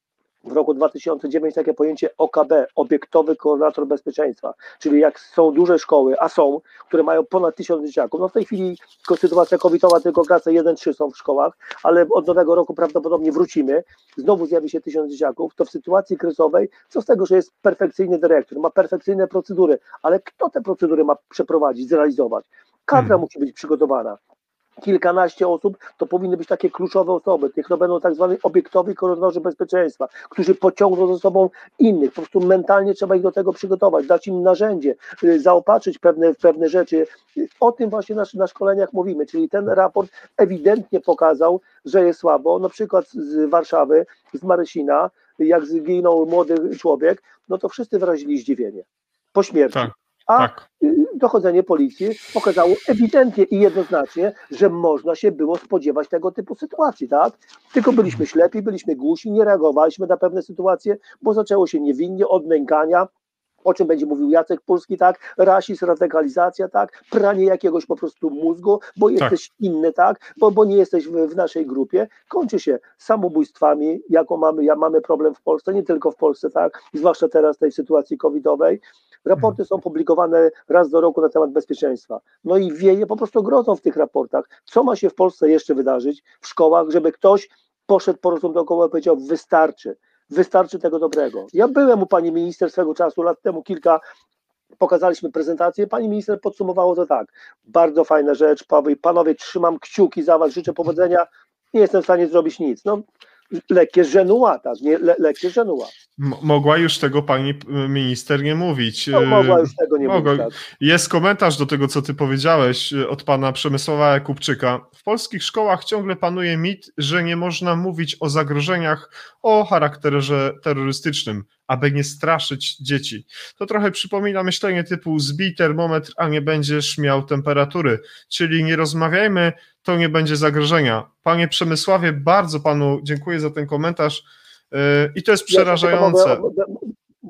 w roku 2009 takie pojęcie OKB, obiektowy koordynator bezpieczeństwa, czyli jak są duże szkoły, a są, które mają ponad tysiąc dzieciaków, no w tej chwili sytuacja covidowa tylko klasy 1-3 są w szkołach, ale od nowego roku prawdopodobnie wrócimy, znowu zjawi się tysiąc dzieciaków, to w sytuacji kryzysowej, co z tego, że jest perfekcyjny dyrektor, ma perfekcyjne procedury, ale kto te procedury ma przeprowadzić, zrealizować? Kadra hmm. musi być przygotowana kilkanaście osób, to powinny być takie kluczowe osoby. Tych to będą tak zwani obiektowi koordynorzy bezpieczeństwa, którzy pociągną ze sobą innych. Po prostu mentalnie trzeba ich do tego przygotować, dać im narzędzie, y, zaopatrzyć pewne, pewne rzeczy. O tym właśnie na, na szkoleniach mówimy, czyli ten raport ewidentnie pokazał, że jest słabo. Na przykład z Warszawy, z Marysina, jak zginął młody człowiek, no to wszyscy wyrazili zdziwienie po śmierci. Tak a tak. Dochodzenie policji pokazało ewidentnie i jednoznacznie, że można się było spodziewać tego typu sytuacji, tak? Tylko byliśmy ślepi, byliśmy głusi, nie reagowaliśmy na pewne sytuacje, bo zaczęło się niewinnie od nękania, o czym będzie mówił Jacek Polski, tak, rasizm, radykalizacja, tak, pranie jakiegoś po prostu mózgu, bo tak. jesteś tak. inny, tak, bo, bo nie jesteś w, w, naszej grupie, kończy się samobójstwami, jaką mamy, ja mamy problem w Polsce, nie tylko w Polsce, tak, zwłaszcza teraz w tej sytuacji covidowej, Raporty są publikowane raz do roku na temat bezpieczeństwa. No i wieje po prostu grozą w tych raportach. Co ma się w Polsce jeszcze wydarzyć w szkołach, żeby ktoś poszedł po prostu dookoła i powiedział: wystarczy, wystarczy tego dobrego. Ja byłem u pani minister swego czasu, lat temu kilka, pokazaliśmy prezentację, pani minister podsumowało to tak, bardzo fajna rzecz, panowie, trzymam kciuki za was, życzę powodzenia, nie jestem w stanie zrobić nic. No, lekkie żenua, tak, nie, le, lekkie. Mogła już tego pani minister nie mówić. No, mogła już tego nie mogła. mówić. Tak. Jest komentarz do tego, co ty powiedziałeś y, od pana Przemysława Jakubczyka. W polskich szkołach ciągle panuje mit, że nie można mówić o zagrożeniach o charakterze terrorystycznym, aby nie straszyć dzieci. To trochę przypomina myślenie typu zbij termometr, a nie będziesz miał temperatury, czyli nie rozmawiajmy, to nie będzie zagrożenia. Panie Przemysławie, bardzo panu dziękuję za ten komentarz yy, i to jest przerażające. Ja Mogę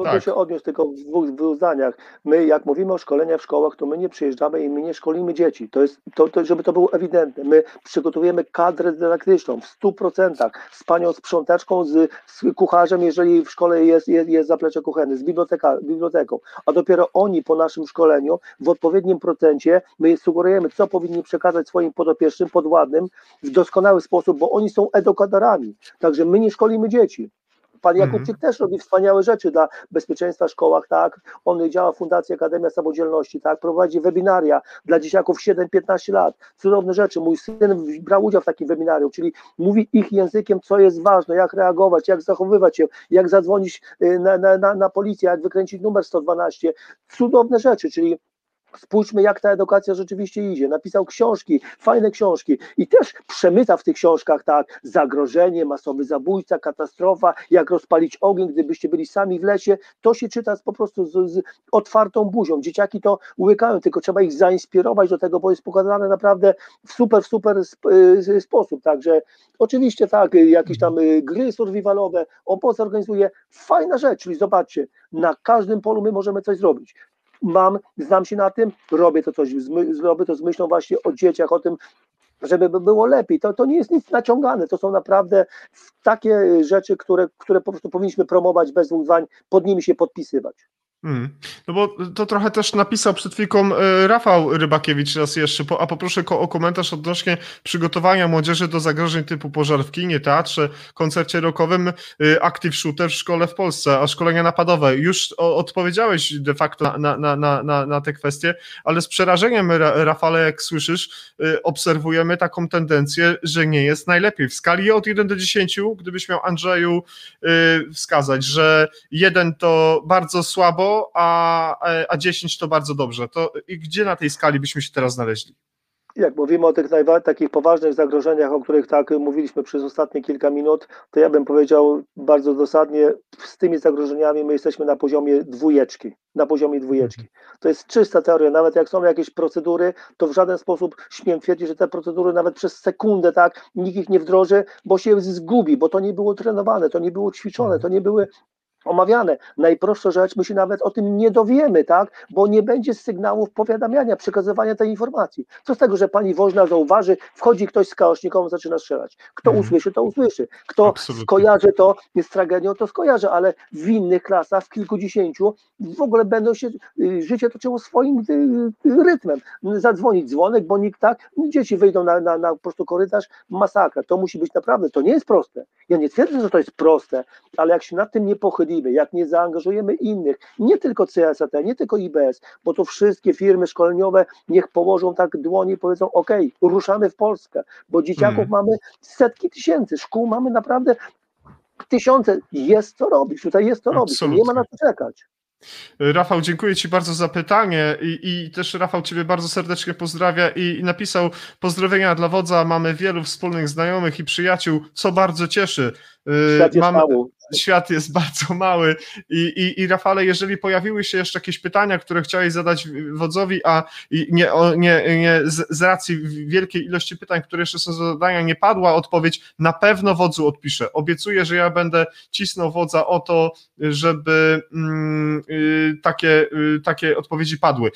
tak. się odnieść tylko w dwóch, dwóch zdaniach. My, jak mówimy o szkoleniach w szkołach, to my nie przyjeżdżamy i my nie szkolimy dzieci. To jest, to, to, żeby to było ewidentne. My przygotowujemy kadrę dydaktyczną w 100%, z panią sprzątaczką, z, z kucharzem, jeżeli w szkole jest, jest, jest zaplecze kuchenne, z biblioteka, biblioteką. A dopiero oni po naszym szkoleniu w odpowiednim procencie my sugerujemy, co powinni przekazać swoim podopiecznym, podładnym w doskonały sposób, bo oni są edukatorami. Także my nie szkolimy dzieci. Pan Jakubczyk mhm. też robi wspaniałe rzeczy dla bezpieczeństwa w szkołach, tak? On działa w Fundacji Akademia Samodzielności, tak? Prowadzi webinaria dla dzieciaków 7-15 lat. Cudowne rzeczy. Mój syn brał udział w takim webinarium, czyli mówi ich językiem, co jest ważne, jak reagować, jak zachowywać się, jak zadzwonić y, na, na, na, na policję, jak wykręcić numer 112. Cudowne rzeczy, czyli Spójrzmy, jak ta edukacja rzeczywiście idzie. Napisał książki, fajne książki i też przemyta w tych książkach tak zagrożenie, masowy zabójca, katastrofa, jak rozpalić ogień, gdybyście byli sami w lesie. To się czyta po prostu z, z otwartą buzią. Dzieciaki to łykają, tylko trzeba ich zainspirować do tego, bo jest pokazane naprawdę w super, super y, sposób. Także oczywiście tak, jakieś tam y, gry survivalowe, obozy organizuje. Fajna rzecz, czyli zobaczcie, na każdym polu my możemy coś zrobić mam, znam się na tym, robię to coś, robię to z myślą właśnie o dzieciach, o tym, żeby było lepiej. To, to nie jest nic naciągane, to są naprawdę takie rzeczy, które, które po prostu powinniśmy promować bez dwóch pod nimi się podpisywać. Hmm. No bo to trochę też napisał przed chwilką e, Rafał Rybakiewicz raz jeszcze, a poproszę o komentarz odnośnie przygotowania młodzieży do zagrożeń typu pożar w kinie, teatrze, koncercie rockowym, e, active shooter w szkole w Polsce, a szkolenia napadowe. Już odpowiedziałeś de facto na, na, na, na, na te kwestie, ale z przerażeniem, Rafale, jak słyszysz, e, obserwujemy taką tendencję, że nie jest najlepiej. W skali od 1 do 10, gdybyś miał Andrzeju wskazać, że jeden to bardzo słabo, a, a 10 to bardzo dobrze. To i gdzie na tej skali byśmy się teraz znaleźli? Jak mówimy o tych takich poważnych zagrożeniach, o których tak mówiliśmy przez ostatnie kilka minut, to ja bym powiedział bardzo dosadnie, z tymi zagrożeniami my jesteśmy na poziomie dwójeczki, na poziomie dwójeczki. Mhm. To jest czysta teoria, nawet jak są jakieś procedury, to w żaden sposób śmiem twierdzić, że te procedury nawet przez sekundę tak nikt ich nie wdroży, bo się zgubi, bo to nie było trenowane, to nie było ćwiczone, mhm. to nie były omawiane. Najprostsza rzecz, my się nawet o tym nie dowiemy, tak? Bo nie będzie sygnałów powiadamiania, przekazywania tej informacji. Co z tego, że pani woźna zauważy, wchodzi ktoś z kaoszniką, zaczyna strzelać. Kto mm. usłyszy, to usłyszy. Kto Absolutnie. skojarzy to z tragedią, to skojarzy, ale w innych klasach, w kilkudziesięciu, w ogóle będą się, y, życie toczyło swoim y, y, rytmem. Zadzwonić dzwonek, bo nikt tak, dzieci wyjdą na, na, na po prostu korytarz, masakra. To musi być naprawdę, to nie jest proste. Ja nie twierdzę, że to jest proste, ale jak się nad tym nie jak nie zaangażujemy innych, nie tylko CSAT, nie tylko IBS, bo to wszystkie firmy szkoleniowe niech położą tak dłonie i powiedzą, ok, ruszamy w Polskę, bo dzieciaków hmm. mamy setki tysięcy, szkół mamy naprawdę tysiące, jest co robić, tutaj jest co robić, nie ma na co czekać. Rafał, dziękuję Ci bardzo za pytanie i, i też Rafał Ciebie bardzo serdecznie pozdrawia i, i, napisał pozdrowienia dla wodza. Mamy wielu wspólnych znajomych i przyjaciół, co bardzo cieszy. Świat jest Mamy, mały. Świat jest bardzo mały I, i, i Rafale, jeżeli pojawiły się jeszcze jakieś pytania, które chciałeś zadać wodzowi, a nie, nie, nie z, racji wielkiej ilości pytań, które jeszcze są zadania, nie padła odpowiedź, na pewno wodzu odpiszę. Obiecuję, że ja będę cisnął wodza o to, żeby mm, y, takie, y, takie odpowiedzi padły.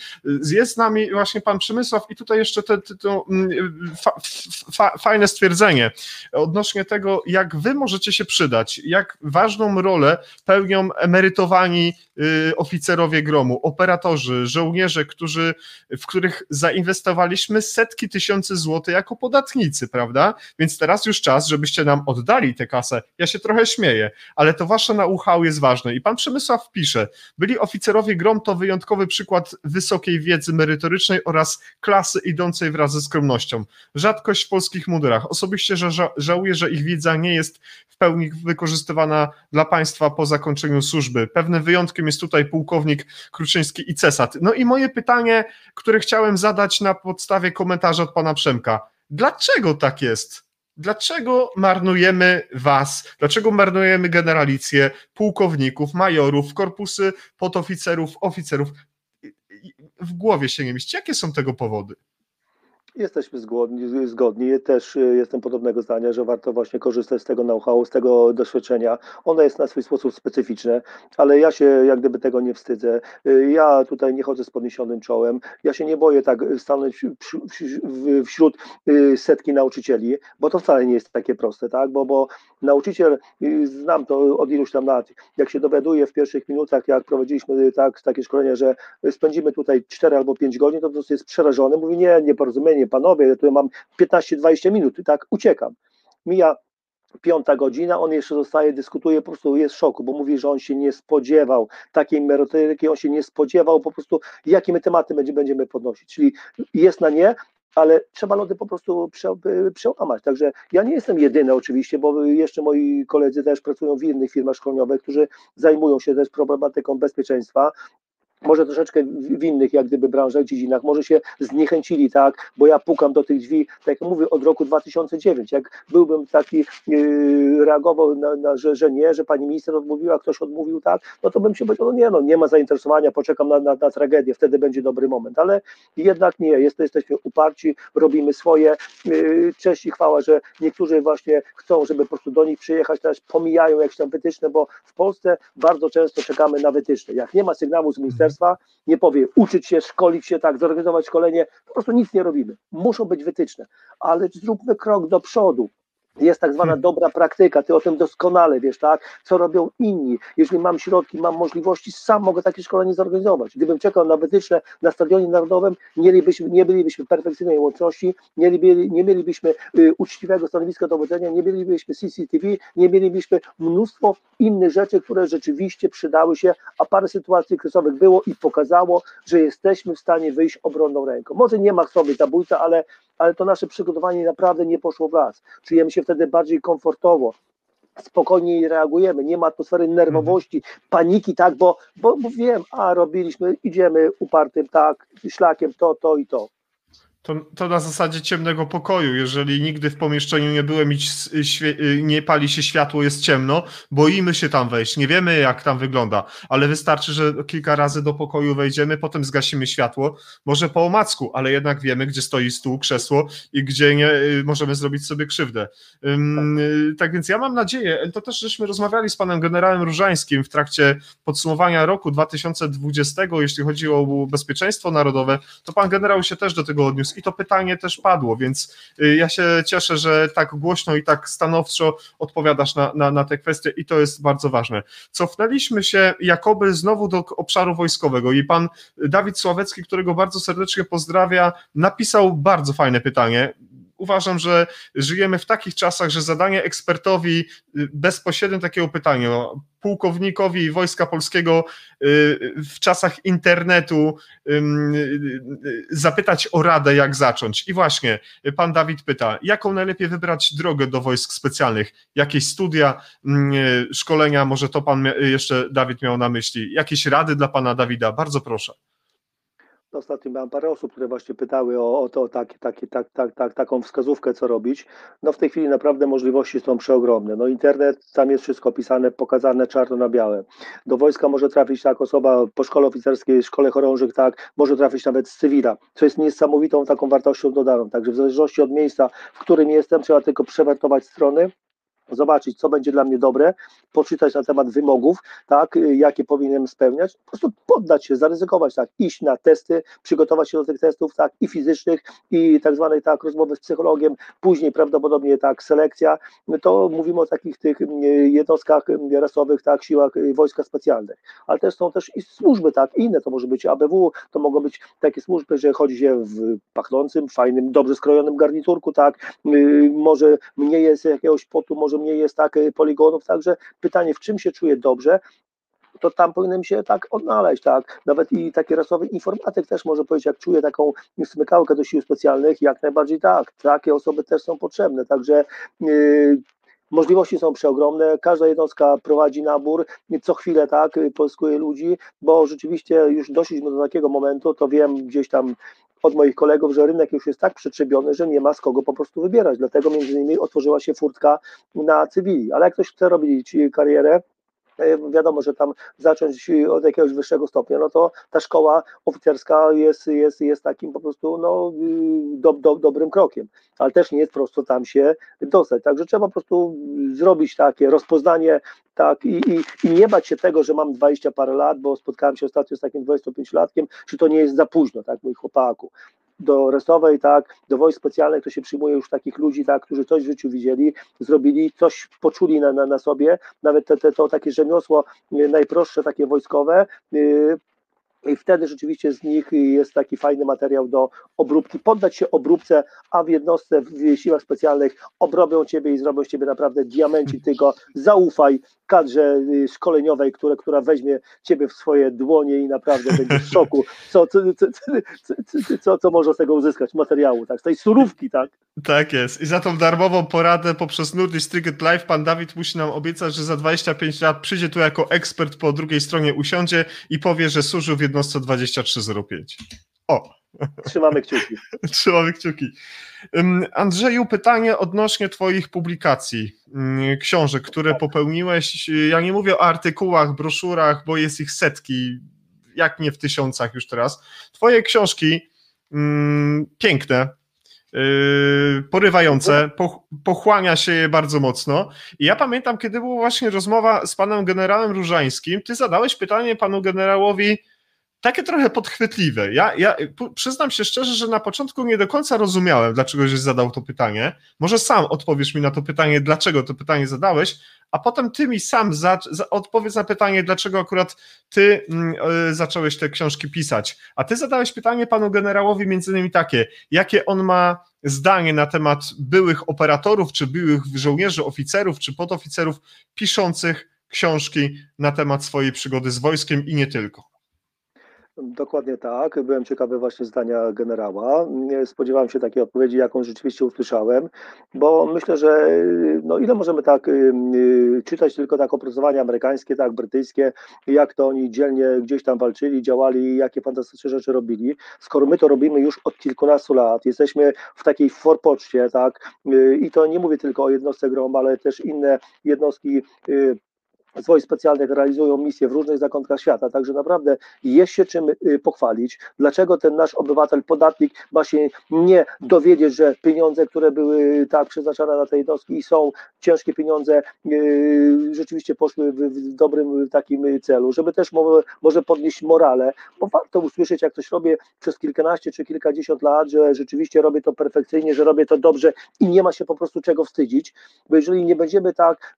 Jest z nami właśnie pan Przemysław i tutaj jeszcze te, te, to mm, fa, fa, fajne stwierdzenie odnośnie tego, jak wy możecie się przydać, jak ważną rolę pełnią emerytowani y, oficerowie gromu, operatorzy, żołnierze, którzy, w których zainwestowaliśmy setki tysięcy złotych jako podatnicy, prawda? Więc teraz już czas, żebyście nam oddali tę kasę. Ja się trochę śmieję, ale to wasze know-how jest ważne. I pan Przemysław pisze, byli oficerowie grom to wyjątkowy przykład wysokiej wiedzy merytorycznej oraz klasy idącej wraz ze skromnością. Rzadkość w polskich mundurach. Osobiście ża żałuję, że ich wiedza nie jest w pełni wykorzystywana dla państwa po zakończeniu służby. Pewnym wyjątkiem jest tutaj pułkownik Kruczyński i Cesat. No i moje pytanie, które chciałem zadać na podstawie komentarza od pana Przemka. Dlaczego tak jest? dlaczego marnujemy was, dlaczego marnujemy generalicję pułkowników, majorów, korpusy podoficerów, oficerów? W głowie się nie mieści. Jakie są tego powody? Jesteśmy zgodni, zgodni. Też y, jestem podobnego zdania, że warto właśnie korzystać z tego know-how, z tego doświadczenia. Ono jest na swój sposób specyficzne, ale ja się jak gdyby tego nie wstydzę. Y, ja tutaj nie chodzę z podniesionym czołem. Ja się nie boję tak stanąć wśród y, setki nauczycieli, bo to wcale nie jest takie proste, tak? Bo, bo nauczyciel, znam to od iluś tam lat, jak się dowiaduje w pierwszych minutach, jak prowadziliśmy tak, takie szkolenie, że spędzimy tutaj 4 albo 5 godzin, to, to jest przerażony. Mówi, nie, nieporozumienie, panowie, ja tutaj mam 15-20 minut i tak uciekam. Mija piąta godzina, on jeszcze zostaje, dyskutuje, po prostu jest w szoku, bo mówi, że on się nie spodziewał takiej merytoryki, on się nie spodziewał po prostu, jakie my tematy będziemy podnosić, czyli jest na nie, ale trzeba lody po prostu prze, przełamać. Także ja nie jestem jedyny oczywiście, bo jeszcze moi koledzy też pracują w innych firmach szkoleniowych, którzy zajmują się też problematyką bezpieczeństwa może troszeczkę w innych jak gdyby branżach, dziedzinach, może się zniechęcili, tak, bo ja pukam do tych drzwi, tak jak mówię, od roku 2009, jak byłbym taki, yy, reagował na, na, że, że nie, że pani minister odmówiła, ktoś odmówił tak, no to bym się powiedział, no nie, no nie ma zainteresowania, poczekam na, na, na tragedię, wtedy będzie dobry moment, ale jednak nie, jest, jesteśmy uparci, robimy swoje, yy, cześć i chwała, że niektórzy właśnie chcą, żeby po prostu do nich przyjechać, teraz pomijają jakieś tam wytyczne, bo w Polsce bardzo często czekamy na wytyczne, jak nie ma sygnału z ministerstwa, ministerstwa nie powie uczyć się, szkolić się, tak, zorganizować szkolenie, po prostu nic nie robimy. Muszą być wytyczne, ale zróbmy krok do przodu. Jest tak zwana hmm. dobra praktyka, ty o tym doskonale wiesz, tak? Co robią inni. Jeżeli mam środki, mam możliwości, sam mogę takie szkolenie zorganizować. Gdybym czekał na wytyczne na Stadionie Narodowym, mielibyśmy, nie bylibyśmy perfekcyjnej łączności, nie, mieli, nie mielibyśmy y, uczciwego stanowiska dowodzenia, nie mielibyśmy CCTV, nie mielibyśmy mnóstwo innych rzeczy, które rzeczywiście przydały się, a parę sytuacji kryzysowych było i pokazało, że jesteśmy w stanie wyjść obronną ręką. Może nie ma sobie zabójca, ale, ale to nasze przygotowanie naprawdę nie poszło w las. Czujemy się wtedy bardziej komfortowo spokojniej reagujemy, nie ma atmosfery nerwowości, mhm. paniki, tak, bo, bo, bo wiem, a robiliśmy, idziemy upartym, tak, szlakiem to, to i to. To, to, na zasadzie ciemnego pokoju. Jeżeli nigdy w pomieszczeniu nie byłem i y, nie pali się światło, jest ciemno, boimy się tam wejść. Nie wiemy, jak tam wygląda, ale wystarczy, że kilka razy do pokoju wejdziemy, potem zgasimy światło. Może po omacku, ale jednak wiemy, gdzie stoi stół, krzesło i gdzie nie y, możemy zrobić sobie krzywdę. tak. tak więc ja mam nadzieję, to też żeśmy rozmawiali z panem generałem Różańskim w trakcie podsumowania roku 2020, jeśli chodzi o bezpieczeństwo narodowe, to pan generał się też do tego odniósł i to pytanie też padło, więc y, ja się cieszę, że tak głośno i tak stanowczo odpowiadasz na, na, na te kwestie i to jest bardzo ważne. Cofnęliśmy się jakoby znowu do obszaru wojskowego i pan Dawid Sławecki, którego bardzo serdecznie pozdrawia, napisał bardzo fajne pytanie uważam, że żyjemy w takich czasach, że zadanie ekspertowi y, bezpośrednio takiego pytania, pułkownikowi Wojska Polskiego y, w czasach internetu y, zapytać o radę, jak zacząć. I właśnie pan Dawid pyta, jaką najlepiej wybrać drogę do wojsk specjalnych? Jakieś studia, szkolenia, może to pan jeszcze Dawid miał na myśli. Jakieś rady dla pana Dawida? Bardzo proszę. Ostatnio miałem parę osób, które właśnie pytały o, o to, tak, tak, tak, tak, tak, taką wskazówkę, co robić. No w tej chwili naprawdę możliwości są przeogromne. No internet, tam jest wszystko pisane, pokazane czarno na białe. Do wojska może trafić tak osoba po szkole oficerskiej, szkole chorążych, tak, może trafić nawet z cywila, co jest niesamowitą taką wartością dodaną. Także w zależności od miejsca, w którym jestem, trzeba tylko przewertować strony, zobaczyć, co będzie dla mnie dobre, poczytać na temat wymogów, tak, jakie powinienem spełniać, po prostu poddać się, zaryzykować, tak, iść na testy, przygotować się do tych testów, tak, i fizycznych, i tak zwanej, tak, rozmowy z psychologiem, później prawdopodobnie, tak, selekcja, to mówimy o takich tych jednostkach rasowych, tak, siłach wojska specjalnych, ale też są też i służby, tak, inne, to może być ABW, to mogą być takie służby, że chodzi się w pachnącym, fajnym, dobrze skrojonym garniturku, tak, może mniej jest jakiegoś potu, może mniej jest tak y, poligonów, także pytanie, w czym się czuję dobrze, to tam powinienem się tak odnaleźć, tak, nawet i taki rasowy informatyk też może powiedzieć, jak czuję taką smykałkę do sił specjalnych, jak najbardziej tak, takie osoby też są potrzebne, także yy, możliwości są przeogromne, każda jednostka prowadzi nabór, co chwilę tak, pozyskuje ludzi, bo rzeczywiście już doszliśmy do takiego momentu, to wiem gdzieś tam od moich kolegów, że rynek już jest tak przetrzebiony, że nie ma z kogo po prostu wybierać, dlatego między innymi otworzyła się furtka na cywili, ale jak ktoś chce robić karierę, wiadomo, że tam zacząć od jakiegoś wyższego stopnia, no to ta szkoła oficerska jest, jest, jest takim po prostu no, do, do, dobrym krokiem, ale też nie jest prosto tam się dostać, także trzeba po prostu zrobić takie rozpoznanie tak, i, i, i nie bać się tego, że mam 20 parę lat, bo spotkałem się ostatnio z takim 25-latkiem, czy to nie jest za późno, tak, mój chłopaku do resowej, tak, do wojsk specjalnych to się przyjmuje już takich ludzi, tak, którzy coś w życiu widzieli, zrobili, coś poczuli na, na, na sobie, nawet te, te, to takie rzemiosło e, najprostsze, takie wojskowe, yy, i wtedy rzeczywiście z nich jest taki fajny materiał do obróbki. Poddać się obróbce, a w jednostce w siłach specjalnych obrobią ciebie i zrobią z ciebie naprawdę diamenci, tylko zaufaj kadrze y, szkoleniowej, które, która weźmie ciebie w swoje dłonie i naprawdę będzie w szoku, co, co, co, co, można z tego uzyskać, materiału, tak, z tej surówki, tak. Tak jest. I za tą darmową poradę poprzez Nurdy Stricket Live pan Dawid musi nam obiecać, że za 25 lat przyjdzie tu jako ekspert po drugiej stronie usiądzie i powie, że służył w jednostce 2305. O! Trzymamy kciuki. Trzymamy kciuki. Andrzeju, pytanie odnośnie Twoich publikacji, książek, które popełniłeś. Ja nie mówię o artykułach, broszurach, bo jest ich setki, jak nie w tysiącach już teraz. Twoje książki, piękne, Yy, porywające, pochłania się je bardzo mocno. I ja pamiętam, kiedy była właśnie rozmowa z panem generałem Różańskim, ty zadałeś pytanie panu generałowi, takie trochę podchwytliwe. Ja, ja przyznam się szczerze, że na początku nie do końca rozumiałem, dlaczego żeś zadał to pytanie. Może sam odpowiesz mi na to pytanie, dlaczego to pytanie zadałeś, a potem ty mi sam za, za, odpowiedz na pytanie, dlaczego akurat ty y, zacząłeś te książki pisać. A ty zadałeś pytanie panu generałowi między innymi takie, jakie on ma zdanie na temat byłych operatorów, czy byłych żołnierzy, oficerów, czy podoficerów piszących książki na temat swojej przygody z wojskiem i nie tylko. Dokładnie tak. Byłem ciekawy właśnie zdania generała. Spodziewałem się takiej odpowiedzi, jaką rzeczywiście usłyszałem, bo myślę, że no ile możemy tak y, y, czytać tylko tak opracowania amerykańskie, tak brytyjskie, jak to oni dzielnie gdzieś tam walczyli, działali, jakie fantastyczne rzeczy robili, skoro my to robimy już od kilkunastu lat, jesteśmy w takiej forpoczcie, tak, y, i to nie mówię tylko o jednostce GROM, ale też inne jednostki z wojsk specjalnych realizują misje w różnych zakątkach świata, także naprawdę jest się czym y, pochwalić. Dlaczego ten nasz obywatel, podatnik ma się nie dowiedzieć, że pieniądze, które były tak przeznaczone na te jednostki i są ciężkie pieniądze, yy, rzeczywiście poszły w, dobrym takim celu, żeby też mo, może podnieść morale, bo warto usłyszeć, jak ktoś robi przez kilkanaście czy kilkadziesiąt lat, że rzeczywiście robię to perfekcyjnie, że robię to dobrze i nie ma się po prostu czego wstydzić, bo jeżeli nie będziemy tak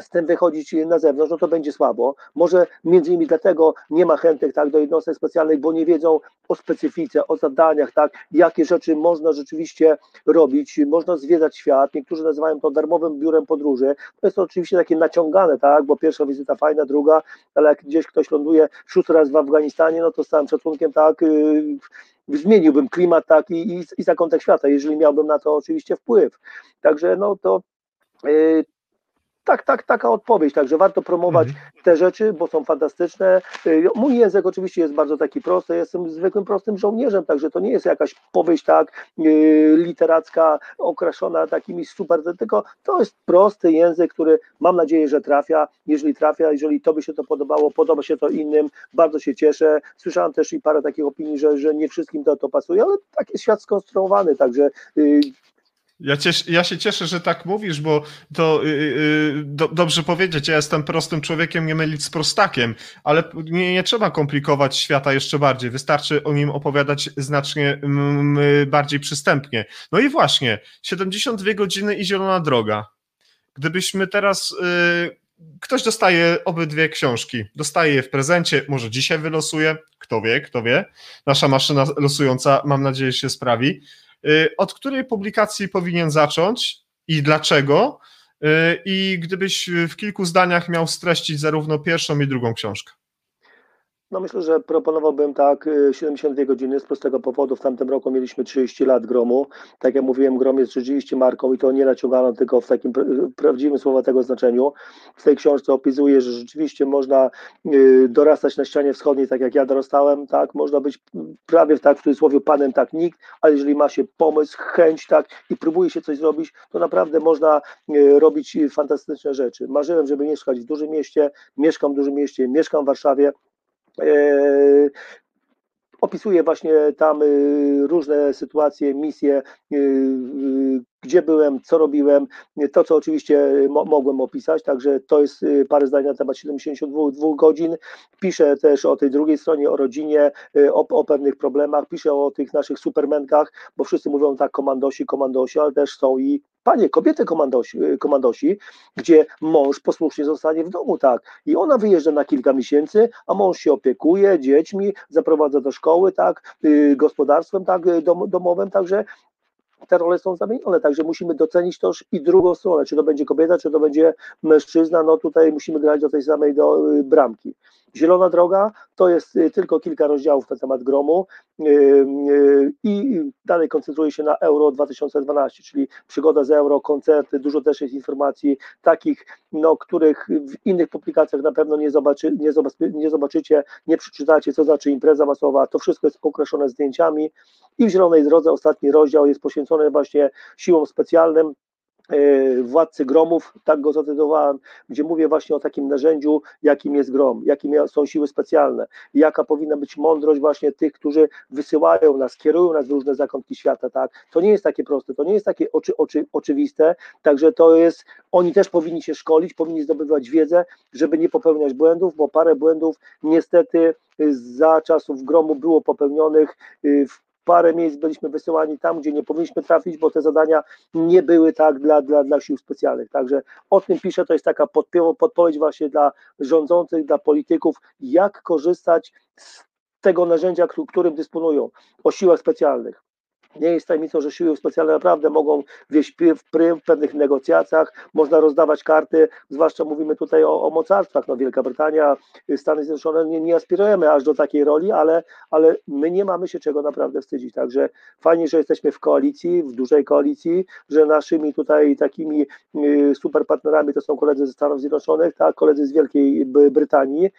z tym wychodzić na zewnątrz, no to będzie słabo. Może między innymi dlatego nie ma chętnych tak do jednostek specjalnych, bo nie wiedzą o specyfice, o zadaniach, tak, jakie rzeczy można rzeczywiście robić, można zwiedzać świat. Niektórzy nazywają to darmowym biurem podróży. To jest to oczywiście takie naciągane, tak, bo pierwsza wizyta fajna, druga, ale jak gdzieś ktoś ląduje szósty raz w Afganistanie, no to z całym szacunkiem tak yy, zmieniłbym klimat tak i, i, i zakątek świata, jeżeli miałbym na to oczywiście wpływ. Także no to yy, tak, tak, taka odpowiedź, także warto promować mhm. te rzeczy, bo są fantastyczne. Y, mój język oczywiście jest bardzo taki prosty, jestem zwykłym prostym żołnierzem, także to nie jest jakaś powieść tak y, literacka, okraszona takimi super, tylko to jest prosty język, który mam nadzieję, że trafia, jeżeli trafia, jeżeli to by się to podobało, podoba się to innym, bardzo się cieszę. Słyszałem też i parę takich opinii, że, że nie wszystkim to, to pasuje, ale tak jest świat skonstruowany, także y, ja, ja, się cieszę, że tak mówisz, bo to yy, yy, do, dobrze powiedzieć, ja jestem prostym człowiekiem, nie mylić z prostakiem, ale nie, nie trzeba komplikować świata jeszcze bardziej, wystarczy o nim opowiadać znacznie bardziej przystępnie. No i właśnie, 72 godziny i zielona droga. Gdybyśmy teraz... Yy, ktoś dostaje obydwie książki, dostaje je w prezencie, może dzisiaj wylosuje, kto wie, kto wie. Nasza maszyna losująca, mam nadzieję, się sprawi. Y, od której publikacji powinien zacząć i dlaczego? Y, I gdybyś w kilku zdaniach miał streścić zarówno pierwszą i drugą książkę. No myślę, że proponowałbym tak 72 y, godziny z prostego powodu. W tamtym roku mieliśmy 30 lat gromu. Tak jak mówiłem, grom jest rzeczywiście marką i to nie naciągano tylko w takim prawdziwym słowa tego znaczeniu. W tej książce opisuję, że rzeczywiście można y, dorastać na ścianie wschodniej, tak jak ja dorastałem, tak, można być prawie tak w cudzysłowie panem, tak nikt, ale jeżeli ma się pomysł, chęć, tak i próbuje się coś zrobić, to naprawdę można y, robić fantastyczne rzeczy. Marzyłem, żeby mieszkać w dużym mieście, mieszkam w dużym mieście, mieszkam w Warszawie, opisuje właśnie tam y, różne sytuacje, misje, y, y, gdzie byłem, co robiłem, to co oczywiście mo mogłem opisać, także to jest parę zdań na temat 72 godzin. Piszę też o tej drugiej stronie, o rodzinie, o, o pewnych problemach, piszę o tych naszych supermenkach, bo wszyscy mówią tak komandosi, komandosi, ale też są i panie, kobiety komandosi, komandosi, gdzie mąż posłusznie zostanie w domu, tak, i ona wyjeżdża na kilka miesięcy, a mąż się opiekuje dziećmi, zaprowadza do szkoły, tak, y, gospodarstwem, tak, y, dom, domowym, także te role są zamienione, także musimy docenić też i drugą stronę, czy to będzie kobieta, czy to będzie mężczyzna, no tutaj musimy grać do tej samej do y, bramki. Zielona Droga to jest y, tylko kilka rozdziałów na temat gromu y, i dalej koncentruje się na Euro 2012, czyli przygoda z Euro, koncerty, dużo też jest informacji takich, no, których w innych publikacjach na pewno nie, zobaczy, nie, zobaczy, nie zobaczycie, nie przeczytacie, co znaczy impreza masowa, to wszystko jest określone zdjęciami i w Zielonej Drodze ostatni rozdział jest poświęcony właśnie siłom specjalnym, E, władcy gromów, tak go zatytułowałem, gdzie mówię właśnie o takim narzędziu, jakim jest grom, jakim są siły specjalne, jaka powinna być mądrość właśnie tych, którzy wysyłają nas, kierują nas w różne zakątki świata, tak, to nie jest takie proste, to nie jest takie oczy, oczy, oczywiste, także to jest, oni też powinni się szkolić, powinni zdobywać wiedzę, żeby nie popełniać błędów, bo parę błędów niestety za czasów gromu było popełnionych y, w parę miejsc byliśmy wysyłani tam, gdzie nie powinniśmy trafić, bo te zadania nie były tak dla, dla, dla sił specjalnych. Także o tym piszę, to jest taka podpowiedź właśnie dla rządzących, dla polityków, jak korzystać z tego narzędzia, którym dysponują, o siłach specjalnych. Nie jest tajemnicą, że siły specjalne naprawdę mogą wieść w prym w pewnych negocjacjach, można rozdawać karty, zwłaszcza mówimy tutaj o, o mocarstwach. No Wielka Brytania, Stany Zjednoczone nie, nie aspirujemy aż do takiej roli, ale, ale my nie mamy się czego naprawdę wstydzić. Także fajnie, że jesteśmy w koalicji, w dużej koalicji, że naszymi tutaj takimi y, super partnerami to są koledzy ze Stanów Zjednoczonych, tak, koledzy z Wielkiej Brytanii,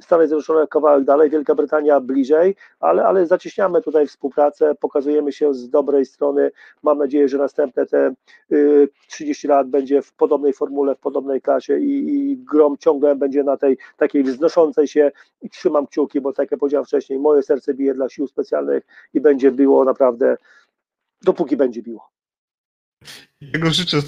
Stany Zjednoczone kawałek dalej, Wielka Brytania bliżej, ale, ale zacieśniamy tutaj współpracę, pokazujemy się z dobrej strony. Mam nadzieję, że następne te y, 30 lat będzie w podobnej formule, w podobnej klasie i, i grom ciągle będzie na tej takiej wznoszącej się i trzymam kciuki, bo tak jak powiedziałem wcześniej, moje serce bije dla sił specjalnych i będzie biło naprawdę, dopóki będzie biło. Jego życzę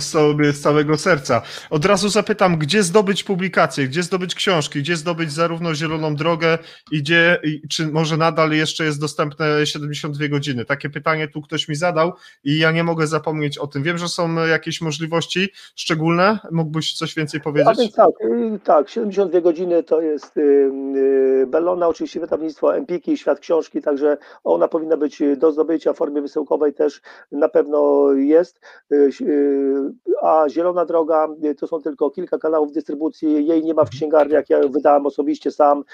sobie z całego serca. Od razu zapytam, gdzie zdobyć publikacje, gdzie zdobyć książki, gdzie zdobyć zarówno Zieloną Drogę i gdzie, czy może nadal jeszcze jest dostępne 72 godziny? Takie pytanie tu ktoś mi zadał i ja nie mogę zapomnieć o tym. Wiem, że są jakieś możliwości szczególne. Mógłbyś coś więcej powiedzieć? Tak, y, tak, 72 godziny to jest y, y, Bellona, oczywiście wydawnictwo Empiki, Świat Książki, także ona powinna być do zdobycia w formie wysyłkowej też na pewno jest a Zielona Droga y, to są tylko kilka kanałów dystrybucji, jej nie ma w księgarniach, ja ją wydałem osobiście sam,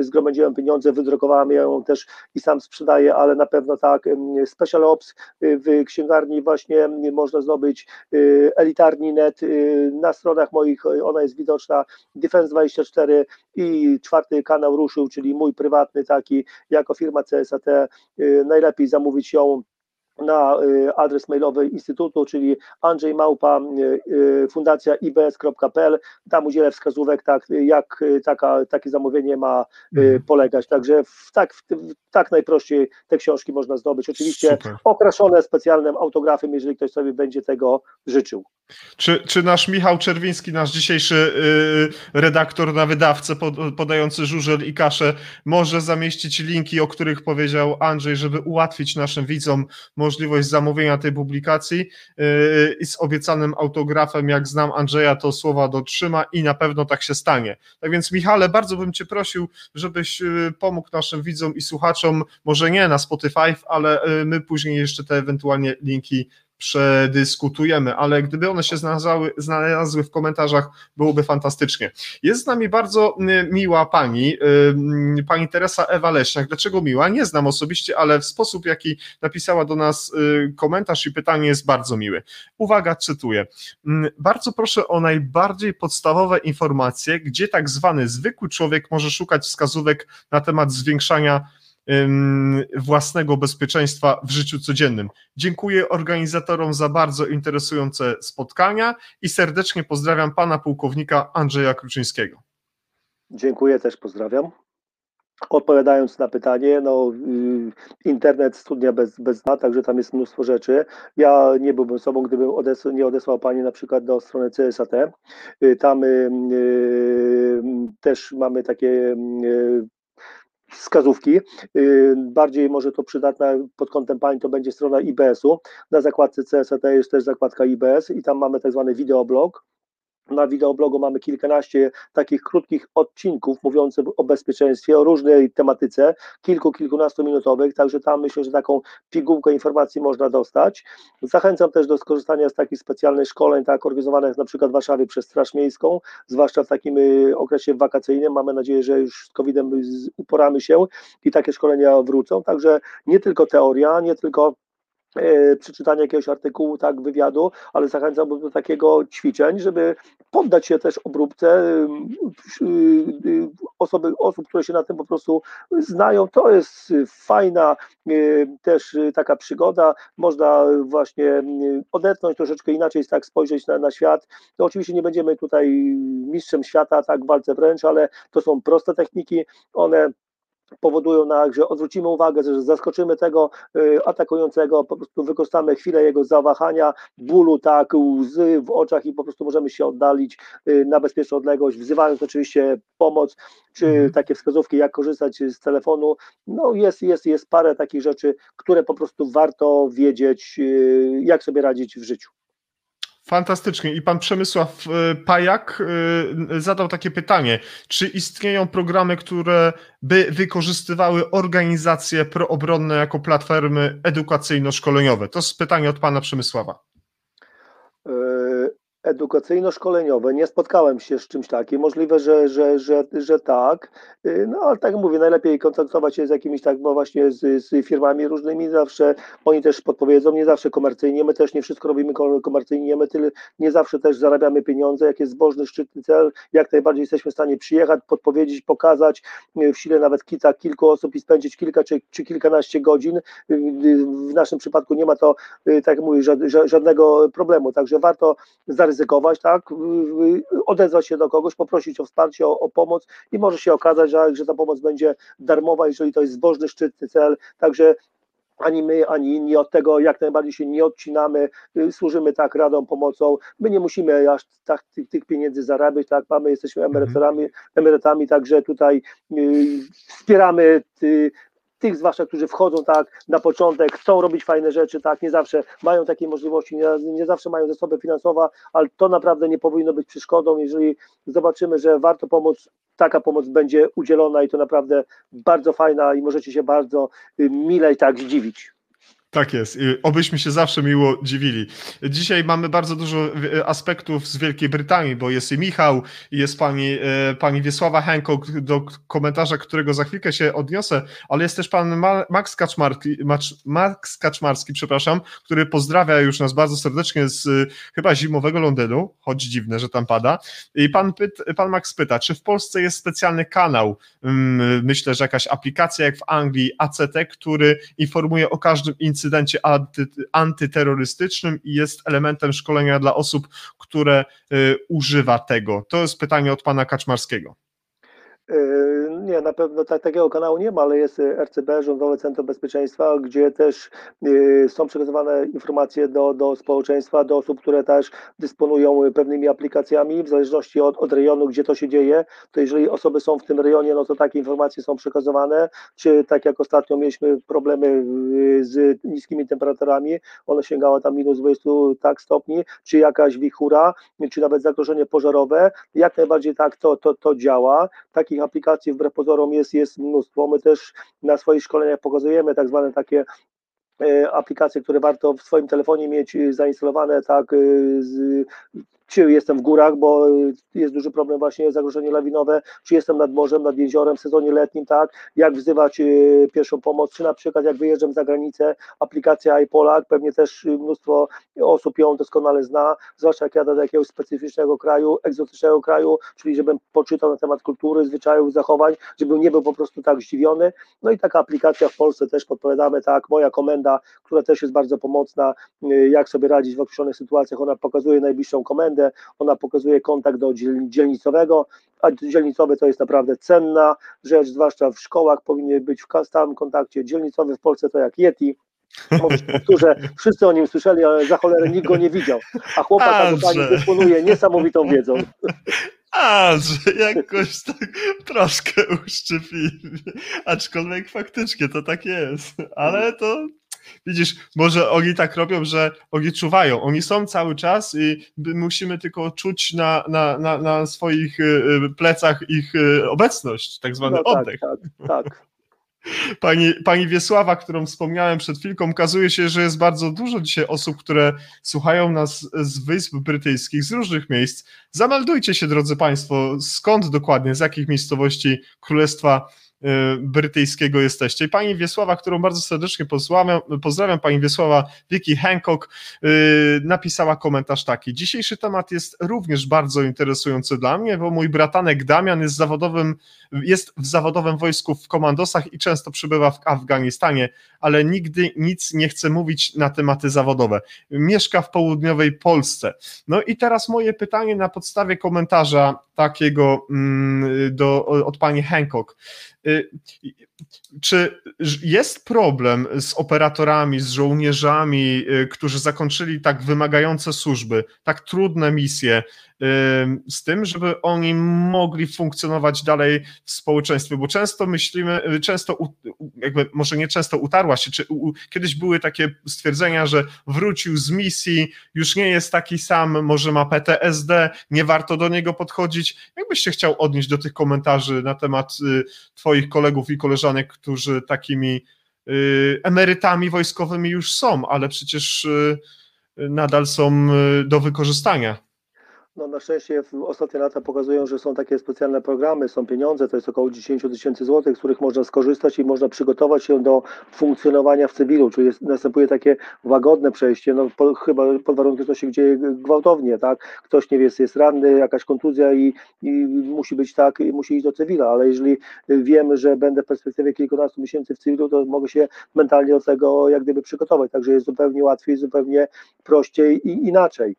zgromadziłem pieniądze, wydrukowałem ją też i sam sprzedaję, ale na pewno tak, Special Ops w księgarni właśnie można zdobyć elitarni net, na stronach moich ona jest widoczna, Defense24 i czwarty kanał ruszył, czyli mój prywatny taki, jako firma CSAT, najlepiej zamówić ją na y, adres mailowy Instytutu, czyli Andrzej Małpa, y, y, fundacja ibs.pl. Tam udzielę wskazówek, tak, jak taka, takie zamówienie ma mhm. polegać. Także w, tak, w, tak najprościej te książki można zdobyć. Oczywiście Super. okraszone specjalnym autografem, jeżeli ktoś sobie będzie tego życzył. Czy, czy nasz Michał Czerwiński, nasz dzisiejszy redaktor na wydawcę pod, podający żużel i kaszę, może zamieścić linki, o których powiedział Andrzej, żeby ułatwić naszym widzom możliwość zamówienia tej publikacji yy, i z obiecanym autografem, jak znam Andrzeja, to słowa dotrzyma i na pewno tak się stanie. Tak więc Michale, bardzo bym Cię prosił, żebyś yy, pomógł naszym widzom i słuchaczom, może nie na Spotify, ale yy, my później jeszcze te ewentualnie linki przedyskutujemy, ale gdyby one się znalazły, znalazły w komentarzach, byłoby fantastycznie. Jest z nami bardzo miła pani, pani Teresa Ewa Leśniak. Dlaczego miła? Nie znam osobiście, ale w sposób, jaki napisała do nas komentarz i pytanie jest bardzo miły. Uwaga, cytuję. Bardzo proszę o najbardziej podstawowe informacje, gdzie tak zwany zwykły człowiek może szukać wskazówek na temat zwiększania własnego bezpieczeństwa w życiu codziennym. Dziękuję organizatorom za bardzo interesujące spotkania i serdecznie pozdrawiam pana pułkownika Andrzeja Kruczyńskiego. Dziękuję, też pozdrawiam. Odpowiadając na pytanie, no, y, internet studnia bez, bez dna, także tam jest mnóstwo rzeczy. Ja nie byłbym sobą, gdybym odes nie odesłał Pani na przykład do strony CSAT. Y, tam y, y, też mamy takie y, wskazówki. Bardziej może to przydatna pod kątem Pani to będzie strona IBS-u. Na zakładce CSAT jest też zakładka IBS i tam mamy tak zwany wideoblog na wideoblogu mamy kilkanaście takich krótkich odcinków mówiących o bezpieczeństwie, o różnej tematyce, kilku, kilkunastominutowych, także tam myślę, że taką pigułkę informacji można dostać. Zachęcam też do skorzystania z takich specjalnych szkoleń, tak organizowanych na przykład w Warszawie przez Straż Miejską, zwłaszcza w takim y, okresie wakacyjnym. Mamy nadzieję, że już z COVID-em uporamy się i takie szkolenia wrócą. Także nie tylko teoria, nie tylko przeczytania jakiegoś artykułu, tak, wywiadu, ale zachęcam do takiego ćwiczeń, żeby poddać się też obróbce y, y, osoby, osób, które się na tym po prostu znają. To jest fajna y, też taka przygoda. Można właśnie odetchnąć troszeczkę inaczej, tak spojrzeć na, na świat. To oczywiście nie będziemy tutaj mistrzem świata, tak, w walce wręcz, ale to są proste techniki, one powodują, na, że odwrócimy uwagę, że zaskoczymy tego y, atakującego, po prostu wykorzystamy chwilę jego zawahania, bólu, tak, łzy w oczach i po prostu możemy się oddalić y, na bezpieczną odległość, wzywając oczywiście pomoc, czy mhm. takie wskazówki, jak korzystać z telefonu. No jest, jest, jest parę takich rzeczy, które po prostu warto wiedzieć, y, jak sobie radzić w życiu. Fantastycznie. I pan Przemysław y, Pajak y, zadał takie pytanie: czy istnieją programy, które by wykorzystywały organizacje proobronne jako platformy edukacyjno-szkoleniowe? To jest pytanie od pana Przemysława. E, edukacyjno-szkoleniowe. Nie spotkałem się z czymś takim. Możliwe, że, że, że, że tak. Y, no ale tak mówię, najlepiej kontaktować się z jakimiś tak, bo właśnie z, z firmami różnymi zawsze. Oni też podpowiedzą, nie zawsze komercyjnie. My też nie wszystko robimy komercyjnie. My tyle, nie zawsze też zarabiamy pieniądze. Jak jest zbożny, szczytny cel, jak najbardziej jesteśmy w stanie przyjechać, podpowiedzieć, pokazać y, w sile nawet kilka, kilku osób i spędzić kilka czy, czy kilkanaście godzin. Y, w naszym przypadku nie ma to, tak jak mówię, żadnego problemu. Także warto zaryzykować zaryzykować, tak, odezwać się do kogoś, poprosić o wsparcie, o, o pomoc i może się okazać, że, że ta pomoc będzie darmowa, jeżeli to jest zbożny, szczytny cel, także ani my, ani inni od tego jak najbardziej się nie odcinamy, y, służymy tak radą, pomocą. My nie musimy aż tak tych, tych pieniędzy zarabiać, tak mamy, jesteśmy mhm. emerytami, emerytami także tutaj y, wspieramy y, tych zwłaszcza, którzy wchodzą tak na początek, chcą robić fajne rzeczy, tak, nie zawsze mają takie możliwości, nie, nie zawsze mają zasoby finansowe, ale to naprawdę nie powinno być przeszkodą, jeżeli zobaczymy, że warto pomóc, taka pomoc będzie udzielona i to naprawdę bardzo fajna i możecie się bardzo y, mile i tak zdziwić. Tak jest. Obyśmy się zawsze miło dziwili. Dzisiaj mamy bardzo dużo aspektów z Wielkiej Brytanii, bo jest i Michał, jest pani, e, pani Wiesława Hancock, do komentarza, którego za chwilkę się odniosę, ale jest też pan Max Kaczmarski, Max Kaczmarski, przepraszam, który pozdrawia już nas bardzo serdecznie z chyba zimowego Londynu, choć dziwne, że tam pada. I pan, pyt, pan Max pyta, czy w Polsce jest specjalny kanał, mm, myślę, że jakaś aplikacja jak w Anglii, ACT, który informuje o każdym incydencie incydencie anty, antyterrorystycznym i jest elementem szkolenia dla osób, które y, używa tego? To jest pytanie od pana Kaczmarskiego. Yy, nie, na pewno tak, takiego kanału nie ma, ale jest RCB, Rządowe Centrum Bezpieczeństwa, gdzie też yy, są przekazywane informacje do, do społeczeństwa, do osób, które też dysponują pewnymi aplikacjami, w zależności od, od rejonu, gdzie to się dzieje, to jeżeli osoby są w tym rejonie, no to takie informacje są przekazywane, czy tak jak ostatnio mieliśmy problemy yy, z niskimi temperaturami, one sięgały tam minus 20 tak stopni, czy jakaś wichura, czy nawet zagrożenie pożarowe, jak najbardziej tak to, to, to działa, takich takich aplikacji wbrew pozorom jest, jest mnóstwo. My też na swoich szkoleniach pokazujemy tak zwane takie aplikacje, które warto w swoim telefonie mieć zainstalowane, tak, z, czy jestem w górach, bo jest duży problem właśnie zagrożenie lawinowe, czy jestem nad morzem, nad jeziorem w sezonie letnim, tak, jak wzywać y, pierwszą pomoc, czy na przykład jak wyjeżdżam za granicę, aplikacja iPolak, pewnie też mnóstwo osób ją doskonale zna, zwłaszcza jak jadę do jakiegoś specyficznego kraju, egzotycznego kraju, czyli żebym poczytał na temat kultury, zwyczajów, zachowań, żebym nie był po prostu tak zdziwiony, no i taka aplikacja w Polsce też podpowiadamy, tak, moja komenda, która też jest bardzo pomocna, y, jak sobie radzić w określonych sytuacjach, ona pokazuje najbliższą komendę, ona pokazuje kontakt do dzielnicowego, a dzielnicowy to jest naprawdę cenna rzecz, zwłaszcza w szkołach powinny być w stałym kontakcie. Dzielnicowy w Polsce to jak Yeti, powtórzę, wszyscy o nim słyszeli, ale za cholerę nikt go nie widział, a chłopak pani dysponuje niesamowitą wiedzą. A, że jakoś tak troszkę uszczypliwie. Aczkolwiek faktycznie to tak jest. Ale to Widzisz, może oni tak robią, że oni czuwają. Oni są cały czas i musimy tylko czuć na, na, na, na swoich y, y, plecach ich y, obecność, tak zwany no, tak, oddech. Tak, tak, tak. Pani, pani Wiesława, którą wspomniałem przed chwilką, okazuje się, że jest bardzo dużo dzisiaj osób, które słuchają nas z Wysp Brytyjskich, z różnych miejsc. Zameldujcie się, drodzy Państwo, skąd dokładnie, z jakich miejscowości Królestwa brytyjskiego jesteście. I pani Wiesława, którą bardzo serdecznie pozdrawiam, pozdrawiam pani Wiesława Vicky Hancock, y, napisała komentarz taki. Dzisiejszy temat jest również bardzo interesujący dla mnie, bo mój bratanek Damian jest zawodowym, jest w zawodowym wojsku w komandosach i często przybywa w Afganistanie, ale nigdy nic nie chce mówić na tematy zawodowe. Mieszka w południowej Polsce. No i teraz moje pytanie na podstawie komentarza takiego mm, do, od pani Hancock. Y, czy jest problem z operatorami, z żołnierzami, y, którzy zakończyli tak wymagające służby, tak trudne misje, z tym, żeby oni mogli funkcjonować dalej w społeczeństwie, bo często myślimy, y, często, jakby może nie często utarła się, czy kiedyś były takie stwierdzenia, że wrócił z misji, już nie jest taki sam, może ma PTSD, nie warto do niego podchodzić. Jakbyś się chciał odnieść do tych komentarzy na temat y, twoich kolegów i koleżanek, którzy takimi y, emerytami wojskowymi już są, ale przecież nadal są do wykorzystania. No na szczęście ostatnie lata pokazują, że są takie specjalne programy, są pieniądze, to jest około 10 tysięcy złotych, z których można skorzystać i można przygotować się do funkcjonowania w cywilu, czyli jest, następuje takie łagodne przejście, no po, chyba pod warunkiem, że to się dzieje gwałtownie, tak, ktoś nie wie, jest ranny, jakaś kontuzja i, i musi być tak, musi iść do cywila, ale jeżeli wiemy, że będę w perspektywie kilkunastu miesięcy w cywilu, to mogę się mentalnie do tego jak gdyby przygotować, także jest zupełnie łatwiej, zupełnie prościej i inaczej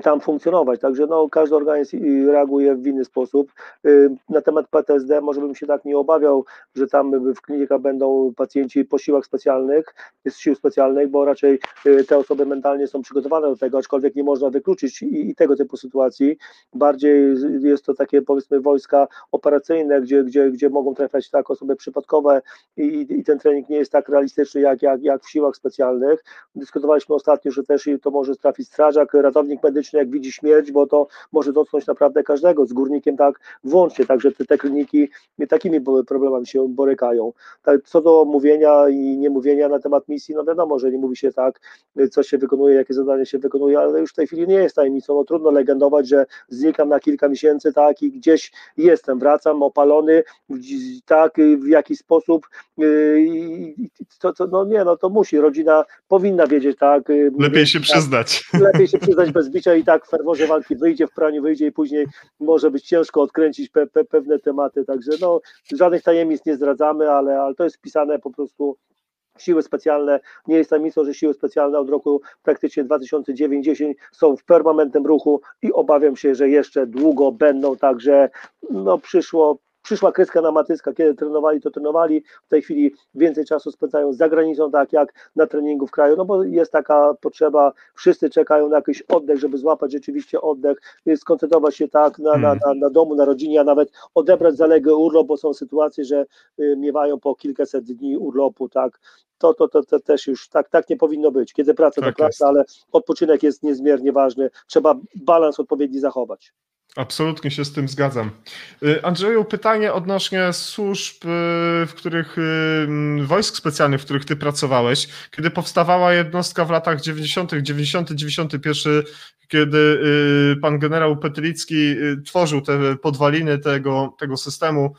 tam funkcjonować. Także no, każdy organizm reaguje w inny sposób. Y, na temat PTSD może bym się tak nie obawiał, że tam w klinikach będą pacjenci po siłach specjalnych, z sił specjalnych, bo raczej y, te osoby mentalnie są przygotowane do tego, aczkolwiek nie można wykluczyć i, i tego typu sytuacji. Bardziej jest to takie powiedzmy wojska operacyjne, gdzie, gdzie, gdzie mogą trafiać tak osoby przypadkowe i, i ten trening nie jest tak realistyczny jak, jak, jak w siłach specjalnych. Dyskutowaliśmy ostatnio, że też to może trafić strażak, ratownik medyczny, jak widzi śmierć, bo to może dotknąć naprawdę każdego, z górnikiem tak włącznie, także te, te kliniki takimi problemami się borykają. Tak, co do mówienia i niemówienia na temat misji, no wiadomo, że nie mówi się tak, co się wykonuje, jakie zadanie się wykonuje, ale już w tej chwili nie jest tajemnicą, no trudno legendować, że znikam na kilka miesięcy, tak, i gdzieś jestem, wracam opalony, tak, w jaki sposób, yy, to, to, no nie, no to musi, rodzina powinna wiedzieć, tak. Lepiej się tak, przyznać. Lepiej się przyznać bez bicia i tak w ferworze walki wyjdzie, w praniu wyjdzie i później może być ciężko odkręcić pe, pe, pewne tematy, także no, żadnych tajemnic nie zdradzamy, ale, ale to jest wpisane po prostu Siły specjalne, nie jest tajemnicą, że siły specjalne od roku praktycznie 2009-10 są w permanentnym ruchu i obawiam się, że jeszcze długo będą, także no przyszło przyszła kreska na matyska, kiedy trenowali, to trenowali, w tej chwili więcej czasu spędzają za granicą, tak jak na treningu w kraju, no bo jest taka potrzeba, wszyscy czekają na jakiś oddech, żeby złapać rzeczywiście oddech, skoncentrować się tak na, na, na, na domu, na rodzinie, a nawet odebrać zaległy urlop, bo są sytuacje, że y, miewają po kilkaset dni urlopu, tak, to, to, to, to, też już tak, tak nie powinno być. Kiedy praca tak to praca, ale odpoczynek jest niezmiernie ważny. Trzeba balans odpowiedni zachować. Absolutnie się z tym zgadzam. Y, Andrzeju, pytanie odnośnie służb, y, w których y, wojsk specjalnych, w których ty pracowałeś. Kiedy powstawała jednostka w latach 90., 90, 91, kiedy pan generał Petylicki tworzył te podwaliny tego, tego systemu,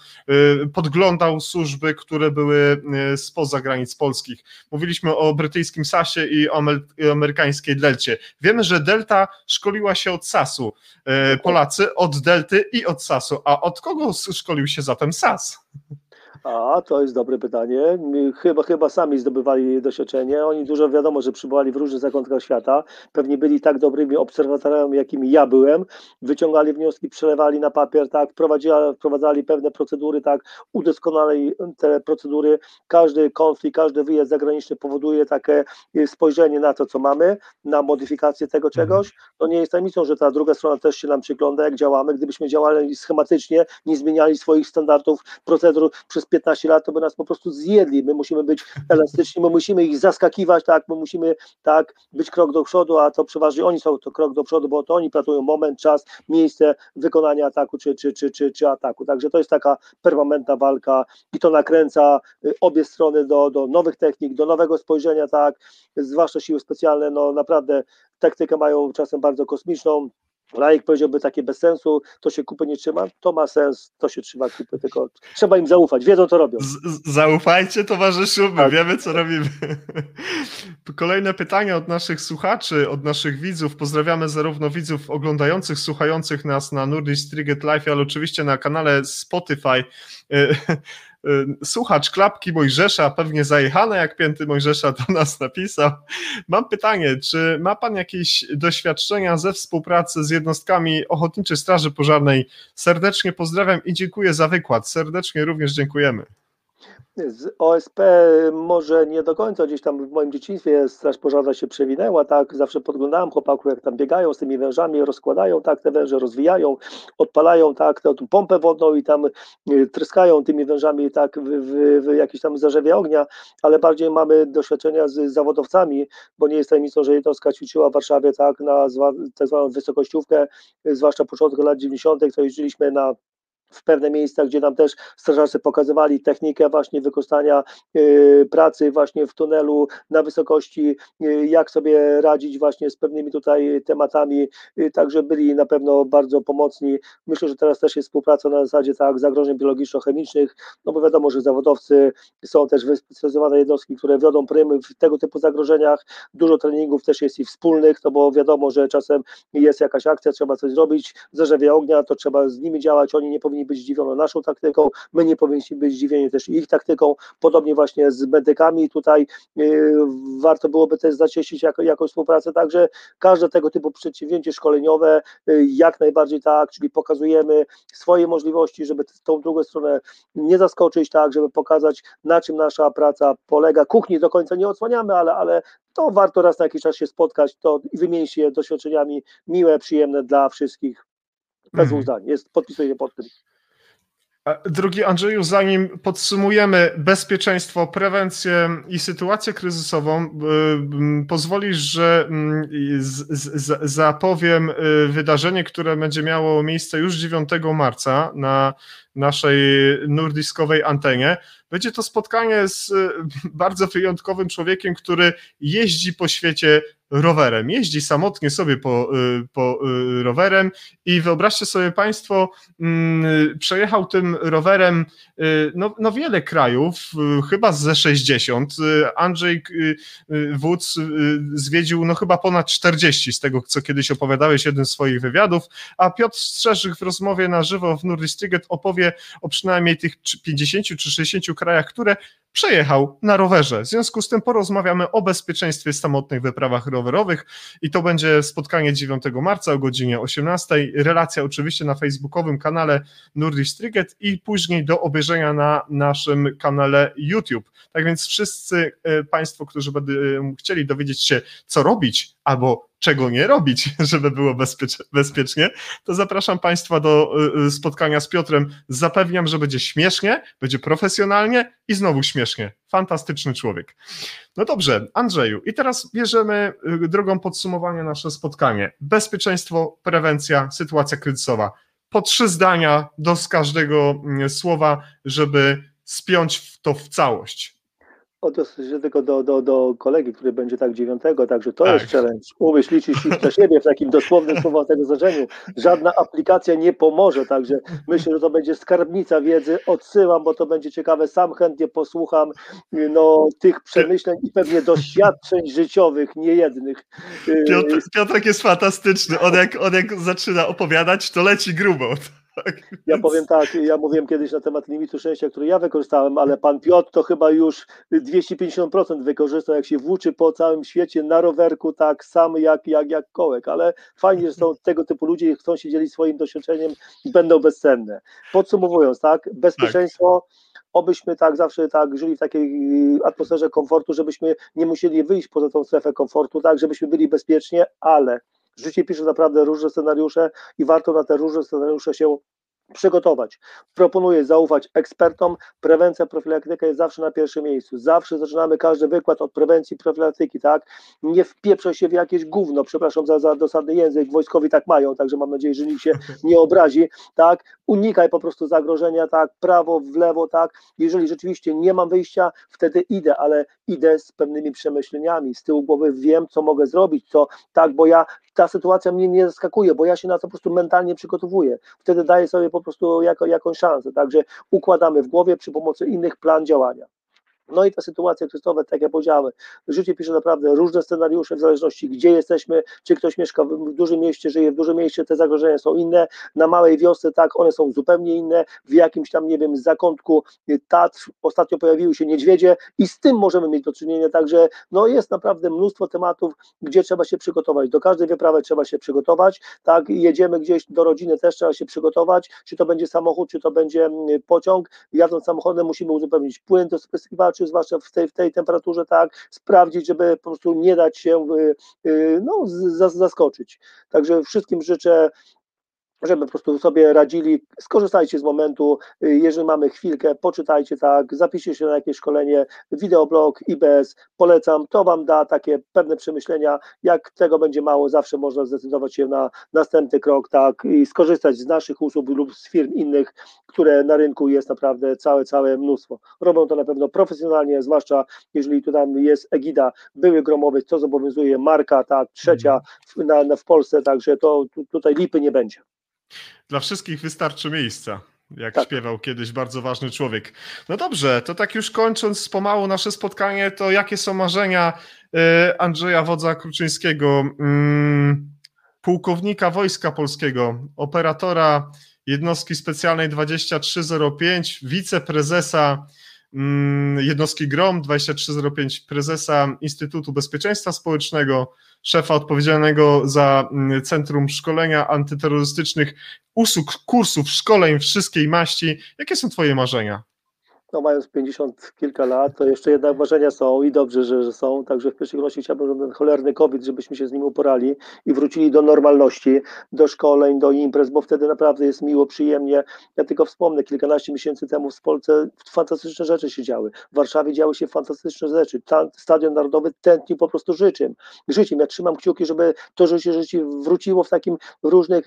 podglądał służby, które były spoza granic polskich. Mówiliśmy o brytyjskim SAS-ie i o amerykańskiej Delcie. Wiemy, że Delta szkoliła się od SAS-u. Polacy od Delty i od SAS-u. A od kogo szkolił się zatem SAS? A, to jest dobre pytanie. Chyba, chyba sami zdobywali doświadczenie. Oni dużo wiadomo, że przybywali w różnych zakątkach świata. Pewnie byli tak dobrymi obserwatorami, jakimi ja byłem. Wyciągali wnioski, przelewali na papier, tak, wprowadzali pewne procedury, tak, udoskonalali te procedury. Każdy konflikt, każdy wyjazd zagraniczny powoduje takie spojrzenie na to, co mamy, na modyfikację tego mhm. czegoś. To nie jest tajemnicą, że ta druga strona też się nam przygląda, jak działamy. Gdybyśmy działali schematycznie, nie zmieniali swoich standardów, procedur przez 15 lat, to by nas po prostu zjedli. My musimy być elastyczni, my musimy ich zaskakiwać, tak, my musimy tak być krok do przodu, a to przeważnie oni są to krok do przodu, bo to oni pracują moment, czas, miejsce wykonania ataku czy, czy, czy, czy, czy ataku. Także to jest taka permanentna walka i to nakręca y, obie strony do, do nowych technik, do nowego spojrzenia, tak, zwłaszcza siły specjalne, no naprawdę taktykę mają czasem bardzo kosmiczną, Laik powiedziałby takie bez sensu, to się kupy nie trzyma, to ma sens, to się trzyma kupy, tylko trzeba im zaufać, wiedzą co robią. Z, zaufajcie towarzyszu, my tak. wiemy co robimy. Kolejne pytanie od naszych słuchaczy, od naszych widzów. Pozdrawiamy zarówno widzów oglądających, słuchających nas na Nordic Triget Live, ale oczywiście na kanale Spotify. Y, słuchacz klapki Mojżesza, pewnie zajechane jak pięty Mojżesza, do nas napisał. Mam pytanie, czy ma Pan jakieś doświadczenia ze współpracy z jednostkami Ochotniczej Straży Pożarnej? Serdecznie pozdrawiam i dziękuję za wykład. Serdecznie również dziękujemy. Z OSP może nie do końca, gdzieś tam w moim dzieciństwie straż pożarna się przewinęła, tak, zawsze podglądałem chłopaków, jak tam biegają z tymi wężami, rozkładają, tak, te węże rozwijają, odpalają, tak, tę pompę wodną i tam y, tryskają tymi wężami, tak, w, w, w jakieś tam zarzewie ognia, ale bardziej mamy doświadczenia z zawodowcami, bo nie jest tajemnicą, że jednostka ćwiczyła w Warszawie, tak, na tak zwaną wysokościówkę, zwłaszcza początku lat 90., to jeździliśmy na w pewne miejsca, gdzie nam też strażacy pokazywali technikę właśnie wykorzystania y, pracy właśnie w tunelu na wysokości, y, jak sobie radzić właśnie z pewnymi tutaj tematami, y, także byli na pewno bardzo pomocni. Myślę, że teraz też jest współpraca na zasadzie tak zagrożeń biologiczno-chemicznych, no bo wiadomo, że zawodowcy są też wyspecjalizowane jednostki, które wiodą prymy w tego typu zagrożeniach, dużo treningów też jest i wspólnych, no bo wiadomo, że czasem jest jakaś akcja, trzeba coś zrobić, zarzewie ognia, to trzeba z nimi działać, oni nie powinni powinni być zdziwione naszą taktyką, my nie powinniśmy być zdziwieni też ich taktyką, podobnie właśnie z medykami tutaj yy, warto byłoby też zacieścić jako, jakąś współpracę, także każde tego typu przedsięwzięcie szkoleniowe yy, jak najbardziej tak, czyli pokazujemy swoje możliwości, żeby tą drugą stronę nie zaskoczyć, tak, żeby pokazać na czym nasza praca polega, kuchni do końca nie odsłaniamy, ale, ale to warto raz na jakiś czas się spotkać to i wymienić się doświadczeniami miłe, przyjemne dla wszystkich. Bez mm. zdań, jest, podpisuję się pod tym. Drogi Andrzeju, zanim podsumujemy bezpieczeństwo, prewencję i sytuację kryzysową, y, pozwolisz, że mm, zapowiem y, wydarzenie, które będzie miało miejsce już 9 marca na naszej nurdiskowej antenie. Będzie to spotkanie z y, bardzo wyjątkowym człowiekiem, który jeździ po świecie rowerem. Jeździ samotnie sobie po, y, po y, rowerem i wyobraźcie sobie Państwo, mm, przejechał tym rowerem no, no wiele krajów, chyba ze 60. Andrzej Wódz zwiedził no chyba ponad 40 z tego, co kiedyś opowiadałeś jednym z swoich wywiadów, a Piotr Strzeżyk w rozmowie na żywo w Nordistiget opowie o przynajmniej tych 50 czy 60 krajach, które przejechał na rowerze. W związku z tym porozmawiamy o bezpieczeństwie samotnych wyprawach rowerowych i to będzie spotkanie 9 marca o godzinie 18. Relacja oczywiście na facebookowym kanale Nordic Triget i później do obejrzenia na naszym kanale YouTube. Tak więc wszyscy e, Państwo, którzy będą chcieli dowiedzieć się, co robić albo czego nie robić, żeby było bezpiecz- bezpiecznie, to zapraszam Państwa do y, spotkania z Piotrem. Zapewniam, że będzie śmiesznie, będzie profesjonalnie i znowu śmiesznie. Fantastyczny człowiek. No dobrze, Andrzeju, i teraz bierzemy drogą podsumowania nasze spotkanie. Bezpieczeństwo, prewencja, sytuacja kryzysowa. Po trzy zdania do każdego mm, słowa, żeby spiąć to w całość. Odniosę się tylko do, do, do kolegi, który będzie tak dziewiątego, także to tak. jest challenge. Umyśl liczyć dla siebie w takim dosłownym słowa tego znaczeniu. Żadna aplikacja nie pomoże, także myślę, że to będzie skarbnica wiedzy. Odsyłam, bo to będzie ciekawe. Sam chętnie posłucham no, tych przemyśleń i pewnie doświadczeń życiowych, niejednych. Piotr, Piotrek jest fantastyczny. On jak, on jak zaczyna opowiadać, to leci grubo. Tak, ja powiem tak, ja mówiłem kiedyś na temat limitu szczęścia, który ja wykorzystałem, ale pan Piotr to chyba już 250% wykorzystał, jak się włóczy po całym świecie na rowerku, tak sam jak, jak, jak kołek, ale fajnie, że są tego typu ludzie i chcą się dzielić swoim doświadczeniem i będą bezcenne. Podsumowując, tak, bezpieczeństwo, tak. obyśmy tak zawsze tak żyli w takiej atmosferze komfortu, żebyśmy nie musieli wyjść poza tą strefę komfortu, tak, żebyśmy byli bezpiecznie, ale Życie pisze naprawdę różne scenariusze i warto na te różne scenariusze się przygotować. Proponuję zaufać ekspertom. Prewencja, profilaktyka jest zawsze na pierwszym miejscu. Zawsze zaczynamy każdy wykład od prewencji, profilaktyki, tak? Nie wpieprzaj się w jakieś gówno, przepraszam za, za dosadny język, wojskowi tak mają, także mam nadzieję, że nikt się nie obrazi, tak? Unikaj po prostu zagrożenia, tak? Prawo, w lewo, tak? Jeżeli rzeczywiście nie mam wyjścia, wtedy idę, ale idę z pewnymi przemyśleniami, z tyłu głowy wiem, co mogę zrobić, co, tak, bo ja, ta sytuacja mnie nie zaskakuje, bo ja się na to po prostu mentalnie przygotowuję. Wtedy daję sobie po prostu jako, jakąś szansę. Także układamy w głowie przy pomocy innych plan działania. No i ta sytuacja Krzysztofe, tak jak powiedziałem, życie pisze naprawdę różne scenariusze w zależności gdzie jesteśmy, czy ktoś mieszka w dużym mieście, żyje w dużym mieście, te zagrożenia są inne, na małej wiosce tak, one są zupełnie inne, w jakimś tam, nie wiem, zakątku Tatr ostatnio pojawiły się niedźwiedzie i z tym możemy mieć do czynienia, także no jest naprawdę mnóstwo tematów, gdzie trzeba się przygotować, do każdej wyprawy trzeba się przygotować, tak, jedziemy gdzieś do rodziny też trzeba się przygotować, czy to będzie samochód, czy to będzie mm, pociąg, jadąc samochodem musimy uzupełnić płyn do spryskiwaczy, zwłaszcza w tej, w tej temperaturze, tak, sprawdzić, żeby po prostu nie dać się y, no, zaskoczyć. Także wszystkim życzę żeby po prostu sobie radzili. Skorzystajcie z momentu, jeżeli mamy chwilkę, poczytajcie tak, zapiszcie się na jakieś szkolenie, wideoblog, IBS, polecam, to Wam da takie pewne przemyślenia, jak tego będzie mało, zawsze można zdecydować się na następny krok, tak, i skorzystać z naszych usług lub z firm innych, które na rynku jest naprawdę całe, całe mnóstwo. Robią to na pewno profesjonalnie, zwłaszcza jeżeli tu tam jest egida były gromowy, co zobowiązuje marka, tak, trzecia w, na, w Polsce, także to tutaj lipy nie będzie. Dla wszystkich wystarczy miejsca. Jak tak. śpiewał kiedyś bardzo ważny człowiek. No dobrze, to tak już kończąc pomału nasze spotkanie, to jakie są marzenia y, Andrzeja Wodza Kruczyńskiego, mm, pułkownika Wojska Polskiego, operatora jednostki specjalnej 2305, wiceprezesa jednostki GROM 2305, prezesa Instytutu Bezpieczeństwa Społecznego, szefa odpowiedzialnego za mm, Centrum Szkolenia Antyterrorystycznych, usług, kursów, szkoleń wszystkiej maści. Jakie są Twoje marzenia? No mając 50 kilka lat, to jeszcze jednak marzenia są i dobrze, że, że są, także w pierwszej kolejności chciałbym, żeby ten cholerny COVID, żebyśmy się z nim uporali i wrócili do normalności, do szkoleń, do imprez, bo wtedy naprawdę jest miło, przyjemnie. Ja tylko wspomnę, kilkanaście miesięcy temu w Polsce fantastyczne rzeczy się działy. W Warszawie działy się fantastyczne rzeczy. Stadion Narodowy tętnił po prostu życiem. Życiem. Ja trzymam kciuki, żeby to życie, życie wróciło w takim różnych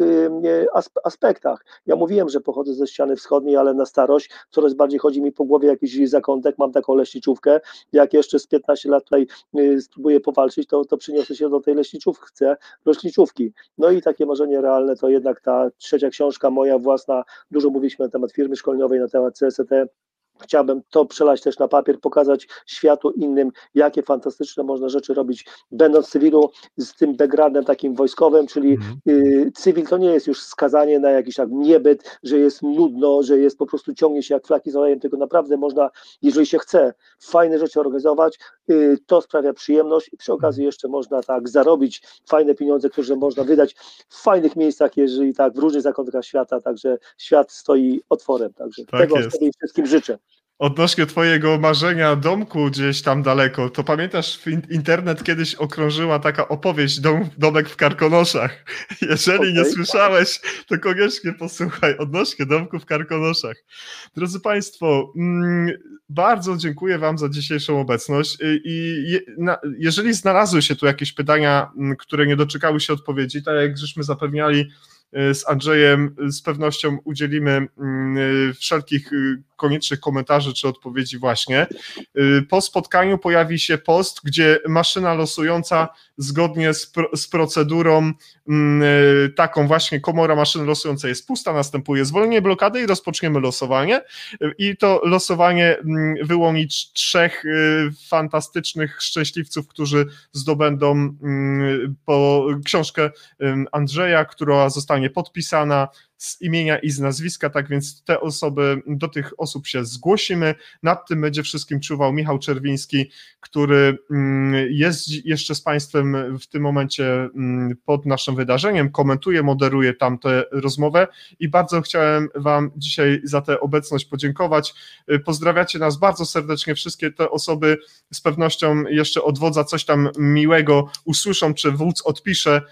aspektach. Ja mówiłem, że pochodzę ze ściany wschodniej, ale na starość coraz bardziej chodzi mi po głowie głowie jakiś zakątek, mam taką leśniczówkę, jak jeszcze z 15 lat tutaj y, spróbuję powalczyć, to, to przyniosę się do tej leśniczówki, leśniczówki. No i takie marzenie realne to jednak ta trzecia książka moja własna, dużo mówiliśmy na temat firmy szkoleniowej, na temat CST, Chciałbym to przelać też na papier, pokazać światu innym, jakie fantastyczne można rzeczy robić, będąc cywilu z tym backgroundem takim wojskowym, czyli mhm. y, cywil to nie jest już skazanie na jakiś tak niebyt, że jest nudno, że jest po prostu ciągnie się jak flaki z olejem, tylko naprawdę można, jeżeli się chce, fajne rzeczy organizować, y, to sprawia przyjemność i przy okazji mhm. jeszcze można tak zarobić fajne pieniądze, które można wydać w fajnych miejscach, jeżeli tak, w różnych zakątkach świata, także świat stoi otworem, także tak tego sobie wszystkim życzę. Odnośnie twojego marzenia domku gdzieś tam daleko, to pamiętasz, internet kiedyś okrążyła taka opowieść dom, Domek w Karkonoszach. Jeżeli okay. nie słyszałeś, to koniecznie posłuchaj odnośnie domku w Karkonoszach. Drodzy Państwo, mm, bardzo dziękuję Wam za dzisiejszą obecność i jeżeli znalazły się tu jakieś pytania, mm, które nie doczekały się odpowiedzi, tak jak żeśmy zapewniali z Andrzejem z pewnością udzielimy mm, y, wszelkich koniecznych komentarzy czy odpowiedzi właśnie. Po spotkaniu pojawi się post, gdzie maszyna losująca zgodnie z, pro, z procedurą taką właśnie komora maszyny losującej jest pusta, następuje zwolnienie blokady i rozpoczniemy losowanie. I to losowanie mm, wyłoni trzech fantastycznych szczęśliwców, którzy zdobędą po książkę Andrzeja, która zostanie podpisana z imienia i z nazwiska, tak więc te osoby, do tych osób się zgłosimy. Nad tym będzie wszystkim czuwał Michał Czerwiński, który mm, jest jeszcze z Państwem w tym momencie mm, pod naszym wydarzeniem, komentuje, moderuje tam tę rozmowę i bardzo chciałem Wam dzisiaj za tę obecność podziękować. Pozdrawiacie nas bardzo serdecznie, wszystkie te osoby z pewnością jeszcze od wodza coś tam miłego usłyszą, czy wódz odpisze,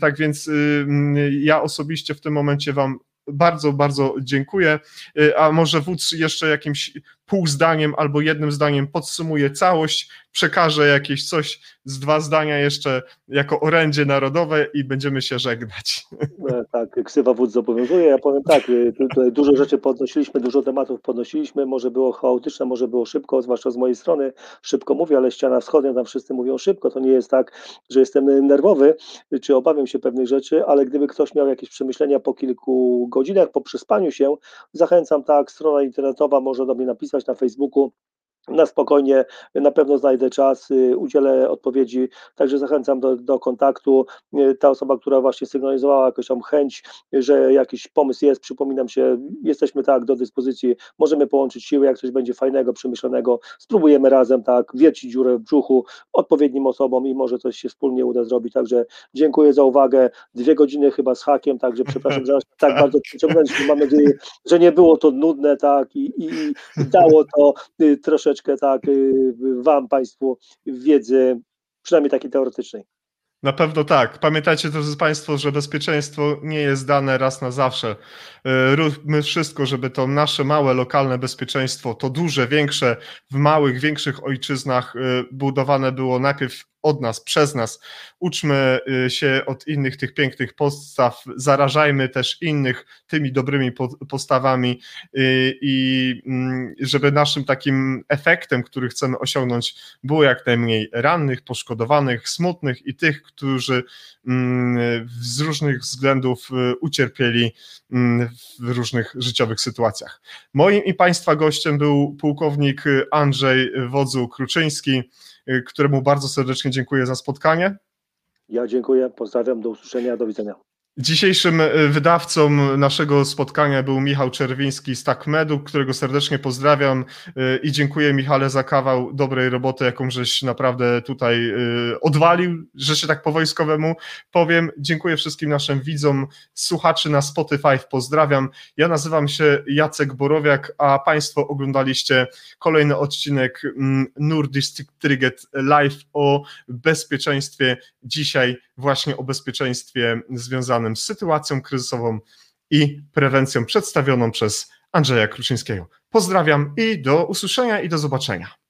tak więc mm, ja osobiście w tym momencie Wam bardzo, bardzo dziękuję. Y, a może wódz jeszcze jakimś pół zdaniem albo jednym zdaniem podsumuje całość, przekaże jakieś coś z dwa zdania jeszcze jako orędzie narodowe i będziemy się żegnać. E, tak, ksywa wódz zobowiązuje. Ja powiem tak, tutaj dużo rzeczy podnosiliśmy, dużo tematów podnosiliśmy, może było chaotyczne, może było szybko, zwłaszcza z mojej strony, szybko mówię, ale ściana wschodnia, tam wszyscy mówią szybko, to nie jest tak, że jestem nerwowy, czy obawiam się pewnych rzeczy, ale gdyby ktoś miał jakieś przemyślenia po kilku godzinach, po przespaniu się, zachęcam, tak, strona internetowa może do mnie napisać na Facebooku, na spokojnie, na pewno znajdę czas, y, udzielę odpowiedzi, także zachęcam do, do kontaktu. Y, ta osoba, która właśnie sygnalizowała jakąś tam chęć, że jakiś pomysł jest, przypominam się, jesteśmy tak do dyspozycji, możemy połączyć siły, jak coś będzie fajnego, przemyślonego, spróbujemy razem tak wiercić dziurę w brzuchu odpowiednim osobom i może coś się wspólnie uda zrobić, także dziękuję za uwagę, dwie godziny chyba z hakiem, także przepraszam, że tak bardzo przeciągnęliśmy, mam nadzieję, że nie było to nudne, tak, i, i, i dało to y, troszeczkę troszeczkę tak y, Wam, Państwu wiedzy, przynajmniej takiej teoretycznej. Na pewno tak. Pamiętajcie też Państwo, że bezpieczeństwo nie jest dane raz na zawsze. Y, róbmy wszystko, żeby to nasze małe, lokalne bezpieczeństwo, to duże, większe, w małych, większych ojczyznach y, budowane było najpierw od nas, przez nas. Uczmy y, się od innych tych pięknych postaw, zarażajmy też innych tymi dobrymi postawami y, i mm, żeby naszym takim efektem, który chcemy osiągnąć, było jak najmniej rannych, poszkodowanych, smutnych i tych, którzy mm, z różnych względów y, ucierpieli mm, w różnych życiowych sytuacjach. Moim i Państwa gościem był pułkownik Andrzej Wodzu Kruczyński. Y, któremu bardzo serdecznie dziękuję za spotkanie. Ja dziękuję, pozdrawiam, do usłyszenia, do widzenia. Dzisiejszym e, wydawcą naszego spotkania był Michał Czerwiński z TAKMEDu, którego serdecznie pozdrawiam e, i dziękuję Michale za kawał dobrej roboty, jaką żeś naprawdę tutaj e, odwalił, że się tak po wojskowemu powiem. Dziękuję wszystkim naszym widzom, słuchaczy na Spotify, pozdrawiam. Ja nazywam się Jacek Borowiak, a Państwo oglądaliście kolejny odcinek mm, Nordic Triget Live o bezpieczeństwie. Dzisiaj właśnie o bezpieczeństwie związanym z sytuacją kryzysową i prewencją przedstawioną przez Andrzeja Kruczyńskiego. Pozdrawiam i do usłyszenia i do zobaczenia.